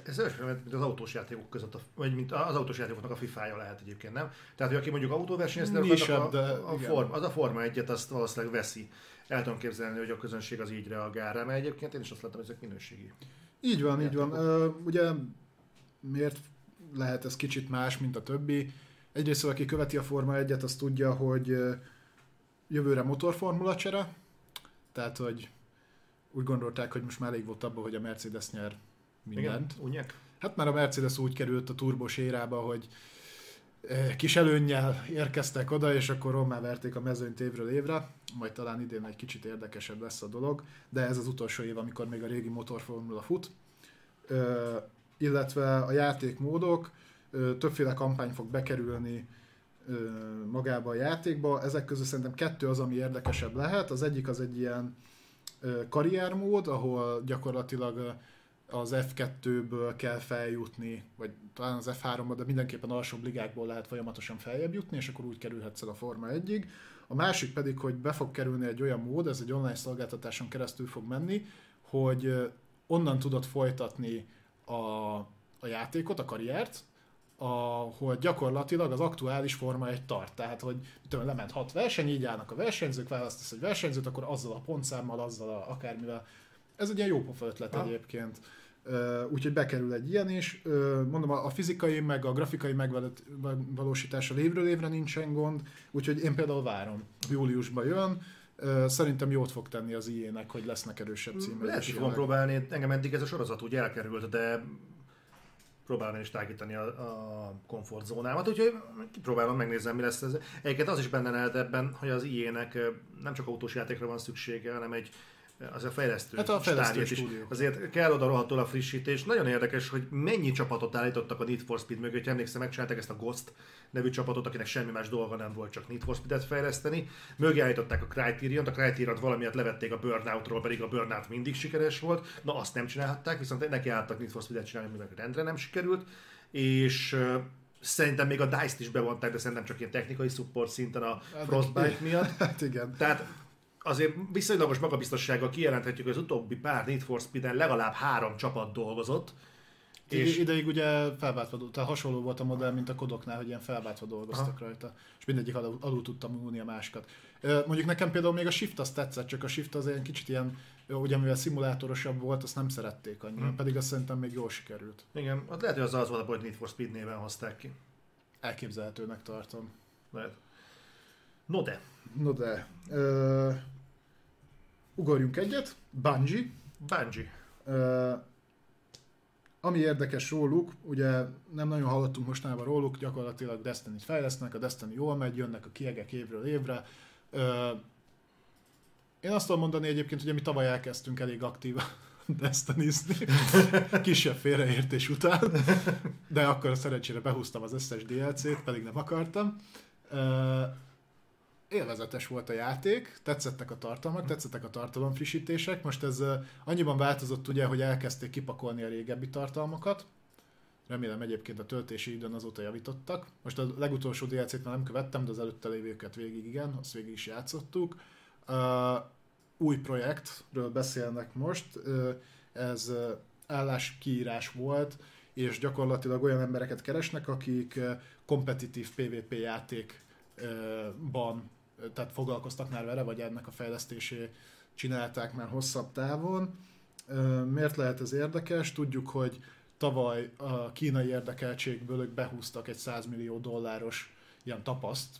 Ez olyan, mint az autós játékok között, a, vagy mint az autós játékoknak a FIFA-ja lehet egyébként, nem? Tehát, hogy aki mondjuk autóversenyezni a, de a, form, az a Forma egyet azt valószínűleg veszi. El tudom képzelni, hogy a közönség az így reagál rá, mert egyébként én is azt láttam, hogy ezek minőségi. Így van, játékok. így van. Uh, ugye miért lehet ez kicsit más, mint a többi. Egyrészt, aki követi a Forma 1-et, az tudja, hogy jövőre motorformula csere, tehát, hogy úgy gondolták, hogy most már elég volt abban, hogy a Mercedes nyer mindent. Igen, Hát már a Mercedes úgy került a turbos érába, hogy kis előnnyel érkeztek oda, és akkor rommá verték a mezőnyt évről évre, majd talán idén egy kicsit érdekesebb lesz a dolog, de ez az utolsó év, amikor még a régi motorformula fut. Illetve a játékmódok, többféle kampány fog bekerülni magába a játékba, ezek közül szerintem kettő az, ami érdekesebb lehet, az egyik az egy ilyen karriermód, ahol gyakorlatilag az F2-ből kell feljutni, vagy talán az F3-ba, de mindenképpen alsóbb ligákból lehet folyamatosan feljebb jutni, és akkor úgy kerülhetsz el a Forma 1-ig. A másik pedig, hogy be fog kerülni egy olyan mód, ez egy online szolgáltatáson keresztül fog menni, hogy onnan tudod folytatni a, a játékot, a karriert, ahol gyakorlatilag az aktuális forma egy tart. Tehát, hogy tudom, lement hat verseny, így állnak a versenyzők, választasz egy versenyzőt, akkor azzal a pontszámmal, azzal a akármivel. Ez egy ilyen jó pofa ötlet ha. egyébként. Úgyhogy bekerül egy ilyen is. Mondom, a fizikai meg a grafikai megvalósítása évről évre nincsen gond, úgyhogy én például várom. Júliusban jön, Szerintem jót fog tenni az ilyenek, hogy lesznek erősebb címek. Lehet, fogom próbálni. Engem eddig ez a sorozat úgy elkerült, de próbálom is tágítani a, a komfortzónámat, úgyhogy kipróbálom, megnézem, mi lesz ez. Egyébként az is benne lehet ebben, hogy az ilyenek nem csak autós játékra van szüksége, hanem egy az a fejlesztő, hát a fejlesztő is. Azért kell oda rohadtul a frissítés. Nagyon érdekes, hogy mennyi csapatot állítottak a Need for Speed mögött. Emlékszem, megcsinálták ezt a Ghost nevű csapatot, akinek semmi más dolga nem volt, csak Need for Speed-et fejleszteni. Mögé állították a Criterion-t, a Criterion-t valamiért levették a Burnout-ról, pedig a Burnout mindig sikeres volt. Na azt nem csinálhatták, viszont neki álltak Need for Speed-et csinálni, mivel rendre nem sikerült. És Szerintem még a DICE-t is bevonták, de szerintem csak ilyen technikai support szinten a hát, Frostbite miatt. Hát igen. Tehát azért viszonylagos magabiztossággal kijelenthetjük, hogy az utóbbi pár Need for Speed-en legalább három csapat dolgozott. És ideig ugye felváltva, tehát hasonló volt a modell, mint a kodoknál, hogy ilyen felváltva dolgoztak Aha. rajta, és mindegyik alul, alul tudtam múlni a másikat. Mondjuk nekem például még a Shift azt tetszett, csak a Shift az egy kicsit ilyen, ugye mivel szimulátorosabb volt, azt nem szerették annyira, hmm. pedig azt szerintem még jól sikerült. Igen, hát lehet, hogy az az volt, hogy Need for Speed néven hozták ki. Elképzelhetőnek tartom. Lehet. No de. No de. Ö, ugorjunk egyet, Bungie. Bungie. Uh, ami érdekes róluk, ugye nem nagyon hallottunk mostanában róluk, gyakorlatilag Destiny-t fejlesztnek, a Destiny jól megy, jönnek a kiegek évről évre. Uh, én azt tudom mondani egyébként, hogy mi tavaly elkezdtünk elég aktívan Destiny-zni, kisebb félreértés után, de akkor szerencsére behúztam az összes DLC-t, pedig nem akartam. Uh, élvezetes volt a játék, tetszettek a tartalmak, tetszettek a tartalomfrissítések. Most ez annyiban változott ugye, hogy elkezdték kipakolni a régebbi tartalmakat. Remélem egyébként a töltési időn azóta javítottak. Most a legutolsó DLC-t már nem követtem, de az előtte lévőket végig igen, azt végig is játszottuk. Uh, új projektről beszélnek most, uh, ez uh, álláskiírás volt, és gyakorlatilag olyan embereket keresnek, akik kompetitív PvP játékban tehát foglalkoztak már vele, vagy ennek a fejlesztésé csinálták már hosszabb távon. Miért lehet ez érdekes? Tudjuk, hogy tavaly a kínai érdekeltségből ők behúztak egy 100 millió dolláros ilyen tapaszt,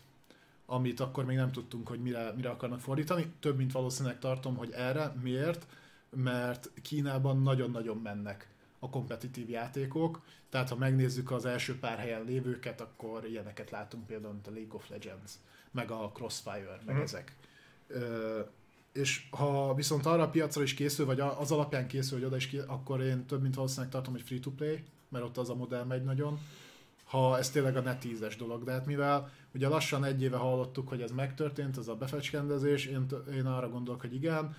amit akkor még nem tudtunk, hogy mire, mire akarnak fordítani. Több mint valószínűleg tartom, hogy erre. Miért? Mert Kínában nagyon-nagyon mennek a kompetitív játékok, tehát ha megnézzük az első pár helyen lévőket, akkor ilyeneket látunk például, mint a League of Legends meg a Crossfire, meg mm. ezek. Ö, és ha viszont arra a piacra is készül, vagy az alapján készül, hogy oda is készül, akkor én több mint valószínűleg tartom, hogy free-to-play, mert ott az a modell megy nagyon. Ha ez tényleg a net 10 dolog, de hát mivel ugye lassan egy éve hallottuk, hogy ez megtörtént, ez a befecskendezés, én, én arra gondolok, hogy igen,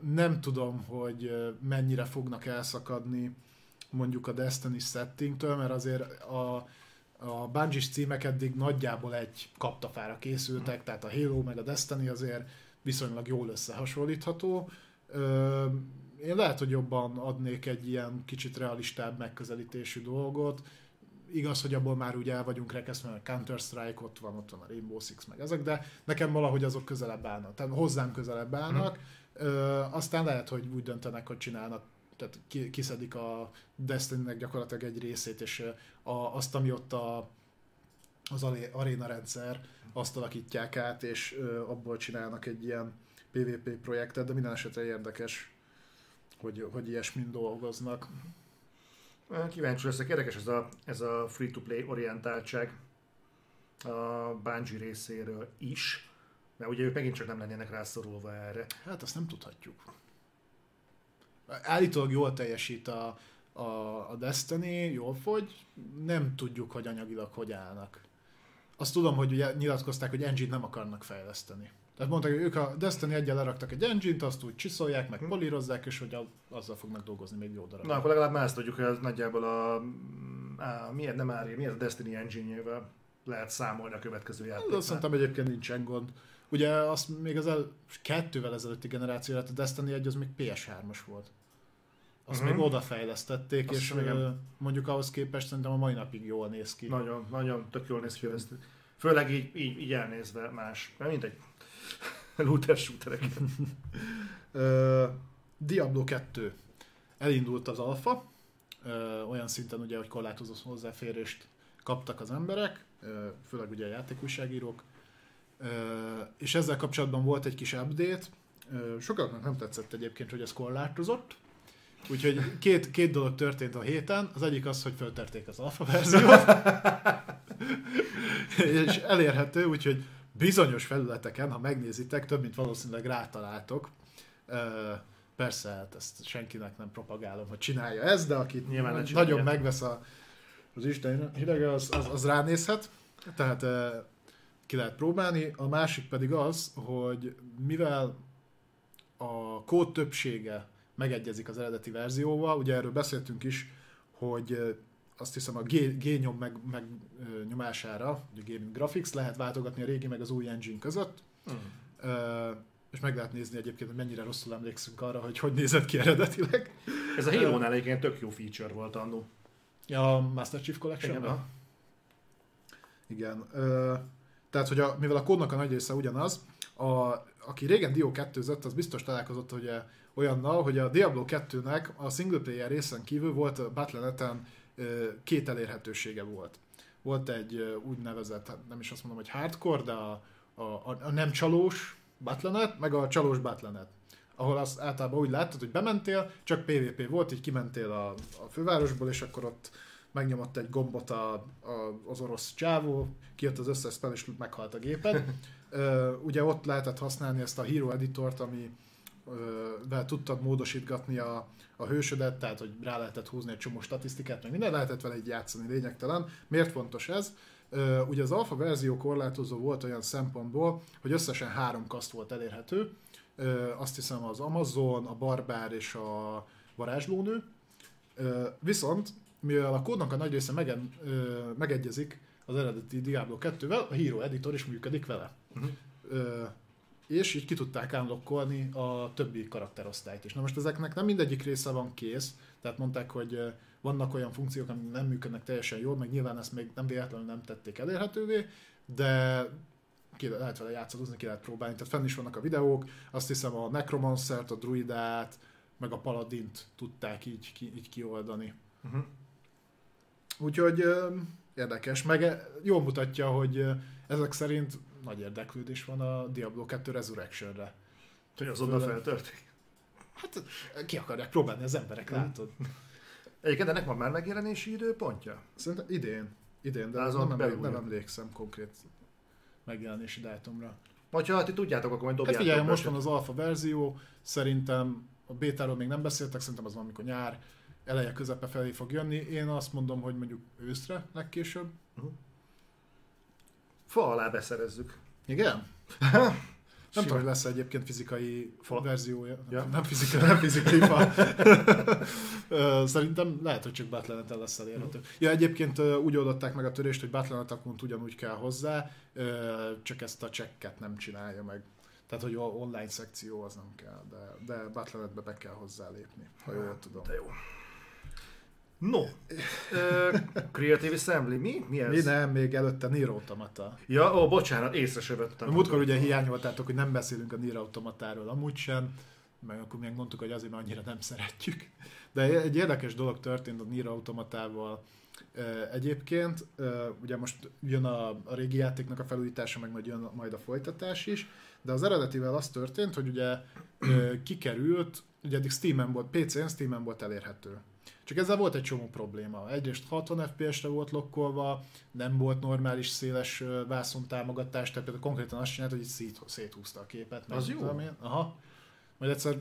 nem tudom, hogy mennyire fognak elszakadni mondjuk a Destiny settingtől, mert azért a, a bungie címek eddig nagyjából egy kaptafára készültek, tehát a Halo meg a Destiny azért viszonylag jól összehasonlítható. Én lehet, hogy jobban adnék egy ilyen kicsit realistább megközelítésű dolgot. Igaz, hogy abból már ugye el vagyunk rekesztve, mert Counter-Strike ott van, ott van a Rainbow Six meg ezek, de nekem valahogy azok közelebb állnak, tehát hozzám közelebb állnak. Mm. Ö, aztán lehet, hogy úgy döntenek, hogy csinálnak tehát kiszedik a Destiny-nek gyakorlatilag egy részét, és a, azt, ami ott a, az aréna rendszer, azt alakítják át, és abból csinálnak egy ilyen PvP projektet, de minden esetre érdekes, hogy, hogy ilyesmin dolgoznak. Kíváncsi leszek, érdekes ez a, ez a free-to-play orientáltság a Bungie részéről is, mert ugye ők megint csak nem lennének rászorulva erre. Hát azt nem tudhatjuk. Állítólag jól teljesít a, a, a Destiny, jól fogy, nem tudjuk, hogy anyagilag hogy állnak. Azt tudom, hogy ugye nyilatkozták, hogy engine nem akarnak fejleszteni. Tehát mondták, hogy ők a Destiny egyel leraktak egy engine-t, azt úgy csiszolják, meg polírozzák, és hogy azzal fognak dolgozni még jó darab. Na, akkor legalább már ezt tudjuk, hogy ez nagyjából a... Á, miért nem ári, miért a Destiny engine-jével lehet számolni a következő játéknál. Azt szerintem egyébként nincsen gond. Ugye azt még az el, kettővel ezelőtti generáció lett, a Destiny 1 az még PS3-as volt. Azt uh-huh. még odafejlesztették, Azt és igen. mondjuk ahhoz képest szerintem a mai napig jól néz ki. Nagyon, nagyon tök jól néz ki. Ezt. Főleg így, így, így elnézve más. Mert mindegy. Looter shooterek. uh, Diablo 2. Elindult az alfa, uh, olyan szinten ugye, hogy korlátozott hozzáférést kaptak az emberek, uh, főleg ugye a játékújságírók, és ezzel kapcsolatban volt egy kis update, Sokaknak nem tetszett egyébként, hogy ez korlátozott, Úgyhogy két, két dolog történt a héten. Az egyik az, hogy fölterték az alfa verziót. és elérhető, úgyhogy bizonyos felületeken, ha megnézitek, több mint valószínűleg rátaláltok. Persze, hát ezt senkinek nem propagálom, hogy csinálja ezt, de akit Nyilván nagyon megvesz a, az Isten hidege, az, az, az ránézhet. Tehát ki lehet próbálni. A másik pedig az, hogy mivel a kód többsége megegyezik az eredeti verzióval. Ugye erről beszéltünk is, hogy azt hiszem a G, G nyom meg, meg nyomására, ugye Gaming Graphics, lehet váltogatni a régi meg az új engine között. Mm. Uh, és meg lehet nézni egyébként, hogy mennyire rosszul emlékszünk arra, hogy hogy nézett ki eredetileg. Ez a Halo-nál egyébként tök jó feature volt annó. Ja, a Master Chief collection Igen. Igen. Uh, tehát, hogy a, mivel a kódnak a nagy része ugyanaz, a, aki régen Dio 2 az biztos találkozott, hogy olyannal, hogy a Diablo 2-nek a single player részen kívül volt a Battle.net-en két elérhetősége volt. Volt egy úgynevezett, hát nem is azt mondom, hogy hardcore, de a, a, a nem csalós Battle.net, meg a csalós Battle.net ahol azt általában úgy láttad, hogy bementél, csak PvP volt, így kimentél a, a fővárosból, és akkor ott megnyomott egy gombot a, a, az orosz csávó, kijött az összes spell, és meghalt a géped. ugye ott lehetett használni ezt a Hero Editort, ami vel tudtad módosítgatni a, a hősödet, tehát hogy rá lehetett húzni egy csomó statisztikát, meg minden lehetett vele egy játszani lényegtelen. Miért fontos ez? Ugye az alfa verzió korlátozó volt olyan szempontból, hogy összesen három kaszt volt elérhető. Azt hiszem az Amazon, a Barbár és a Varázslónő. Viszont, mivel a kódnak a nagy része megen, megegyezik az eredeti Diablo 2-vel, a Hero Editor is működik vele. Uh-huh és így ki tudták unlockolni a többi karakterosztályt is. Na most ezeknek nem mindegyik része van kész, tehát mondták, hogy vannak olyan funkciók, amik nem működnek teljesen jól, meg nyilván ezt még nem véletlenül nem tették elérhetővé, de ki lehet vele játszadozni, ki lehet próbálni, tehát fenn is vannak a videók, azt hiszem a Necromancert, a Druidát, meg a Paladint tudták így, ki, így kioldani. Uh-huh. Úgyhogy érdekes, meg jól mutatja, hogy ezek szerint nagy érdeklődés van a Diablo 2 Resurrection-re. Hogy azonnal feltörték? Hát ki akarják próbálni az emberek, hmm. látod? Egyébként ennek van már megjelenési időpontja? Szerintem idén. Idén, de, azon nem, nem, nem emlékszem konkrét megjelenési dátumra. Vagy ha ti tudjátok, akkor majd dobjátok. Hát figyelj, most van az alfa verzió, szerintem a bétáról még nem beszéltek, szerintem az valamikor nyár eleje közepe felé fog jönni. Én azt mondom, hogy mondjuk őszre legkésőbb. Uh-huh fa alá beszerezzük. Igen? Nem tudom, hogy lesz egyébként fizikai fa. verziója. Ja. Nem fizikai, nem fizikai fa. Szerintem lehet, hogy csak battle lesz elérhető. Ja, egyébként úgy oldották meg a törést, hogy Battle.net ugyanúgy kell hozzá, csak ezt a csekket nem csinálja meg. Tehát, hogy online szekció az nem kell, de, de Battle.net-be be kell hozzá lépni, ha jól tudom. De jó. No, uh, Creative Assembly, mi? Mi ez? Mi nem, még előtte Nier Automata. Ja, ó, bocsánat, észre se vettem. Múltkor ugye hiányoltátok, hogy nem beszélünk a Nier Automatáról amúgy sem, meg akkor még mondtuk, hogy azért, mert annyira nem szeretjük. De egy érdekes dolog történt a Nier Automatával. Egyébként, ugye most jön a, a régi játéknak a felújítása, meg majd jön majd a folytatás is, de az eredetivel az történt, hogy ugye kikerült, ugye eddig Steam-en volt, PC-en Steam-en volt elérhető. Csak ezzel volt egy csomó probléma. Egyrészt 60 FPS-re volt lokkolva, nem volt normális széles ö, vászontámogatás, tehát például konkrétan azt csinált, hogy így szét, széthúzta a képet. meg Az jó. tudom Én. Aha. Majd egyszer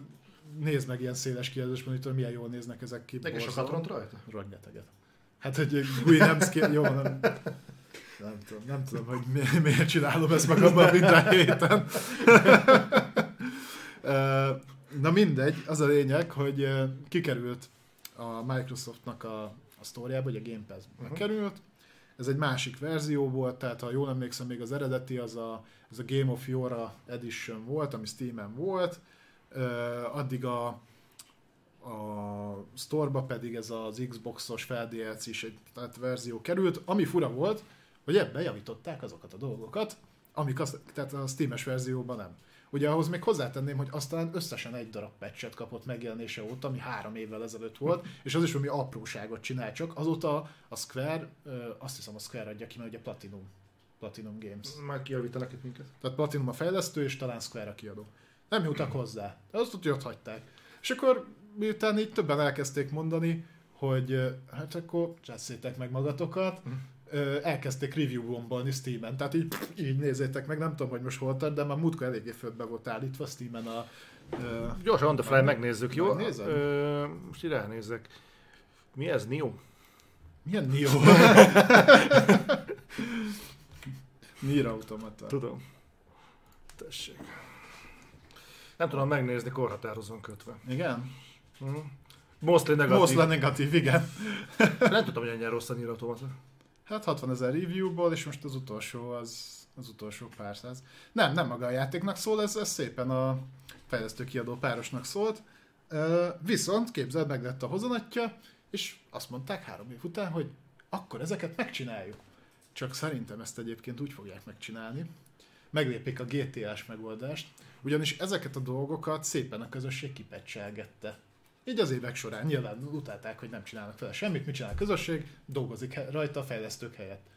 nézd meg ilyen széles kijelzős monitor, milyen jól néznek ezek ki. Neki sokat ront rajta? Rengeteget. Hát, hogy Williams ki... Jó, nem, nem tudom, nem tudom, hogy mi, miért csinálom ezt magamban minden héten. Na mindegy, az a lényeg, hogy kikerült a Microsoftnak a, a sztóriába, hogy a Game Pass uh-huh. került. Ez egy másik verzió volt, tehát ha jól emlékszem, még az eredeti az a, az a Game of Yora Edition volt, ami Steam-en volt. Ö, addig a, a store pedig ez az Xbox-os feldlc is egy tehát verzió került, ami fura volt, hogy ebben javították azokat a dolgokat, amik az, tehát a Steam-es verzióban nem. Ugye ahhoz még hozzátenném, hogy aztán összesen egy darab patchet kapott megjelenése óta, ami három évvel ezelőtt volt, és az is valami apróságot csinál csak. Azóta a Square, azt hiszem a Square adja ki, mert ugye Platinum, Platinum Games. Már kijavítanak itt minket. Tehát Platinum a fejlesztő, és talán Square a kiadó. Nem jutottak hozzá. Azt ott ott hagyták. És akkor miután így többen elkezdték mondani, hogy hát akkor cseszétek meg magatokat, ö, elkezdték review bombolni Steam-en. Tehát így, így nézzétek meg, nem tudom, hogy most hol tart, de már múltkor eléggé földbe volt állítva Steam-en a... Ö, Gyorsan on the fly megnézzük, jó? Ö, most így ránézek. Mi ez, Nio? milyen Nio? Nier Automata. Tudom. Tessék. Nem tudom megnézni, korhatározón kötve. Igen? Hm. Mostly negatív. Mostly negatív, igen. Nem tudom, hogy ennyire rossz a Nier Automata. Hát 60 ezer reviewból, és most az utolsó az, az utolsó pár száz. Nem, nem maga a játéknak szól, ez, ez szépen a fejlesztő kiadó párosnak szólt. Viszont képzeld, meg lett a hozanatja, és azt mondták három év után, hogy akkor ezeket megcsináljuk. Csak szerintem ezt egyébként úgy fogják megcsinálni. Meglépik a GTA-s megoldást, ugyanis ezeket a dolgokat szépen a közösség kipecselgette. Így az évek során nyilván utálták, hogy nem csinálnak vele semmit, mit csinál a közösség, dolgozik rajta a fejlesztők helyett.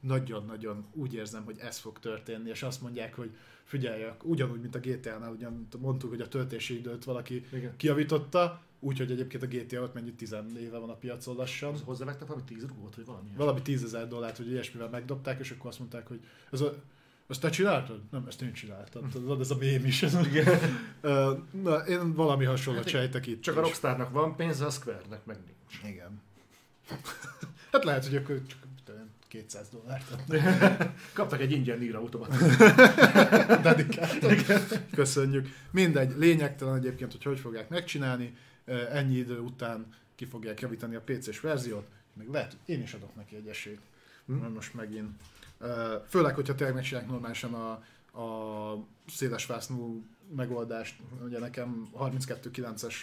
Nagyon-nagyon úgy érzem, hogy ez fog történni, és azt mondják, hogy figyelj, ugyanúgy, mint a GTA-nál, ugyan mondtuk, hogy a töltési időt valaki Igen. kiavította, úgyhogy egyébként a GTA ott mennyi 10 éve van a piacon lassan. Az hozzávettek valami 10 rugót, vagy valami? Valami 10 ezer dollárt, hogy ilyesmivel megdobták, és akkor azt mondták, hogy ez a, ezt te csináltad? Nem, ezt én csináltam. Tudod, ez a mém is. Ö, Na, én valami hasonlót Hát sejtek itt Csak a is. Rockstarnak van pénze, a Square-nek meg nincs. Igen. hát lehet, hogy akkor csak tudom, 200 dollárt adnak. Kaptak egy ingyen Nier Automata. dedikáltan. Köszönjük. Mindegy, lényegtelen egyébként, hogy hogy fogják megcsinálni. Ennyi idő után ki fogják javítani a PC-s verziót. Még lehet, hogy én is adok neki egy esélyt. Hm? Hm? Most megint. Főleg, hogyha tényleg megcsinálják normálisan a, a széles vásznú megoldást. Ugye nekem 32.9-es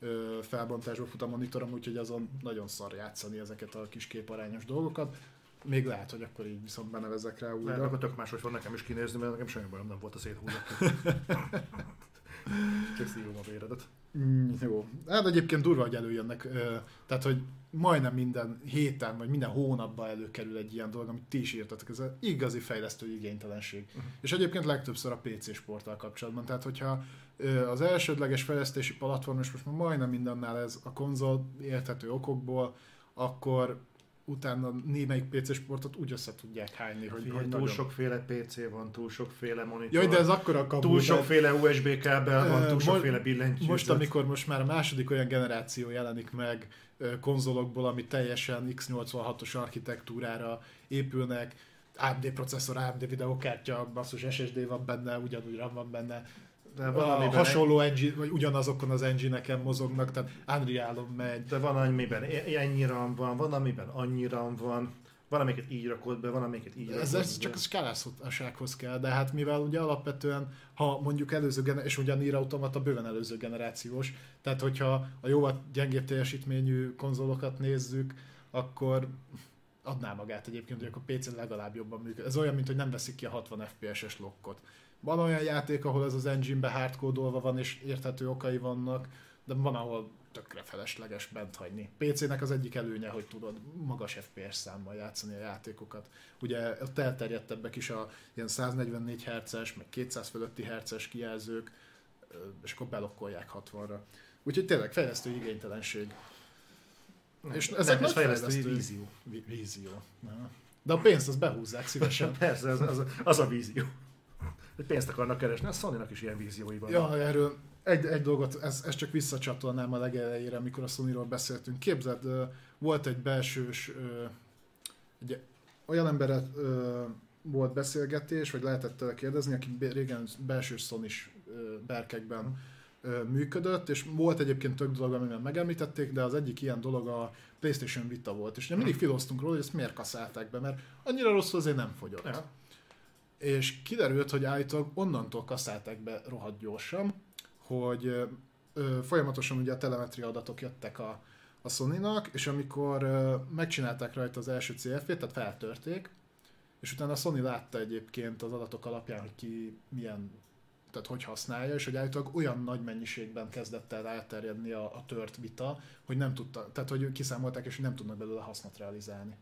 ö, felbontásba fut a monitorom, úgyhogy azon nagyon szar játszani ezeket a kis képarányos dolgokat. Még lehet, hogy akkor így viszont benevezek rá újra. akkor tök máshogy fog nekem is kinézni, mert nekem semmi bajom nem volt a széthúzat. Csak szívom a véredet. Mm, jó. Hát egyébként durva, hogy előjönnek. Ö, tehát, hogy majdnem minden héten, vagy minden hónapban előkerül egy ilyen dolog, amit ti is írtatok. Ez az igazi fejlesztő igénytelenség. Uh-huh. És egyébként legtöbbször a PC sporttal kapcsolatban. Tehát, hogyha ö, az elsődleges fejlesztési platform, és most már majdnem mindennel ez a konzol érthető okokból, akkor utána némelyik PC sportot úgy össze tudják hányni, hogy, Figyelj, hogy túl nagyon... sokféle PC van, túl sokféle monitor. Jaj, de ez akkor a kapu, túl sokféle USB kábel van, túl sokféle billentyűzet. Most, amikor most már a második olyan generáció jelenik meg konzolokból, ami teljesen x86-os architektúrára épülnek, AMD processzor, AMD videokártya, basszus SSD van benne, ugyanúgy RAM van benne, de a van, amiben hasonló engine, vagy ugyanazokon az engine-eken mozognak, tehát Unreal-on megy. De van, amiben e- ennyi RAM van, van, amiben annyi RAM van, van, amiket így rakod be, van, amiket így Ez, rakod ez be. csak a skálássághoz kell, de hát mivel ugye alapvetően, ha mondjuk előző generációs, és ugye a Nier Automata bőven előző generációs, tehát hogyha a jóval gyengébb teljesítményű konzolokat nézzük, akkor adná magát egyébként, hogy akkor PC-n legalább jobban működik. Ez olyan, mint hogy nem veszik ki a 60 FPS-es lokkot. Van olyan játék, ahol ez az engine-be hardcode van, és érthető okai vannak, de van, ahol tökre felesleges bent hagyni. PC-nek az egyik előnye, hogy tudod magas FPS számmal játszani a játékokat. Ugye ott elterjedtebbek is a ilyen 144 Hz-es, meg 200 fölötti Hz-es kijelzők, és akkor belokkolják 60-ra. Úgyhogy tényleg fejlesztő igénytelenség. És Nem, ezek ez nagy fejlesztői vízió. Vízió. De a pénzt azt behúzzák szívesen. Persze, az, az, az a vízió. Hogy pénzt akarnak keresni, a sony is ilyen víziói vannak. Ja, erről egy, egy dolgot, ez, ez csak visszacsatolnám a legelejére, amikor a sony beszéltünk. Képzeld, volt egy belsős, egy olyan ö, volt beszélgetés, vagy lehetett tőle kérdezni, aki régen belsős sony berkekben működött, és volt egyébként tök dolog, amiben megemlítették, de az egyik ilyen dolog a PlayStation Vita volt. És mindig filoztunk róla, hogy ezt miért kaszálták be, mert annyira rosszul azért nem fogyott. Ja. És kiderült, hogy állítólag onnantól kaszálták be rohadt gyorsan, hogy ö, folyamatosan ugye a telemetria adatok jöttek a, a Sony-nak, és amikor ö, megcsinálták rajta az első CFP-t, tehát feltörték, és utána a Sony látta egyébként az adatok alapján, hogy ki milyen, tehát hogy használja, és hogy állítólag olyan nagy mennyiségben kezdett el elterjedni a, a tört vita, hogy nem tudta, tehát hogy kiszámolták, és nem tudnak belőle hasznot realizálni.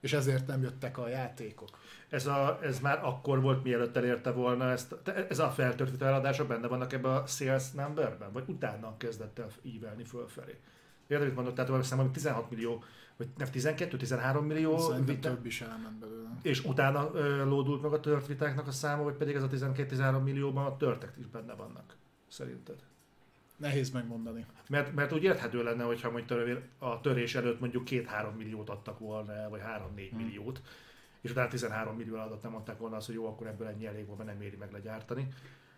És ezért nem jöttek a játékok. Ez, a, ez már akkor volt, mielőtt elérte volna ezt. Ez a feltört eladása benne vannak ebbe a sales numberben? Vagy utána kezdett el ívelni fölfelé? Érted, mit mondott? Tehát hiszem, 16 millió, vagy nem 12-13 millió Szerintem vita, több is elment belőle. és utána ö, lódult meg a tört vitáknak a száma, vagy pedig ez a 12-13 millióban a törtek is benne vannak? Szerinted? Nehéz megmondani. Mert, mert úgy érthető lenne, hogyha mondjuk a törés előtt mondjuk 2-3 milliót adtak volna el, vagy 3-4 Hmm. milliót, és utána 13 millió alatt nem adták volna azt, hogy jó, akkor ebből ennyi elég volt, mert nem éri meg legyártani.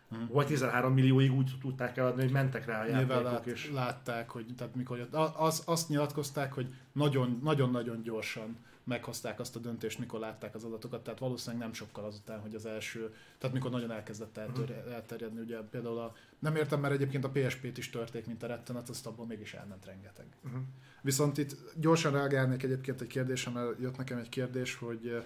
Hmm. Vagy 13 millióig úgy tudták eladni, hogy mentek rá a játékok, lát, és látták, hogy tehát mikor jött, az, azt nyilatkozták, hogy nagyon- nagyon-nagyon gyorsan meghozták azt a döntést, mikor látták az adatokat, tehát valószínűleg nem sokkal azután, hogy az első, tehát mikor nagyon elkezdett eltör, elterjedni, ugye például a, nem értem, mert egyébként a PSP-t is törték, mint a rettenet, azt abból mégis elment rengeteg. uh-huh. Viszont itt gyorsan reagálnék egyébként egy kérdésre, mert jött nekem egy kérdés, hogy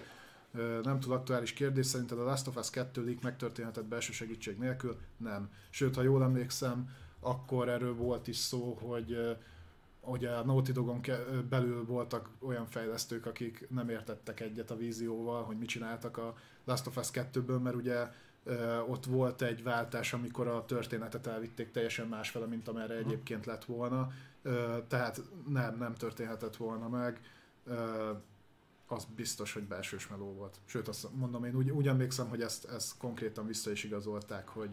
nem túl aktuális kérdés, szerinted a Last of Us 2 leak megtörténhetett belső segítség nélkül? Nem. Sőt, ha jól emlékszem, akkor erről volt is szó, hogy ugye a Naughty Dogon belül voltak olyan fejlesztők, akik nem értettek egyet a vízióval, hogy mit csináltak a Last of Us 2-ből, mert ugye ott volt egy váltás, amikor a történetet elvitték teljesen másfele, mint amerre egyébként lett volna. Tehát nem, nem történhetett volna meg. Az biztos, hogy belsős meló volt. Sőt, azt mondom, én úgy, úgy emlékszem, hogy ezt, ezt konkrétan vissza is igazolták, hogy,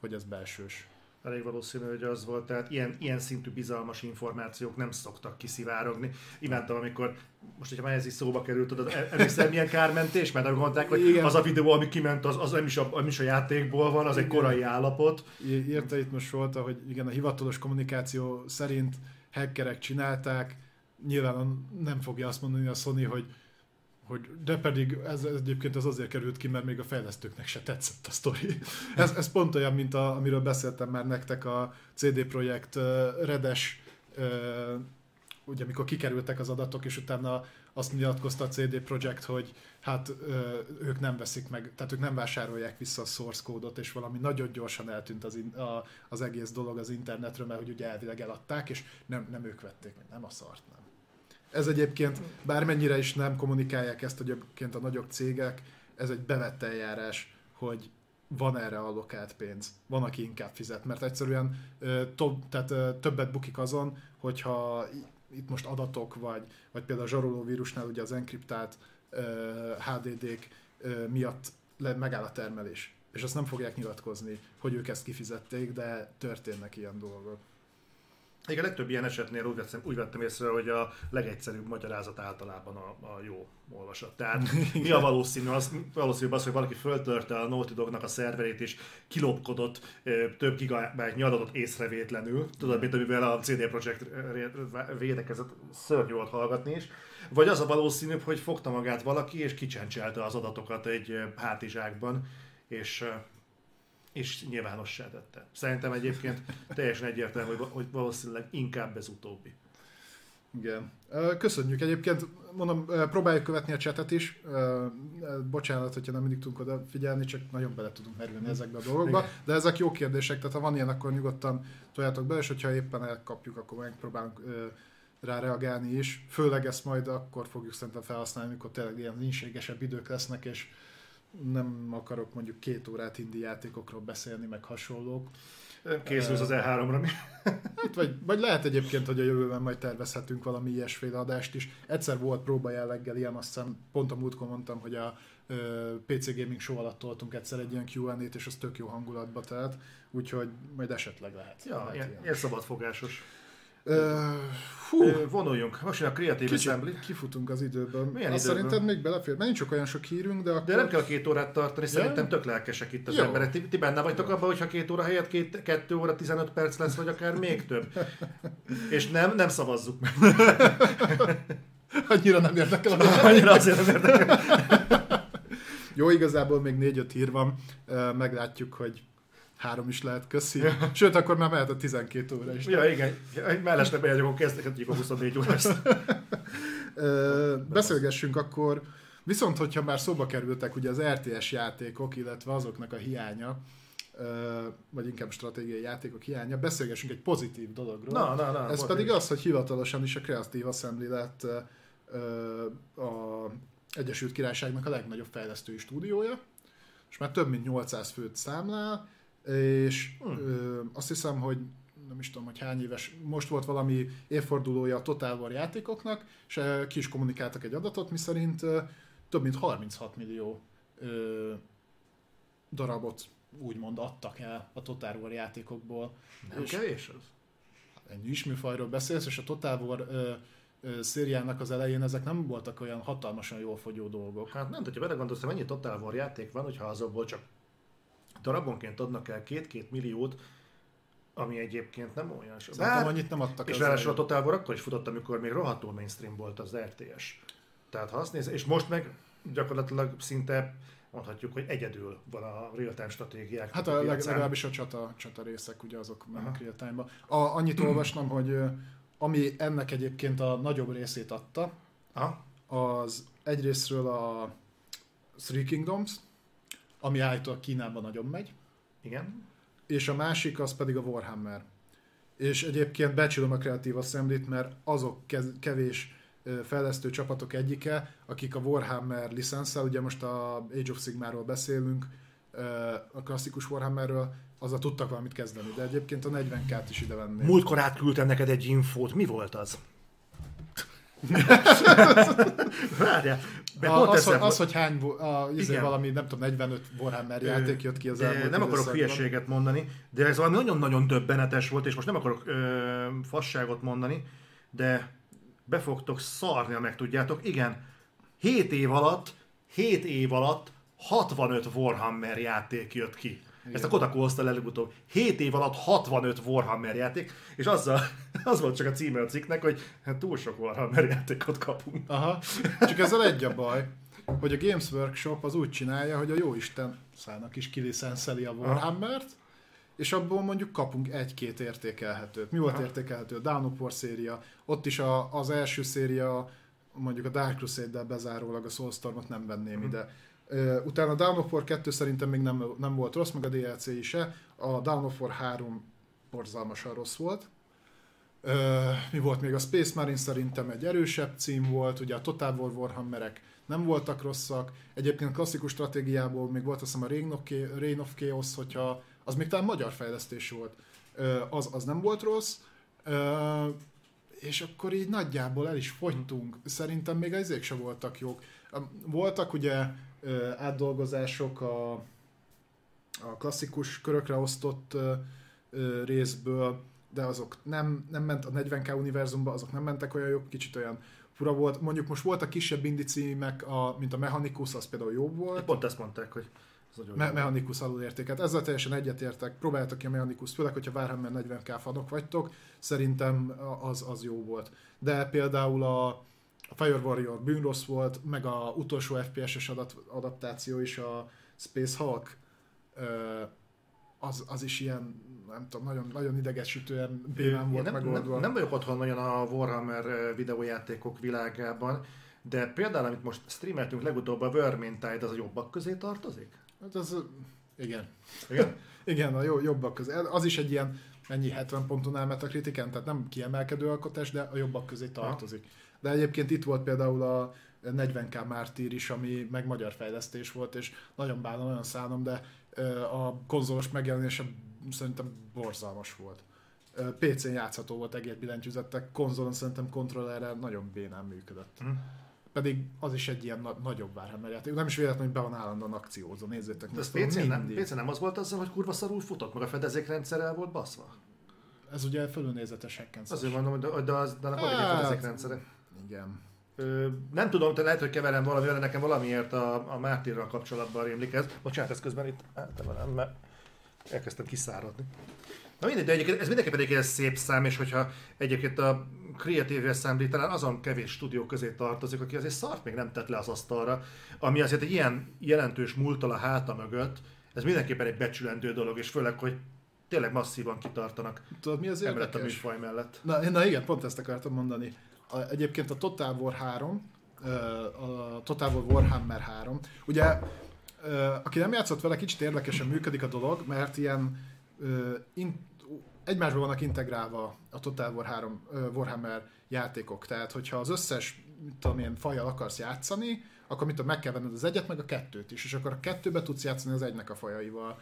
hogy ez belsős. Elég valószínű, hogy az volt. Tehát ilyen, ilyen szintű bizalmas információk nem szoktak kiszivárogni. Imádtam, amikor, most hogyha már ez is szóba került, tudod, em- emlékszel milyen kármentés? Mert azt mondták, hogy Igen. az a videó, ami kiment, az, az nem, is a, nem is a játékból van, az egy Igen. korai állapot. Í- Írta itt most Solta, hogy igen, a hivatalos kommunikáció szerint hackerek csinálták, nyilván nem fogja azt mondani a Sony, hogy hogy de pedig ez, ez egyébként ez azért került ki, mert még a fejlesztőknek se tetszett a sztori. Ez, ez pont olyan, mint a, amiről beszéltem már nektek a CD Projekt Redes, ugye amikor kikerültek az adatok, és utána azt nyilatkozta a CD Projekt, hogy hát ők nem veszik meg, tehát ők nem vásárolják vissza a source kódot, és valami nagyon gyorsan eltűnt az, in, a, az egész dolog az internetről, mert hogy ugye elvileg eladták, és nem, nem ők vették meg, nem a szart, nem. Ez egyébként, bármennyire is nem kommunikálják ezt egyébként a nagyobb cégek, ez egy bevett eljárás, hogy van erre allokált pénz, van, aki inkább fizet, mert egyszerűen to, tehát, többet bukik azon, hogyha itt most adatok, vagy, vagy például a zsaroló vírusnál ugye az enkriptált HDD-k miatt megáll a termelés. És azt nem fogják nyilatkozni, hogy ők ezt kifizették, de történnek ilyen dolgok. Igen, a legtöbb ilyen esetnél úgy vettem, úgy vettem észre, hogy a legegyszerűbb magyarázat általában a, a jó olvasat. Tehát mi a valószínű? Az, valószínűbb az, hogy valaki föltörte a Naughty Dognak a szerverét és kilopkodott több gigabájtnyi adatot észrevétlenül. Tudod, mint amivel a CD Projekt védekezett, szörnyű volt hallgatni is. Vagy az a valószínűbb, hogy fogta magát valaki és kicsencselte az adatokat egy hátizsákban, és és nyilvánossá tette. Szerintem egyébként teljesen egyértelmű, hogy- valószínűleg inkább ez utóbbi. Igen. Köszönjük egyébként, mondom, próbáljuk követni a chatet is. Bocsánat, hogyha nem mindig tudunk oda figyelni, csak nagyon bele tudunk merülni ezekbe a dolgokba. Igen. De ezek jó kérdések, tehát ha van ilyen, akkor nyugodtan toljátok be, és hogyha éppen elkapjuk, akkor megpróbálunk rá reagálni is. Főleg ezt majd akkor fogjuk szerintem felhasználni, amikor tényleg ilyen inségesebb idők lesznek, és nem akarok mondjuk két órát indi játékokról beszélni, meg hasonlók. Készülsz az E3-ra, mi? Hát, vagy, vagy lehet egyébként, hogy a jövőben majd tervezhetünk valami ilyesféle adást is. Egyszer volt próba jelleggel ilyen, aztán pont a múltkor mondtam, hogy a PC Gaming Show alatt toltunk egyszer egy ilyen Q&A-t, és az tök jó hangulatba telt, úgyhogy majd esetleg lehet. Ja, lehet ilyen, ilyen szabadfogásos. Hú, Vonuljunk. Most jön a Creative kicsit Assembly. kifutunk az időből. Milyen Azt időből? szerinted még belefér? Mert nincs csak olyan sok hírünk, de akkor... De nem kell két órát tartani, szerintem tök lelkesek itt az Jó. emberek. Ti, ti benne vagytok abban, hogyha két óra helyett két, kettő óra 15 perc lesz, vagy akár még több. És nem, nem szavazzuk meg. Annyira nem érdekel a Annyira azért nem érdekel. Jó, igazából még négy-öt hír van, meglátjuk, hogy három is lehet, köszi. Sőt, akkor már mehet a 12 óra is. Ja, igen. Mellesleg bejegyek, akkor kezdhetjük a 24 órás. Beszélgessünk akkor, viszont hogyha már szóba kerültek ugye az RTS játékok, illetve azoknak a hiánya, vagy inkább stratégiai játékok hiánya, beszélgessünk egy pozitív dologról. Na, na, na. Ez volt pedig az, hogy hivatalosan is a Creative Assembly lett a Egyesült Királyságnak a legnagyobb fejlesztői stúdiója, és már több mint 800 főt számlál, és Hmm. ö, azt hiszem, hogy nem is tudom, hogy hány éves, most volt valami évfordulója a Total War játékoknak, és ki is kommunikáltak egy adatot, miszerint több mint 36 millió ö, darabot úgymond adtak el a Total War játékokból. Nem és- kevés az? egy isműfajról beszélsz, és a Total War ö, ö, szériának az elején ezek nem voltak olyan hatalmasan jól fogyó dolgok. Hát nem, hogyha belegondolsz, hogy mennyi Total War játék van, hogyha azokból csak darabonként adnak el két-két milliót, ami egyébként nem olyan sok. Szerintem Bár- annyit nem adtak És ráadásul a. Total War akkor is futott, amikor még rohadtul mainstream volt az RTS. Tehát ha azt néz, és most meg gyakorlatilag szinte mondhatjuk, hogy egyedül van a real-time stratégiák. Hát a leg, legalábbis a csata, csata részek, ugye azok mennek Aha. real time-ba. A, annyit olvastam, hogy ami ennek egyébként a nagyobb részét adta, Aha. az egyrésztről a Three Kingdoms, ami állítólag Kínában nagyon megy, Igen. és a másik az pedig a Warhammer. És egyébként becsülöm a Creative Assembly-t, mert azok kevés fejlesztő csapatok egyike, akik a Warhammer licenszel, ugye most a Age of Sigmáról beszélünk, a klasszikus Warhammerről, azzal tudtak valamit kezdeni, de egyébként a 40k-t is ide venném. Múltkor átküldtem neked egy infót, mi volt az? Várjál, A, pont az, hogy, az, hogy hány, a, izé Igen. valami, nem tudom, 45 Warhammer játék jött ki az de elmúlt Nem akarok hülyeséget mondani, de ez valami nagyon-nagyon döbbenetes volt, és most nem akarok ö, fasságot mondani, de be fogtok szarni, ha meg tudjátok. Igen, 7 év alatt, 7 év alatt 65 Warhammer játék jött ki. Igen. Ezt a Kotaku hozta le legutóbb. 7 év alatt 65 Warhammer játék, és azzal, az volt csak a címe a cikknek, hogy hát túl sok Warhammer játékot kapunk. Aha, csak ezzel egy a baj, hogy a Games Workshop az úgy csinálja, hogy a jóisten szállnak is kilicenszeli a Warhammert, és abból mondjuk kapunk egy-két értékelhetőt. Mi volt Aha. értékelhető? A Dawn of War széria, ott is a, az első széria, mondjuk a Dark Crusade-del bezárólag a Soulstormot nem venném Mhm. ide. Utána a Dawn of War 2 szerintem még nem, nem volt rossz, meg a DLC se. A Dawn of War 3 borzalmasan rossz volt. Mi volt még? A Space Marine szerintem egy erősebb cím volt, ugye a Total War Warhammerek nem voltak rosszak. Egyébként klasszikus stratégiából még volt azt hiszem a Reign of, Chaos, hogyha az még talán magyar fejlesztés volt. Az, az nem volt rossz. És akkor így nagyjából el is fogytunk. Szerintem még ezek se voltak jók. Voltak ugye ö, átdolgozások a, a klasszikus körökre osztott ö, ö, részből, de azok nem, nem ment a 40k univerzumba, azok nem mentek olyan jobb, kicsit olyan fura volt. Mondjuk most voltak kisebb címek, a, mint a Mechanicus, az például jobb volt. Pont ezt mondták, hogy Me-. Mechanicus alulértéket. Ezzel teljesen egyetértek. Próbáljátok ki a Mechanicus, főleg, hogyha Warhammer 40k fanok vagytok, szerintem az, az jó volt. De például a, a Fire Warrior bűnrossz volt, meg a utolsó FPS-es adat, adaptáció is, a Space Hulk, az, az is ilyen, nem tudom, nagyon, nagyon idegesítően bénán Én volt nem, megoldva. nem, nem vagyok otthon nagyon a Warhammer videójátékok világában, de például, amit most streameltünk legutóbb, a Vermintide, az a jobbak közé tartozik? Hát az, igen. Igen? Igen, a jó, jobbak közé. Az is egy ilyen, mennyi 70 ponton áll Metacritiken, tehát nem kiemelkedő alkotás, de a jobbak közé tartozik. De egyébként itt volt például a 40k Mártír is, ami meg magyar fejlesztés volt, és nagyon bánom, nagyon szánom, de a konzolos megjelenése szerintem borzalmas volt. PC-n játszható volt egész billentyűzettek, konzolon szerintem kontrollerre nagyon bénán működött. Hm. Pedig az is egy ilyen na- nagyobb Warhammer játék. Nem is véletlenül, hogy be van állandóan akciózó, nézzétek De ez PC nem. PC nem az volt azzal, hogy kurva szarul futott, meg a fedezékrendszerrel volt baszva? Ez ugye fölülnézetes hack and slash. Azért mondom, de, de, az, de annak egy Hát. fedezékrendszere. Igen. Ö, nem tudom, te lehet, hogy keverem valami, de nekem valamiért a, a Mártirral kapcsolatban rémlik ez. Bocsánat, ez közben itt eltemelem, mert elkezdtem kiszáradni. Na mindegy, de egyébként ez mindenképpen egy szép szám, és hogyha egyébként a Creative Assembly talán azon kevés stúdió közé tartozik, aki azért szart még nem tett le az asztalra, ami azért egy ilyen jelentős múltal a háta mögött, ez mindenképpen egy becsülendő dolog, és főleg, hogy tényleg masszívan kitartanak Tudod, mi az emellett a érdekes? műfaj mellett. Na, na igen, pont ezt akartam mondani. Egyébként a Total War 3, ö, a Total War Warhammer 3, ugye, aki nem játszott vele, kicsit érdekesen működik a dolog, mert ilyen in, egymásban vannak integrálva a Total War 3 ö, Warhammer játékok. Tehát, hogyha az összes, mit tudom én, fajjal akarsz játszani, akkor mit tudom, meg kell venned az egyet, meg a kettőt is, és akkor a kettőbe tudsz játszani az egynek a fajaival,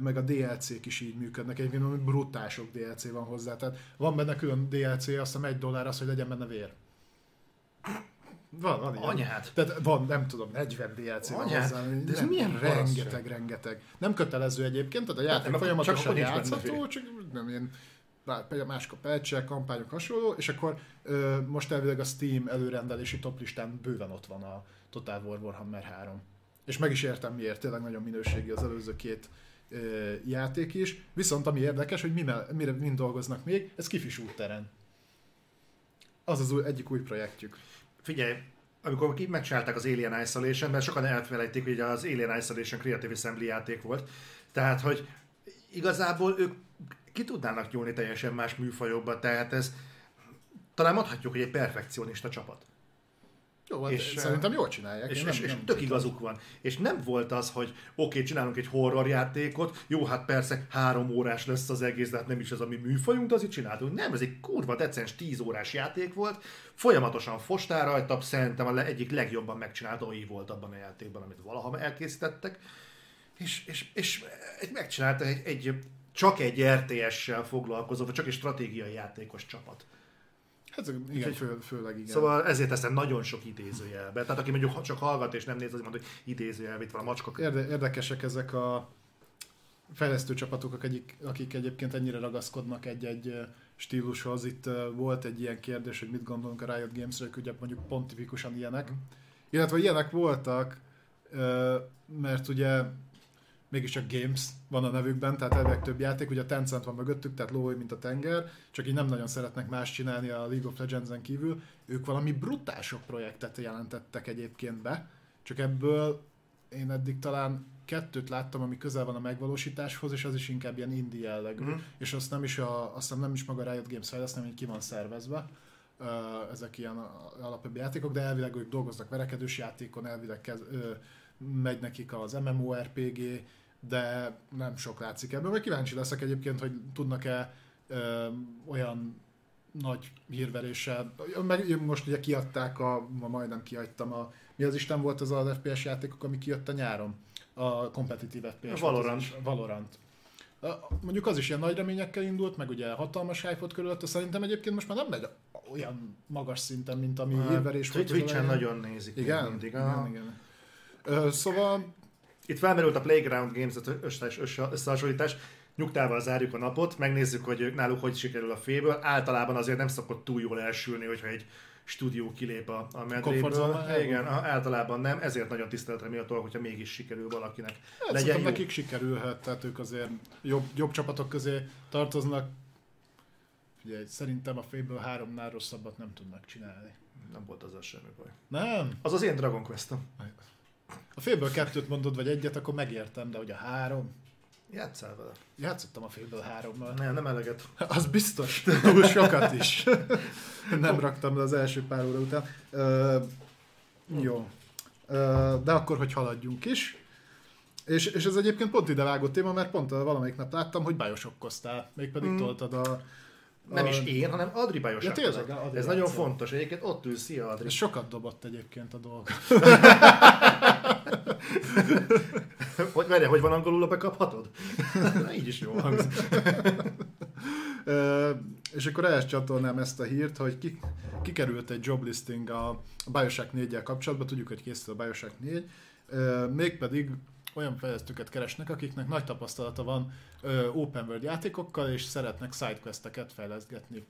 meg a DLC-k is így működnek, egyébként valami brutál sok DLC van hozzá, tehát van benne külön DLC, azt hiszem egy dollár az, hogy legyen benne vér. Van, van ilyen. Anyád! Tehát van, nem tudom, 40 DLC van Anyád, hozzá. de ez nem, milyen rengeteg, rengeteg. Nem kötelező egyébként, tehát a nem, játék akkor- folyamatosan csak játszható, csak nem ilyen mások a patchek, kampányok hasonló, és akkor ö, most elvileg a Steam előrendelési toplistán bőven ott van a Total War Warhammer 3. És meg is értem miért, tényleg nagyon minőségi az előző két játék is. Viszont ami érdekes, hogy mire, mire mind dolgoznak még, ez kifi shooteren. Az az új, egyik új projektjük. Figyelj, amikor megcsinálták az Alien Isolation, mert sokan elfelejtik, hogy az Alien Isolation Creative Assembly játék volt, tehát, hogy igazából ők ki tudnának nyúlni teljesen más műfajokba, tehát ez talán mondhatjuk, hogy egy perfekcionista csapat. Jó, hát És, szerintem jól csinálják. És, nem- és nem tök igazuk van. És nem volt az, hogy oké, okay, csinálunk egy horror játékot, jó, hát persze három órás lesz az egész, de hát nem is az a mi műfajunk, de azért csináltunk. Nem, ez egy kurva decens 10 órás játék volt, folyamatosan fostál rajta, szerintem a egyik legjobban megcsinált OI volt abban a játékban, amit valaha elkészítettek. És, és, és egy, megcsinálta egy, egy csak egy RTS-sel foglalkozó, vagy csak egy stratégiai játékos csapat. Hát igen, fő, főleg igen. Szóval ezért teszem nagyon sok idézőjelbe. Tehát aki mondjuk csak hallgat és nem néz, az mondja, hogy idézőjelbe, itt van a macska. Érde, érdekesek ezek a fejlesztő csapatok, akik, akik egyébként ennyire ragaszkodnak egy-egy stílushoz. Itt volt egy ilyen kérdés, hogy mit gondolunk a Riot Games-ről, ugye mondjuk pont tipikusan ilyenek. Illetve ilyenek voltak, mert ugye mégiscsak Games van a nevükben, tehát elvileg több játék, ugye a Tencent van mögöttük, tehát lóvé, mint a tenger, csak így nem nagyon szeretnek más csinálni a League of Legends-en kívül. Ők valami brutál sok projektet jelentettek egyébként be, csak ebből én eddig talán kettőt láttam, ami közel van a megvalósításhoz, és az is inkább ilyen indie jellegű. Mm. És azt nem is, a, azt nem is maga Riot Games fejleszt, hanem ki van szervezve. Ezek ilyen alapvető játékok, de elvileg ők dolgoznak verekedős játékon, elvileg kez, ö, megy nekik az MMORPG, de nem sok látszik ebből. Meg kíváncsi leszek egyébként, hogy tudnak-e ö, olyan nagy hírveréssel, meg most ugye kiadták, a, ma majdnem kiadtam a, mi az Isten volt az az FPS játékok, ami kijött a nyáron? A kompetitív FPS. Valorant. az. Valorant. Mondjuk az is ilyen nagy reményekkel indult, meg ugye hatalmas hype-ot körülötte, szerintem egyébként most már nem megy olyan magas szinten, mint ami hírverés volt. Twitch-en nagyon nézik. Igen? Mindig. igen, igen. Ö, szóval Itt felmerült a Playground Games összehasonlítás. Nyugtával zárjuk a napot, megnézzük, hogy ők náluk hogy sikerül a féből. Általában azért nem szokott túl jól elsülni, hogyha egy stúdió kilép a, a medréből. Igen, általában nem, ezért nagyon tiszteletre méltó, hogyha mégis sikerül valakinek. Hát Legyen jó. nekik sikerülhet, tehát ők azért jobb, jobb csapatok közé tartoznak. Figyelj, szerintem a félből háromnál rosszabbat nem tudnak csinálni. Nem volt azzal semmi baj. Nem? Az az én Dragon Quest-em. A félből kettőt mondod, vagy egyet, akkor megértem, de hogy a három? Játsszál vele. Játszottam a félből hárommal. Nem, nem eleget. Az biztos, túl sokat is. Nem raktam le az első pár óra után. Ö, jó. Ö, de akkor, hogy haladjunk is. És, és ez egyébként pont ide vágó téma, mert pont valamelyik nap láttam, hogy bajosokkoztál. Mégpedig Mm. toltad a... Nem a, is én, hanem Adri Bajos. Ja, tényleg, akkozott. Adri Ez nagyon játszott. fontos. Egyébként ott ül, szia Adri. Ez sokat dobott egyébként a dolog. Hogy, várj, hogy van angolul, bekaphatod? Na, így is jó hangzik. És akkor ehhez csatolnám ezt a hírt, hogy ki, kikerült egy job listing a Bioshock 4 kapcsolatban, tudjuk, hogy készül a Bioshock 4, ö, mégpedig olyan fejlesztőket keresnek, akiknek nagy tapasztalata van ö, open world játékokkal, és szeretnek sidequesteket fejleszgetni.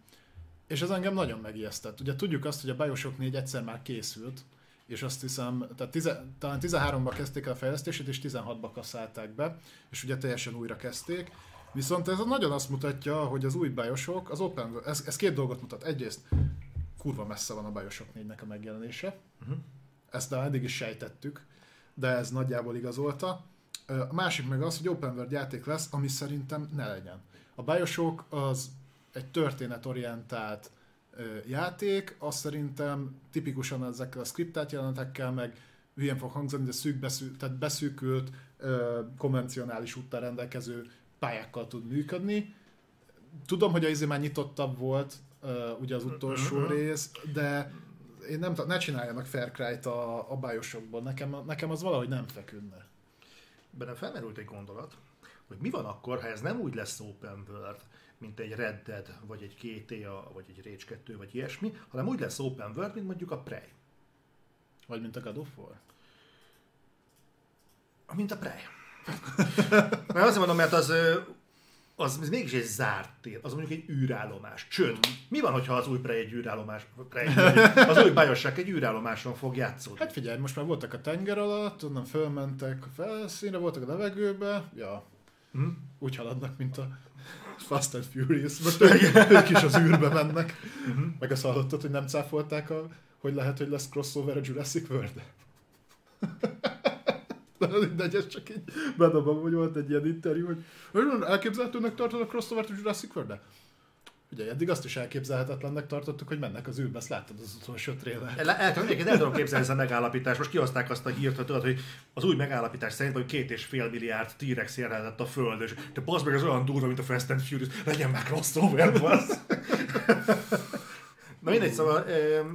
És ez engem nagyon megijesztett. Ugye tudjuk azt, hogy a Bioshock 4 egyszer már készült, és azt hiszem, tehát tize, talán 13-ban kezdték el a fejlesztését, és 16-ba kasszálták be, és ugye teljesen újra kezdték. Viszont ez nagyon azt mutatja, hogy az új Bioshock, az Open World, ez, ez két dolgot mutat. Egyrészt kurva messze van a Bioshock 4-nek a megjelenése. Uh-huh. Ezt már eddig is sejtettük, de ez nagyjából igazolta. A másik meg az, hogy Open World játék lesz, ami szerintem ne legyen. A Bioshock az egy történetorientált játék, azt szerintem tipikusan ezekkel a skriptált jelenetekkel, meg hülyen fog hangzani, de szűk beszű, tehát beszűkült, konvencionális úttal rendelkező pályákkal tud működni. Tudom, hogy a izé már nyitottabb volt, ugye az utolsó uh-huh. rész, de én nem ne csináljanak Fair Cry-t a, a Bioshockból, nekem, nekem az valahogy nem feküdne. Benne felmerült egy gondolat, hogy mi van akkor, ha ez nem úgy lesz open world, mint egy Red Dead, vagy egy GTA, vagy egy Rage 2, vagy ilyesmi, hanem úgy lesz open world, mint mondjuk a Prey. Vagy mint a God of War? Mint a Prey. mert azért mondom, mert az, az, az mégis egy zárt tér, az mondjuk egy űrállomás. Sőt, mi van, hogyha az új Prey egy űrállomás, Prey, az új Bioshock egy űrállomáson fog játszódni? Hát figyelj, most már voltak a tenger alatt, onnan fölmentek a felszínre, voltak a levegőbe, ja, hmm? úgy haladnak, mint a Fast and Furious, most ők, ők is az űrbe mennek. Uh-huh. Meg azt hallottad, hogy nem cáfolták, a, hogy lehet, hogy lesz crossover a Jurassic World? De mindegy, ez csak így bedobom, hogy volt egy ilyen interjú, hogy elképzelhetőnek tartod a crossover a Jurassic World? Ugye eddig azt is elképzelhetetlennek tartottuk, hogy mennek az űrbe, ezt láttad az utolsó tréler. El, el, el, el tudom képzelni ezt a megállapítást. Most kihozták azt a hírt, hogy, tudod, hogy az új megállapítás szerint, hogy két és fél milliárd T-rex jelenetett a Föld, és te basz meg az olyan durva, mint a Fast and Furious, legyen már crossover, basz. Na mindegy, szóval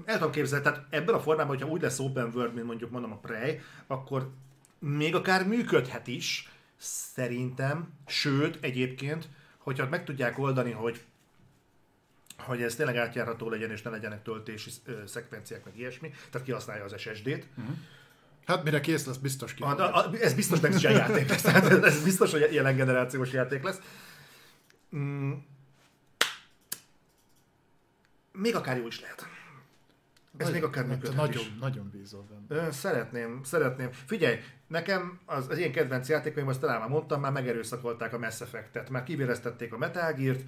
el tudom képzelni, tehát ebben a formában, hogyha úgy lesz open world, mint mondjuk mondom a Prey, akkor még akár működhet is, szerintem, sőt, egyébként, hogyha meg tudják oldani, hogy hogy ez tényleg átjárható legyen, és ne legyenek töltési szekvenciák, meg ilyesmi, tehát kihasználja az SSD-t. Uh-huh. Hát mire kész lesz, biztos ki. A, a, ez biztos nem is játék lesz, tehát ez biztos, hogy jelen generációs játék lesz. Mm. Még akár jó is lehet. Ez Nagy, még akár működhet nagyon, is. Nagyon bízol benne. Szeretném, szeretném. Figyelj, nekem az, az én kedvenc játékaim, azt talán már mondtam, már megerőszakolták a Mass Effect-et, már kivéreztették a Metal Gear-t,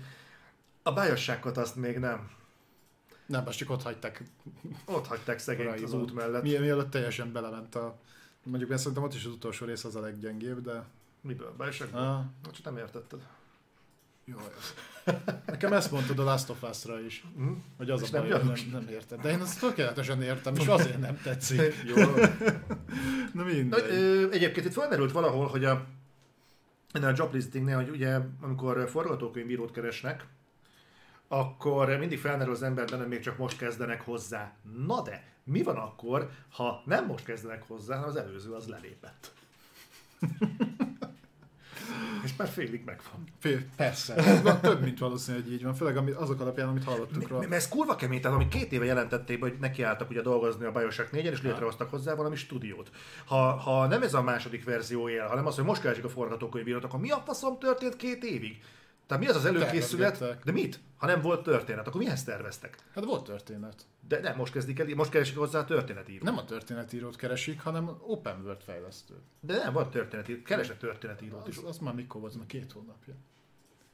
a bájosságot azt még nem. Nem, azt csak ott hagyták. Ott hagyták szegényt az út mellett. Milyen mielőtt teljesen belement a... Mondjuk szerintem ott is az utolsó rész az a leggyengébb, de... Miből? Bájosságból? Ah. Csak nem értetted. Jó. Nekem ezt mondtad a Last of Us-ra is, mm. hogy az és a baj, nem, nem, nem érted. De én ezt tökéletesen értem, és azért nem tetszik. Jó. Na mindegy. Ö, egyébként itt felmerült valahol, hogy a, a job listingnél, hogy ugye amikor forgatókönyvírót keresnek, akkor mindig felmerül az emberben, hogy még csak most kezdenek hozzá. Na de, mi van akkor, ha nem most kezdenek hozzá, hanem az előző az lelépett? És már félig megvan. Fél, persze. Van több, mint valószínű, hogy így van. Főleg azok alapján, amit hallottunk róla. Mert ez kurva kemény, tehát ami két éve jelentették, hogy nekiálltak ugye dolgozni a Bioshock 4 és létrehoztak hozzá valami stúdiót. Ha, ha nem ez a második verzió él, hanem az, hogy most keresik a forgatókönyvírót, akkor mi a faszom történt két évig? Tehát mi az az előkészület? De mit? Ha nem volt történet, akkor mihez terveztek? Hát volt történet. De nem, most kezdik el, most keresik hozzá a történetírót. Nem a történetírót keresik, hanem open world fejlesztő. De nem, van történetíró. Keresek történetírót is. Az, az már mikor volt, már két hónapja.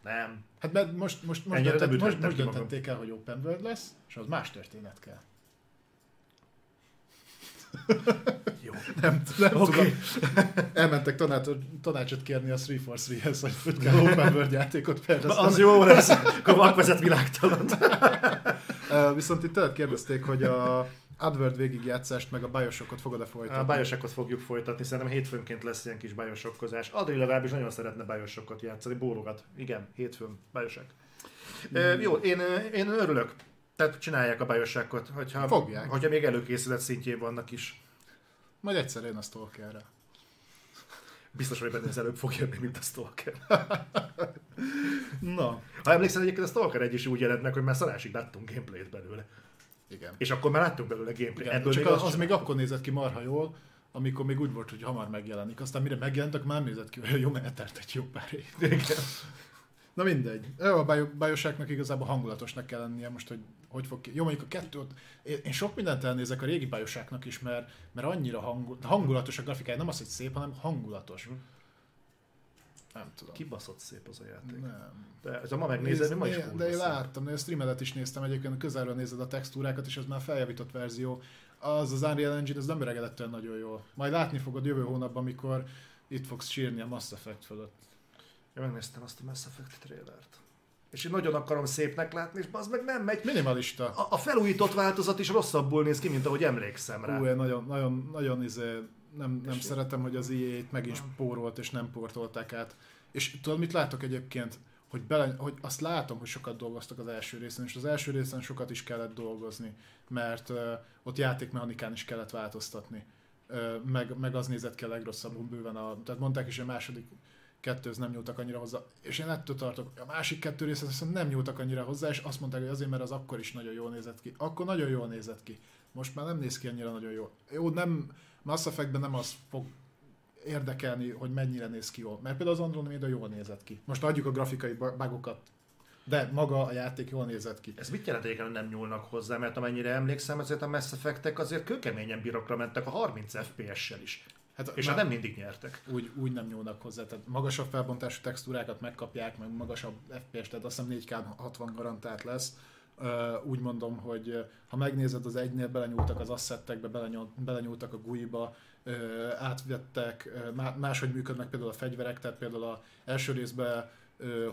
Nem. Hát mert most, most, most, döntett, most, most döntették el, hogy open world lesz, és az más történet kell. Jó. Nem, nem okay. tudom. Elmentek tanácsot, tanácsot kérni a 343-hez, hogy hogy kell open world játékot fejleszteni. Az jó lesz, akkor vezet világtalan. Viszont itt tőled kérdezték, hogy a AdWord végigjátszást, meg a Bioshockot fogod-e folytatni? A Bioshockot fogjuk folytatni, szerintem hétfőnként lesz ilyen kis Bioshockkozás. Adri legalábbis nagyon szeretne Bioshockot játszani, bólogat. Igen, hétfőn, Bioshock. Mm. Jó, én, én örülök. Tehát csinálják a Bioshockot, hogyha, Fogják. hogyha még előkészület szintjén vannak is. Majd egyszer én a Stalkerre. Biztos, hogy benne ez előbb fog jönni, mint a Stalker. Na, Ha emlékszel, egyébként a Stalker egy is úgy jelent meg, hogy már szarásig láttunk gameplayt belőle. igen. És akkor már láttunk belőle gameplayt. igen. Ebből Csak még az, az még akkor nézett ki marha jól, amikor még úgy volt, hogy hamar megjelenik. Aztán mire megjelent, akkor már nézett ki olyan jó, mert eltelt egy jó pár év. Igen. Na mindegy. Jó, A Bio- Biosáknak igazából hangulatosnak kell lennie most, hogy hogy fog ki. Jó, mondjuk a kettőt, én, sok mindent elnézek a régi Biosáknak is, mert, mert annyira hangul, hangulatos a grafikája, nem az, hogy szép, hanem hangulatos. Nem tudom. Kibaszott szép az a játék. Nem. De ez a ma megnézed, ma is kurva de én szép. láttam, de a streamedet is néztem egyébként, közelről nézed a textúrákat, és az már feljavított verzió. Az az Unreal Engine, ez nem öregedett nagyon jól. Majd látni fogod jövő hónapban, amikor itt fogsz sírni a Mass Effect fölött. Én megnéztem azt a Mass Effect trailert. És én nagyon akarom szépnek látni, és az meg nem megy. Minimalista. A, a felújított változat is rosszabbul néz ki, mint ahogy emlékszem rá. Ú, én nagyon, nagyon, nagyon izé, nem, nem És- szeretem, hogy az EA-t megint spórolt és nem portolták át. És tudod, mit látok egyébként? Hogy, bele, hogy azt látom, hogy sokat dolgoztak az első részen, és az első részen sokat is kellett dolgozni, mert uh, ott játékmechanikán is kellett változtatni. Uh, meg, meg az nézett ki a legrosszabbul bőven. A, tehát mondták is, hogy a második kettőhöz nem nyúltak annyira hozzá. És én ettől tartok, a másik kettő részhez viszont nem nyúltak annyira hozzá, és azt mondták, hogy azért, mert az akkor is nagyon jól nézett ki. Akkor nagyon jól nézett ki. Most már nem néz ki annyira nagyon jól. Jó, nem, Mass Effectben nem az fog érdekelni, hogy mennyire néz ki jól. Mert például az Andromeda jól nézett ki. Most adjuk a grafikai bu- bugokat, de maga a játék jól nézett ki. Ez mit jelent hogy nem nyúlnak hozzá? Mert amennyire emlékszem, azért a Mass Effectek azért kőkeményen bírokra mentek a 30 FPS-sel is. Hát, És már hát nem mindig nyertek. úgy, úgy nem nyúlnak hozzá, tehát magasabb felbontású textúrákat megkapják, meg magasabb FPS, tehát azt hiszem 4K 60 garantált lesz. Úgy mondom, hogy ha megnézed az egynél, belenyúltak az asszettekbe, belenyúlt, belenyúltak a GUI-ba, átvettek, má- máshogy működnek például a fegyverek, tehát például az első részben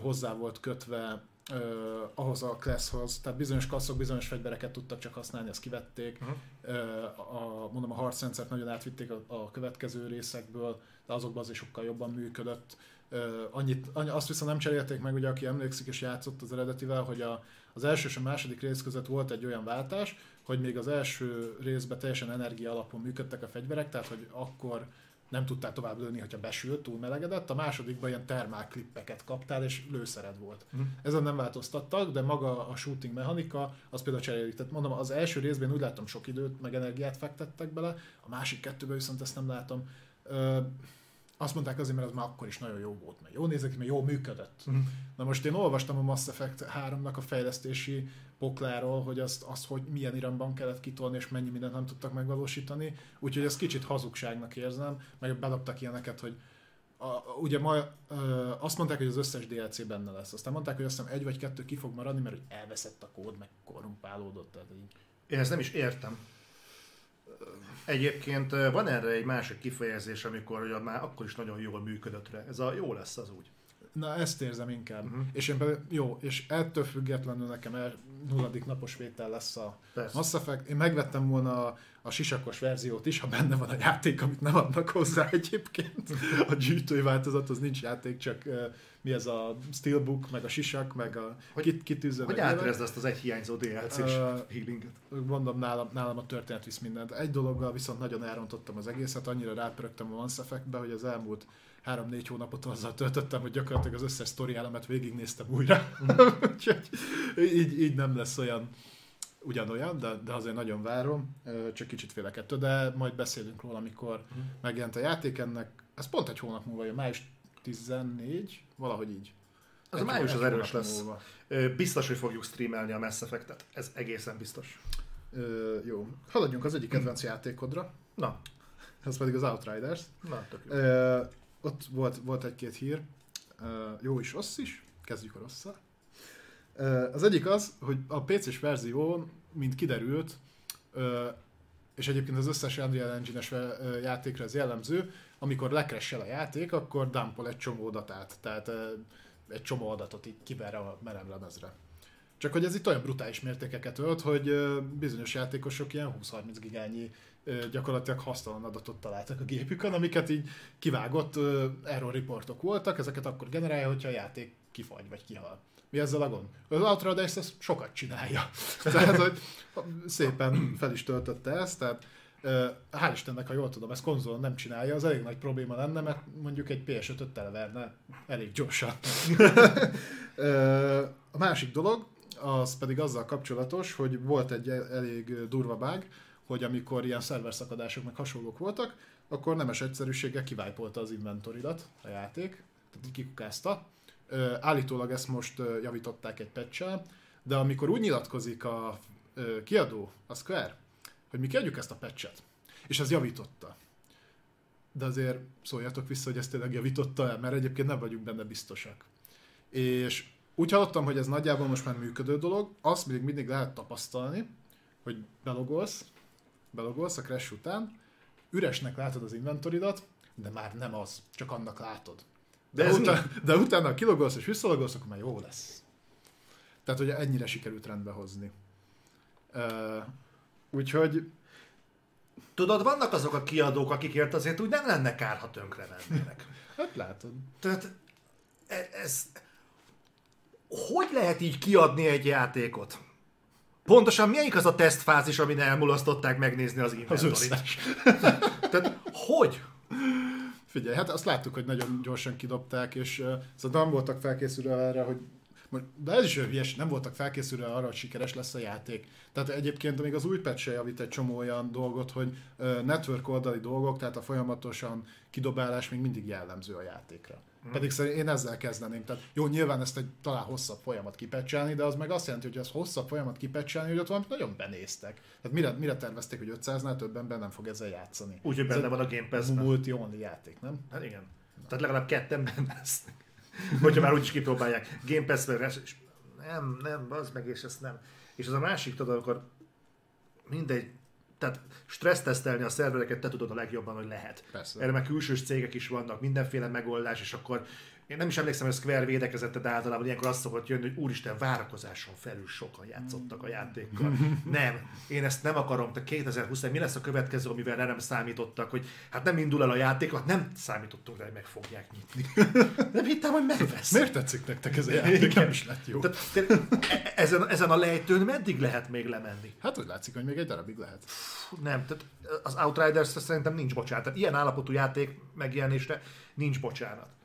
hozzá volt kötve uh, ahhoz a classhoz, tehát bizonyos klasszok bizonyos fegyvereket tudtak csak használni, azt kivették. Uh-huh. Ö, a, mondom, a harcrendszert nagyon átvitték a, a következő részekből, de azokban azért sokkal jobban működött. Ö, annyit, annyi, azt viszont nem cserélték meg, ugye aki emlékszik és játszott az eredetivel, hogy a, az első és a második rész között volt egy olyan váltás, hogy még az első részben teljesen energia alapon működtek a fegyverek, tehát hogy akkor nem tudtál tovább lőni, hogyha besült, túl melegedett, a másodikban ilyen termálklippeket kaptál, és lőszered volt. Mhm. Ezen nem változtattak, de maga a shooting mechanika, az például cserélik. Tehát mondom, az első részben úgy láttam sok időt, meg energiát fektettek bele, a másik kettőben viszont ezt nem látom. Ö, azt mondták azért, mert az már akkor is nagyon jó volt, mert jó nézett ki, mert jól működött. Mhm. Na most én olvastam a Mass Effect 3-nak a fejlesztési pokláról, hogy azt, azt, hogy milyen iramban kellett kitolni, és mennyi mindent nem tudtak megvalósítani, úgyhogy ezt kicsit hazugságnak érzem, meg bedobtak ilyeneket, hogy a, ugye ma ö, azt mondták, hogy az összes DLC benne lesz. Aztán mondták, hogy azt hiszem egy vagy kettő ki fog maradni, mert hogy elveszett a kód, meg korrumpálódott. Tehát így. Én ezt nem is értem. Egyébként van erre egy másik kifejezés, amikor ugye már akkor is nagyon jól működött rá. Ez a jó lesz az úgy. Na, ezt érzem inkább. Uh-huh. És én pedig, jó, és ettől függetlenül nekem el, nulladik napos vétel lesz a Persze. Mass Effect. Én megvettem volna a, a sisakos verziót is, ha benne van a játék, amit nem adnak hozzá egyébként. A gyűjtői változat az nincs játék, csak uh, mi ez a Steelbook, meg a sisak, meg a Hogy- kit, kitűző. Hogy átrezd azt az egy hiányzó DLC-s Ö, healinget. Mondom, nálam, nálam a történet visz mindent. Egy dologgal viszont nagyon elrontottam az egészet, annyira rápörögtem a Mass Effectbe, hogy az elmúlt 3-4 hónapot azzal töltöttem, hogy gyakorlatilag az összes sztori elemet végignéztem újra. Úgyhogy így, így nem lesz olyan ugyanolyan, de, de azért nagyon várom, csak kicsit félek ettől, de majd beszélünk róla, amikor megjelent a játék ennek. Ez pont egy hónap múlva jön, május 14, valahogy így. Az Egy- május az erős lesz. múlva. Biztos, hogy fogjuk streamelni a Mass Effect-et. Ez egészen biztos. Ö, jó. Haladjunk az egyik kedvenc játékodra, Na, ez pedig az Outriders. na, tök jó. Ö, ott volt, volt egy-két hír, jó is, rossz is, kezdjük a rosszal. Az egyik az, hogy a PC-s verzió, mint kiderült, és egyébként az összes Unreal ö, játékra ez jellemző, amikor lekressel a játék, akkor dumpol egy csomó adatát, tehát egy csomó adatot így kiver a meremlemezre. Csak hogy ez itt olyan brutális mértékeket ölt, hogy bizonyos játékosok ilyen 20-30 gigányi gyakorlatilag hasztalan adatot találtak a gépükön, amiket így kivágott error reportok voltak, ezeket akkor generálja, hogyha a játék kifagy vagy kihal. Mi ezzel a gond? Az Outriders ezt sokat csinálja. Tehát, hogy szépen fel is töltötte ezt, tehát Hál' Istennek, ha jól tudom, ezt konzolon nem csinálja, az elég nagy probléma lenne, mert mondjuk egy PS5-öt televerne elég gyorsan. A másik dolog, az pedig azzal kapcsolatos, hogy volt egy elég durva bug, hogy amikor ilyen szerverszakadások meg hasonlók voltak, akkor nemes egyszerűséggel kivájpolta az inventoridat a játék, tehát kikukázta. Állítólag ezt most javították egy patch de amikor úgy nyilatkozik a kiadó, a Square, hogy mi kiadjuk ezt a patchet, és ez javította. De azért szóljatok vissza, hogy ezt tényleg javította el, mert egyébként nem vagyunk benne biztosak. És úgy hallottam, hogy ez nagyjából most már működő dolog, azt még mindig lehet tapasztalni, hogy belogolsz, belogolsz a crash után, üresnek látod az inventoridat, de már nem az, csak annak látod. De, de, utána, de utána kilogolsz és visszalogolsz, akkor már jó lesz. Tehát, hogy ennyire sikerült rendbe hozni. Uh, úgyhogy... Tudod, vannak azok a kiadók, akikért azért úgy nem lenne kár, ha tönkre mennének. hát látod. Tehát e- ez... Hogy lehet így kiadni egy játékot? Pontosan melyik az a tesztfázis, amin elmulasztották megnézni az inventorit? Az összes. Tehát hogy? Figyelj, hát azt láttuk, hogy nagyon gyorsan kidobták, és uh, szóval nem voltak felkészülve erre, hogy de ez is hülyes, nem voltak felkészülve arra, hogy sikeres lesz a játék. Tehát egyébként még az új patch javít egy csomó olyan dolgot, hogy network oldali dolgok, tehát a folyamatosan kidobálás még mindig jellemző a játékra. Hmm. Pedig szerintem én ezzel kezdeném. Tehát jó, nyilván ezt egy talán hosszabb folyamat kipecselni, de az meg azt jelenti, hogy ez hosszabb folyamat kipecselni, hogy ott valamit nagyon benéztek. Tehát mire, mire tervezték, hogy 500-nál több ember nem fog ezzel játszani. Úgyhogy benne van a Game Pass-ben. Multi-only játék, nem? Hát igen. Tehát legalább ketten benne lesznek. Hogyha már úgyis kipróbálják. Game pass és nem, nem, az meg, és ezt nem. És az a másik, tudod, akkor mindegy, tehát stressztesztelni a szervereket te tudod a legjobban, hogy lehet. Persze. Erre meg külsős cégek is vannak, mindenféle megoldás, és akkor én nem is emlékszem, hogy a Square védekezett, de általában ilyenkor azt szokott jönni, hogy úristen, várakozáson felül sokan játszottak a játékkal. nem, én ezt nem akarom, te 2020 mi lesz a következő, amivel nem számítottak, hogy hát nem indul el a játék, hát nem számítottunk rá, hogy meg fogják nyitni. nem hittem, hogy megvesz. Miért tetszik nektek ez a játék? Nem is lett jó. Tehát, e- ezen, ezen a lejtőn meddig lehet még lemenni? Hát úgy látszik, hogy még egy darabig lehet. Nem, tehát az Outriders szerintem nincs bocsánat. Tehát ilyen állapotú játék megjelenésre nincs bocsánat.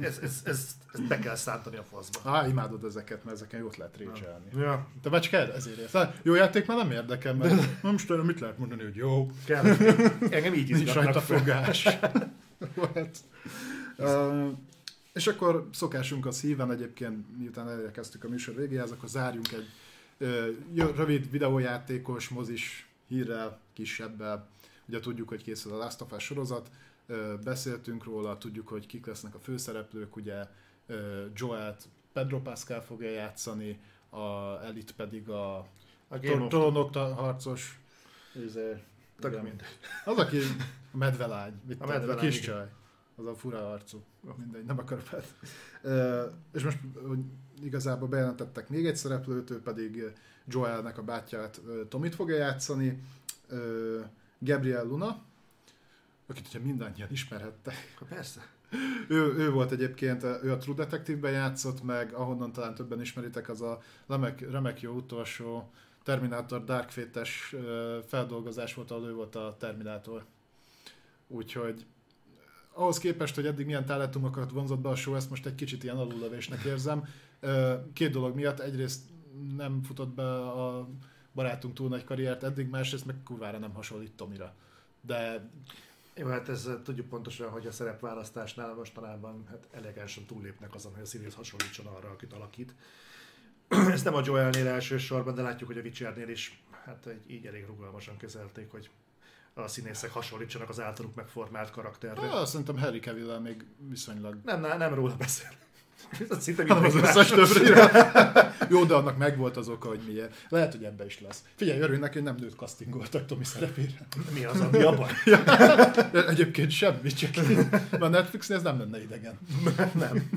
Ez, ez, ez, ez be kell szántani a faszba. Á, imádod ezeket, mert ezeken jót lehet récselni. Ja. Te kell ezért érsz. Hát, jó játék már nem érdekel, mert nem is tudom, mit lehet mondani, hogy jó. Kell. Engem így Nincs rajta fogás. uh, és akkor szokásunk az híven egyébként, miután elérkeztük a műsor végéhez, akkor zárjunk egy uh, rövid videójátékos, mozis hírrel, kisebbel. Ugye tudjuk, hogy készül a Last of Us sorozat, beszéltünk róla, tudjuk, hogy kik lesznek a főszereplők, ugye Joelt Pedro Pascal fogja játszani, a Elit pedig a, a trónok harcos. Tök mindegy. Az, aki a medvelány, a, medvelány, a kis csaj. Az a fura arcú. Mindegy, nem akarok fel. és most igazából bejelentettek még egy szereplőt, ő pedig Joelnek a bátyját, Tomit fogja játszani. Gabriel Luna, akit ugye mindannyian ismerhettek. Ha persze. Ő, ő volt egyébként, ő a True Detective-ben játszott meg, ahonnan talán többen ismeritek, az a remek, remek jó utolsó Terminator Dark Fate-es feldolgozás volt, ahol ő volt a Terminátor. Úgyhogy ahhoz képest, hogy eddig milyen talentumokat vonzott be a show, ezt most egy kicsit ilyen alullövésnek érzem. Két dolog miatt, egyrészt nem futott be a barátunk túl nagy karriert eddig, másrészt meg kurvára nem hasonlít Tomira. De jó, hát ez tudjuk pontosan, hogy a szerepválasztásnál mostanában hát elegánsan túllépnek azon, hogy a színész hasonlítson arra, akit alakít. Ezt nem a Joelnél elsősorban, de látjuk, hogy a Witchernél is hát egy, így elég rugalmasan kezelték, hogy a színészek hasonlítsanak az általuk megformált karakterre. Ah, szerintem Harry cavill még viszonylag... Nem, nem, nem róla beszél. Szinte az összes többre. Jó, de annak megvolt az oka, hogy miért. Lehet, hogy ebbe is lesz. Figyelj, örülj neki, hogy nem nőtt castingoltak Tomi szerepére. Mi az, ami a baj? Egyébként semmi, csak a Netflixnél ez nem lenne idegen. nem.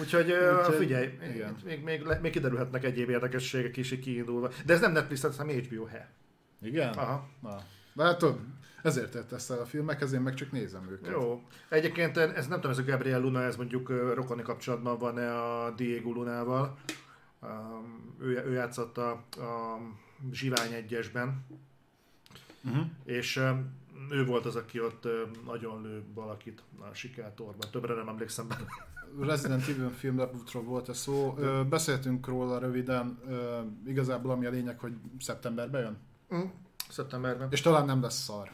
Úgyhogy, Úgyhogy figyelj, igen. Még, még, még, kiderülhetnek egyéb érdekességek is kiindulva. De ez nem Netflix, hanem HBO He. Igen? Aha. Na. Látod? Ezért tett ezt a filmek, ezért meg csak nézem őket. Jó. Egyébként ez nem tudom, ez a Gabriel Luna, ez mondjuk rokoni kapcsolatban van-e a Diego Lunával. Um, ő, ő játszott a, a Zsivány egyesben. Uh-huh. És um, ő volt az, aki ott nagyon lő valakit a sikátorban. Többre nem emlékszem benne. Resident Evil film rebootról volt a szó. Ö, beszéltünk róla röviden. Ö, igazából ami a lényeg, hogy szeptemberben jön. Mm. Szeptemberben. És talán nem lesz szar.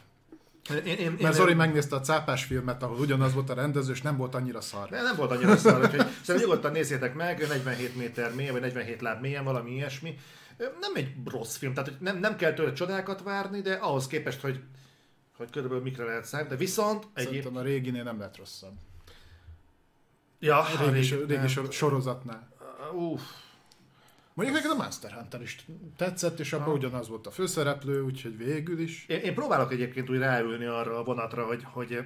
Én, én, én, Mert Zori megnézte a cápás filmet, ahol ugyanaz volt a rendező, és nem volt annyira szar. De nem volt annyira szar, úgyhogy szerintem nyugodtan nézzétek meg, 47 méter mély, vagy 47 láb mélyen, valami ilyesmi. Nem egy rossz film, tehát hogy nem, nem kell tőle csodákat várni, de ahhoz képest, hogy, hogy körülbelül mikre lehet számít, de viszont egyéb... Szerintem a réginél nem lett rosszabb. Ja, A régi, régi- régi sor- sorozatnál. Uff, Mondjuk neked a Monster Hunter is tetszett, és abban Ha. ugyanaz volt a főszereplő, úgyhogy végül is. Én, én próbálok egyébként úgy ráülni arra a vonatra, hogy, hogy,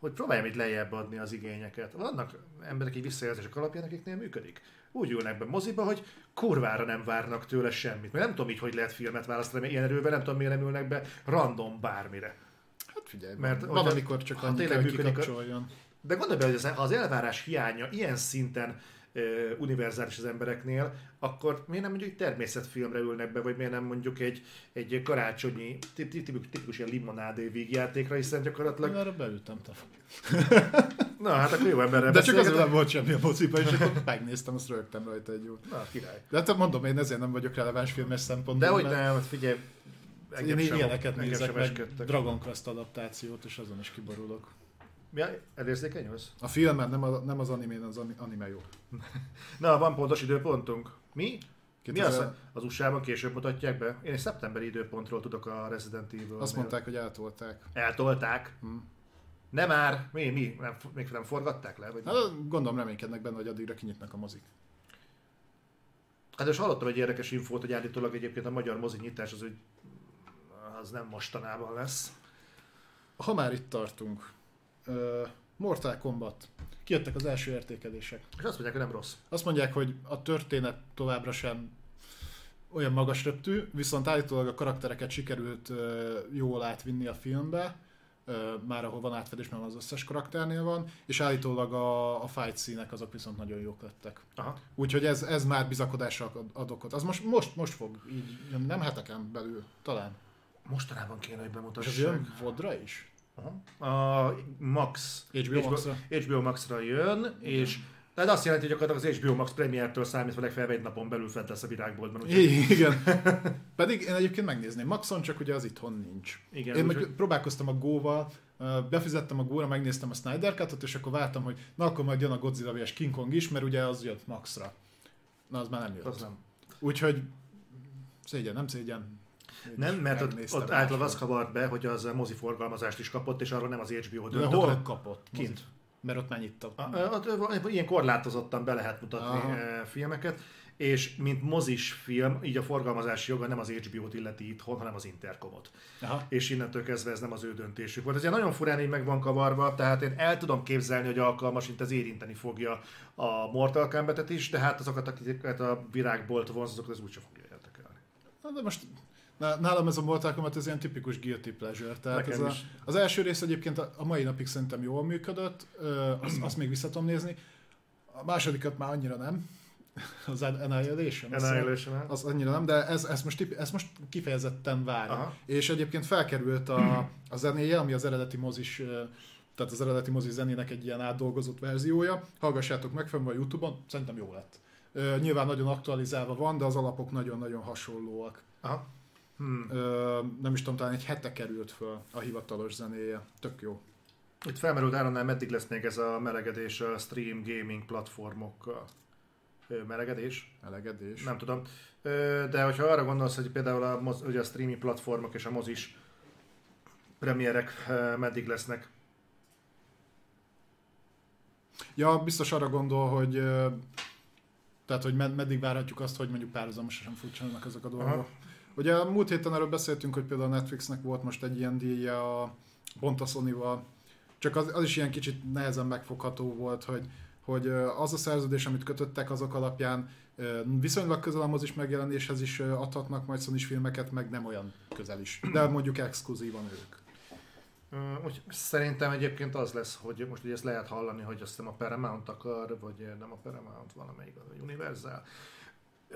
hogy próbáljam itt lejjebb adni az igényeket. Vannak emberek így visszajelzések alapján, akiknél működik. Úgy ülnek be moziba, hogy kurvára nem várnak tőle semmit. Mert nem tudom így, hogy lehet filmet választani, mert ilyen erővel nem tudom, miért nem ülnek be random bármire. Hát figyelj, Mert van, amikor csak ha annyi tényleg kell, hogy kikapcsoljon. De gondolj bele, hogy az- elvárás hiánya ilyen szinten univerzális az embereknél, akkor miért nem mondjuk egy természetfilmre ülnek be, vagy miért nem mondjuk egy, egy karácsonyi, tip- tip- tipikus, tipikus ilyen limonádé vígjátékra, hiszen gyakorlatilag arra beültem. Te. Na, hát akkor jó emberrel De csak azért nem volt semmi a moziba, és akkor megnéztem, azt rögtem rajta egy jót. Na, király. De hát mondom, én ezért nem vagyok releváns filmes szempontból. De hogy mert nem, hát figyelj, Én sem, ilyeneket engem nézek meg. Dragon Quest adaptációt, és azon is kiborulok. Ja, elérzékenyülsz? A filmen nem, a, nem az animén, az ani- anime jó. Na, van pontos időpontunk. Mi? Mi az? 2000 Az USA-ban később mutatják be? Én egy szeptemberi időpontról tudok a Resident Evil. Azt mondták, hogy eltolták. Eltolták. Hm. Nem már. Mi? Mi? Nem, még nem forgatták le? Vagy? Hát gondolom reménykednek benne, hogy addigra kinyitnak a mozik. Hát és hallottam egy érdekes infót, hogy állítólag egyébként a magyar mozi nyitás az, úgy, az nem mostanában lesz. Ha már itt tartunk, uh, Mortal Kombat. Kijöttek az első értékelések. És azt mondják, hogy nem rossz. Azt mondják, hogy a történet továbbra sem olyan magas röptű, viszont állítólag a karaktereket sikerült ö, jól átvinni a filmbe, ö, már ahol van átfedés, mert az összes karakternél van, és állítólag a, a fight színek azok viszont nagyon jók lettek. Aha. Úgyhogy ez, ez már bizakodásra ad- okot. Az most, most, most fog így, nem heteken belül, talán. Mostanában kéne, hogy És ez bemutassák. jön Vodra is? Aha. A Max. HBO Max-ra? HBO Max-ra jön, és tehát azt jelenti, hogy gyakorlatilag az HBO Max premiertől számítva legfeljebb egy napon belül fent lesz a virágboltban. Úgyhogy, Igen. Pedig én egyébként megnézném. Maxon csak ugye az itthon nincs. igen, Én úgy, meg próbálkoztam a Go-val, befizettem a Go-ra, megnéztem a Snyder Cut-ot, és akkor vártam, hogy na akkor majd jön a Godzilla vs. King Kong is, mert ugye az jött Maxra. Na az már nem jött. az nem. Úgyhogy szégyen, nem szégyen. Nem, mert ott, megnéztem ott általában az kavart be, hogy az mozi forgalmazást is kapott, és arról nem az HBO De döntött. hol hanem- kapott? Kint. Mozi? Mert ott mennyit A- a- Ott ilyen korlátozottan be lehet mutatni Aha. filmeket, és mint mozis film, így a forgalmazási joga nem az HBO-t illeti itthon, hanem az Intercomot. Aha. És innentől kezdve ez nem az ő döntésük volt. Ez ilyen nagyon furán így meg van kavarva, tehát én el tudom képzelni, hogy alkalmas, mint ez érinteni fogja a Mortal Kombat-et is, de hát azokat, akiket a virágbolt vonz, azokat az úgyse fogja érdekelni. Na, de most nálam ez a Mortal Kombat ez ilyen tipikus guilty pleasure. Tehát ez a, az első rész egyébként a, mai napig szerintem jól működött, azt, azt még vissza tudom nézni. A másodikat már annyira nem. Az Annihilation. azt hiszem. Annihilation Az annyira nem, de ez, ez, most, tipi- ez most kifejezetten várom. Aha. És egyébként felkerült a, a zenéje, ami az eredeti mozis, tehát az eredeti mozi zenének egy ilyen átdolgozott verziója. Hallgassátok meg van a Youtube-on, szerintem jó lett. Ö, nyilván nagyon aktualizálva van, de az alapok nagyon-nagyon hasonlóak. Aha. Hmm. Ö, nem is tudom, talán egy hete került föl a hivatalos zenéje. Tök jó. Itt felmerült Áronnál, meddig lesz még ez a melegedés a stream gaming platformokkal. Melegedés? Elegedés. Nem tudom. De hogyha arra gondolsz, hogy például a, moz, ugye a streaming platformok és a mozis premierek meddig lesznek. Ja, biztos arra gondol, hogy tehát, hogy med- meddig várhatjuk azt, hogy mondjuk párhuzamosan futsanak ezek a dolgok. Aha. Ugye a múlt héten arról beszéltünk, hogy például a Netflixnek volt most egy ilyen díja a Sony-val, csak az, az is ilyen kicsit nehezen megfogható volt, hogy, hogy az a szerződés, amit kötöttek, azok alapján viszonylag közel a mozis megjelenéshez is adhatnak majd sony filmeket, meg nem olyan közel is. De mondjuk exkluzívan ők. Úgy, szerintem egyébként az lesz, hogy most ugye ezt lehet hallani, hogy azt hiszem a Paramount akar, vagy nem a Paramount, valamelyik, a Universal.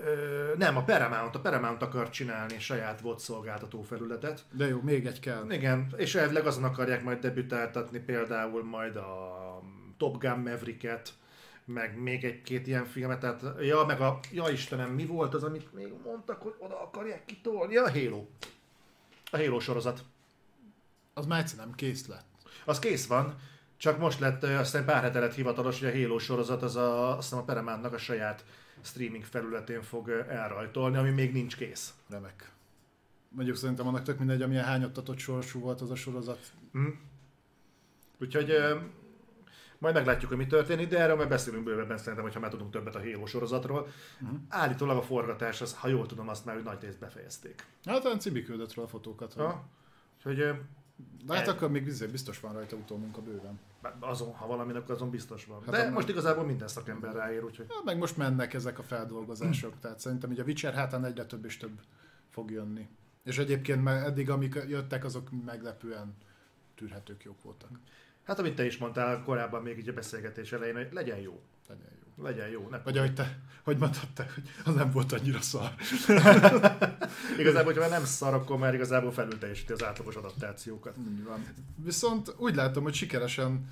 Ö, nem, a Paramount, a Paramount akar csinálni saját VOD szolgáltató felületet. De jó, még egy kell. Igen, és elvileg azon akarják majd debütáltatni például majd a Top Gun Maverick-et, meg még egy-két ilyen filmet, tehát, ja, meg a, ja Istenem, mi volt az, amit még mondtak, hogy oda akarják kitolni? Ja, a Halo. A Halo sorozat. Az már egyszer nem kész lett. Az kész van, csak most lett, ö, azt hiszem pár hete lett hivatalos, hogy a Halo sorozat az a, azt hiszem a Paramountnak a saját streaming felületén fog elrajtolni, ami még nincs kész. Remek. Mondjuk szerintem annak tök mindegy, amilyen hányattatott sorsú volt az a sorozat. Hm. Úgyhogy majd meglátjuk, hogy mi történik, de erről majd beszélünk bővebben szerintem, hogyha már tudunk többet a Halo sorozatról. Uh-huh. Állítólag a forgatás, az, ha jól tudom, azt már hogy nagy részt befejezték. Hát olyan Cibi küldött róla a fotókat. Ja. Úgyhogy De hát El- akkor még biztos van rajta utómunka bőven. Azon, ha valaminek, akkor azon biztos van. Hát De a- most igazából minden szakember ráér, úgyhogy Ja, meg most mennek ezek a feldolgozások, tehát szerintem így a Witcher hátán egyre több és több fog jönni. És egyébként már eddig, amik jöttek, azok meglepően tűrhetők jók voltak. hát amit te is mondtál korábban még így a beszélgetés elején, hogy legyen jó. Legyen jó. Legyen jó. Ne Vagy ahogy te, hogy mondtad te, hogy az nem volt annyira szar. Igazából, hogyha nem szar, akkor már igazából felül teljesíti az átlagos adaptációkat. Így van. Viszont úgy látom, hogy sikeresen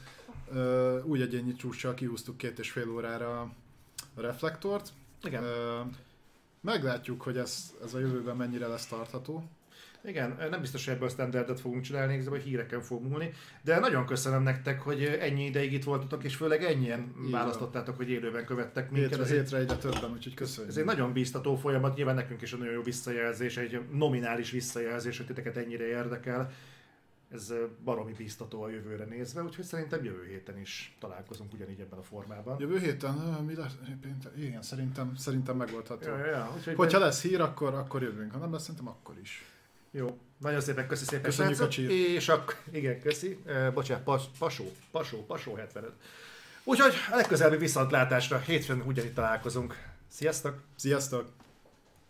ö, úgy egyéni csúcssal kihúztuk két és fél órára a reflektort. Igen. Ö, meglátjuk, hogy ez, ez a jövőben mennyire lesz tartható. Igen, nem biztos, hogy ebből standardet fogunk csinálni, igazából híreken fog múlni, de nagyon köszönöm nektek, hogy ennyi ideig itt voltatok, és főleg ennyien van. választottátok, hogy élőben követtek minket. Hétre, Ez egy, hétre egyre többen, úgyhogy köszönjük. ez egy nagyon bíztató folyamat, nyilván nekünk is egy nagyon jó visszajelzés, egy nominális visszajelzés, hogy titeket ennyire érdekel. Ez baromi bíztató a jövőre nézve, úgyhogy szerintem jövő héten is találkozunk ugyanígy ebben a formában. Jövő héten, mi lesz? Igen, szerintem, szerintem megoldható. Ja, ja, ja. Úgyhogy Hogyha lesz hír, akkor, akkor jövünk. Ha nem lesz, szerintem akkor is. Jó, nagyon szépen köszi szépen. Köszönjük srácok. a csírt. És akkor, igen, köszi. Uh, bocsánat, pas, pasó, pasó, pasó 75. Úgyhogy a legközelebbi viszontlátásra hétfőn ugyanitt találkozunk. Sziasztok! Sziasztok!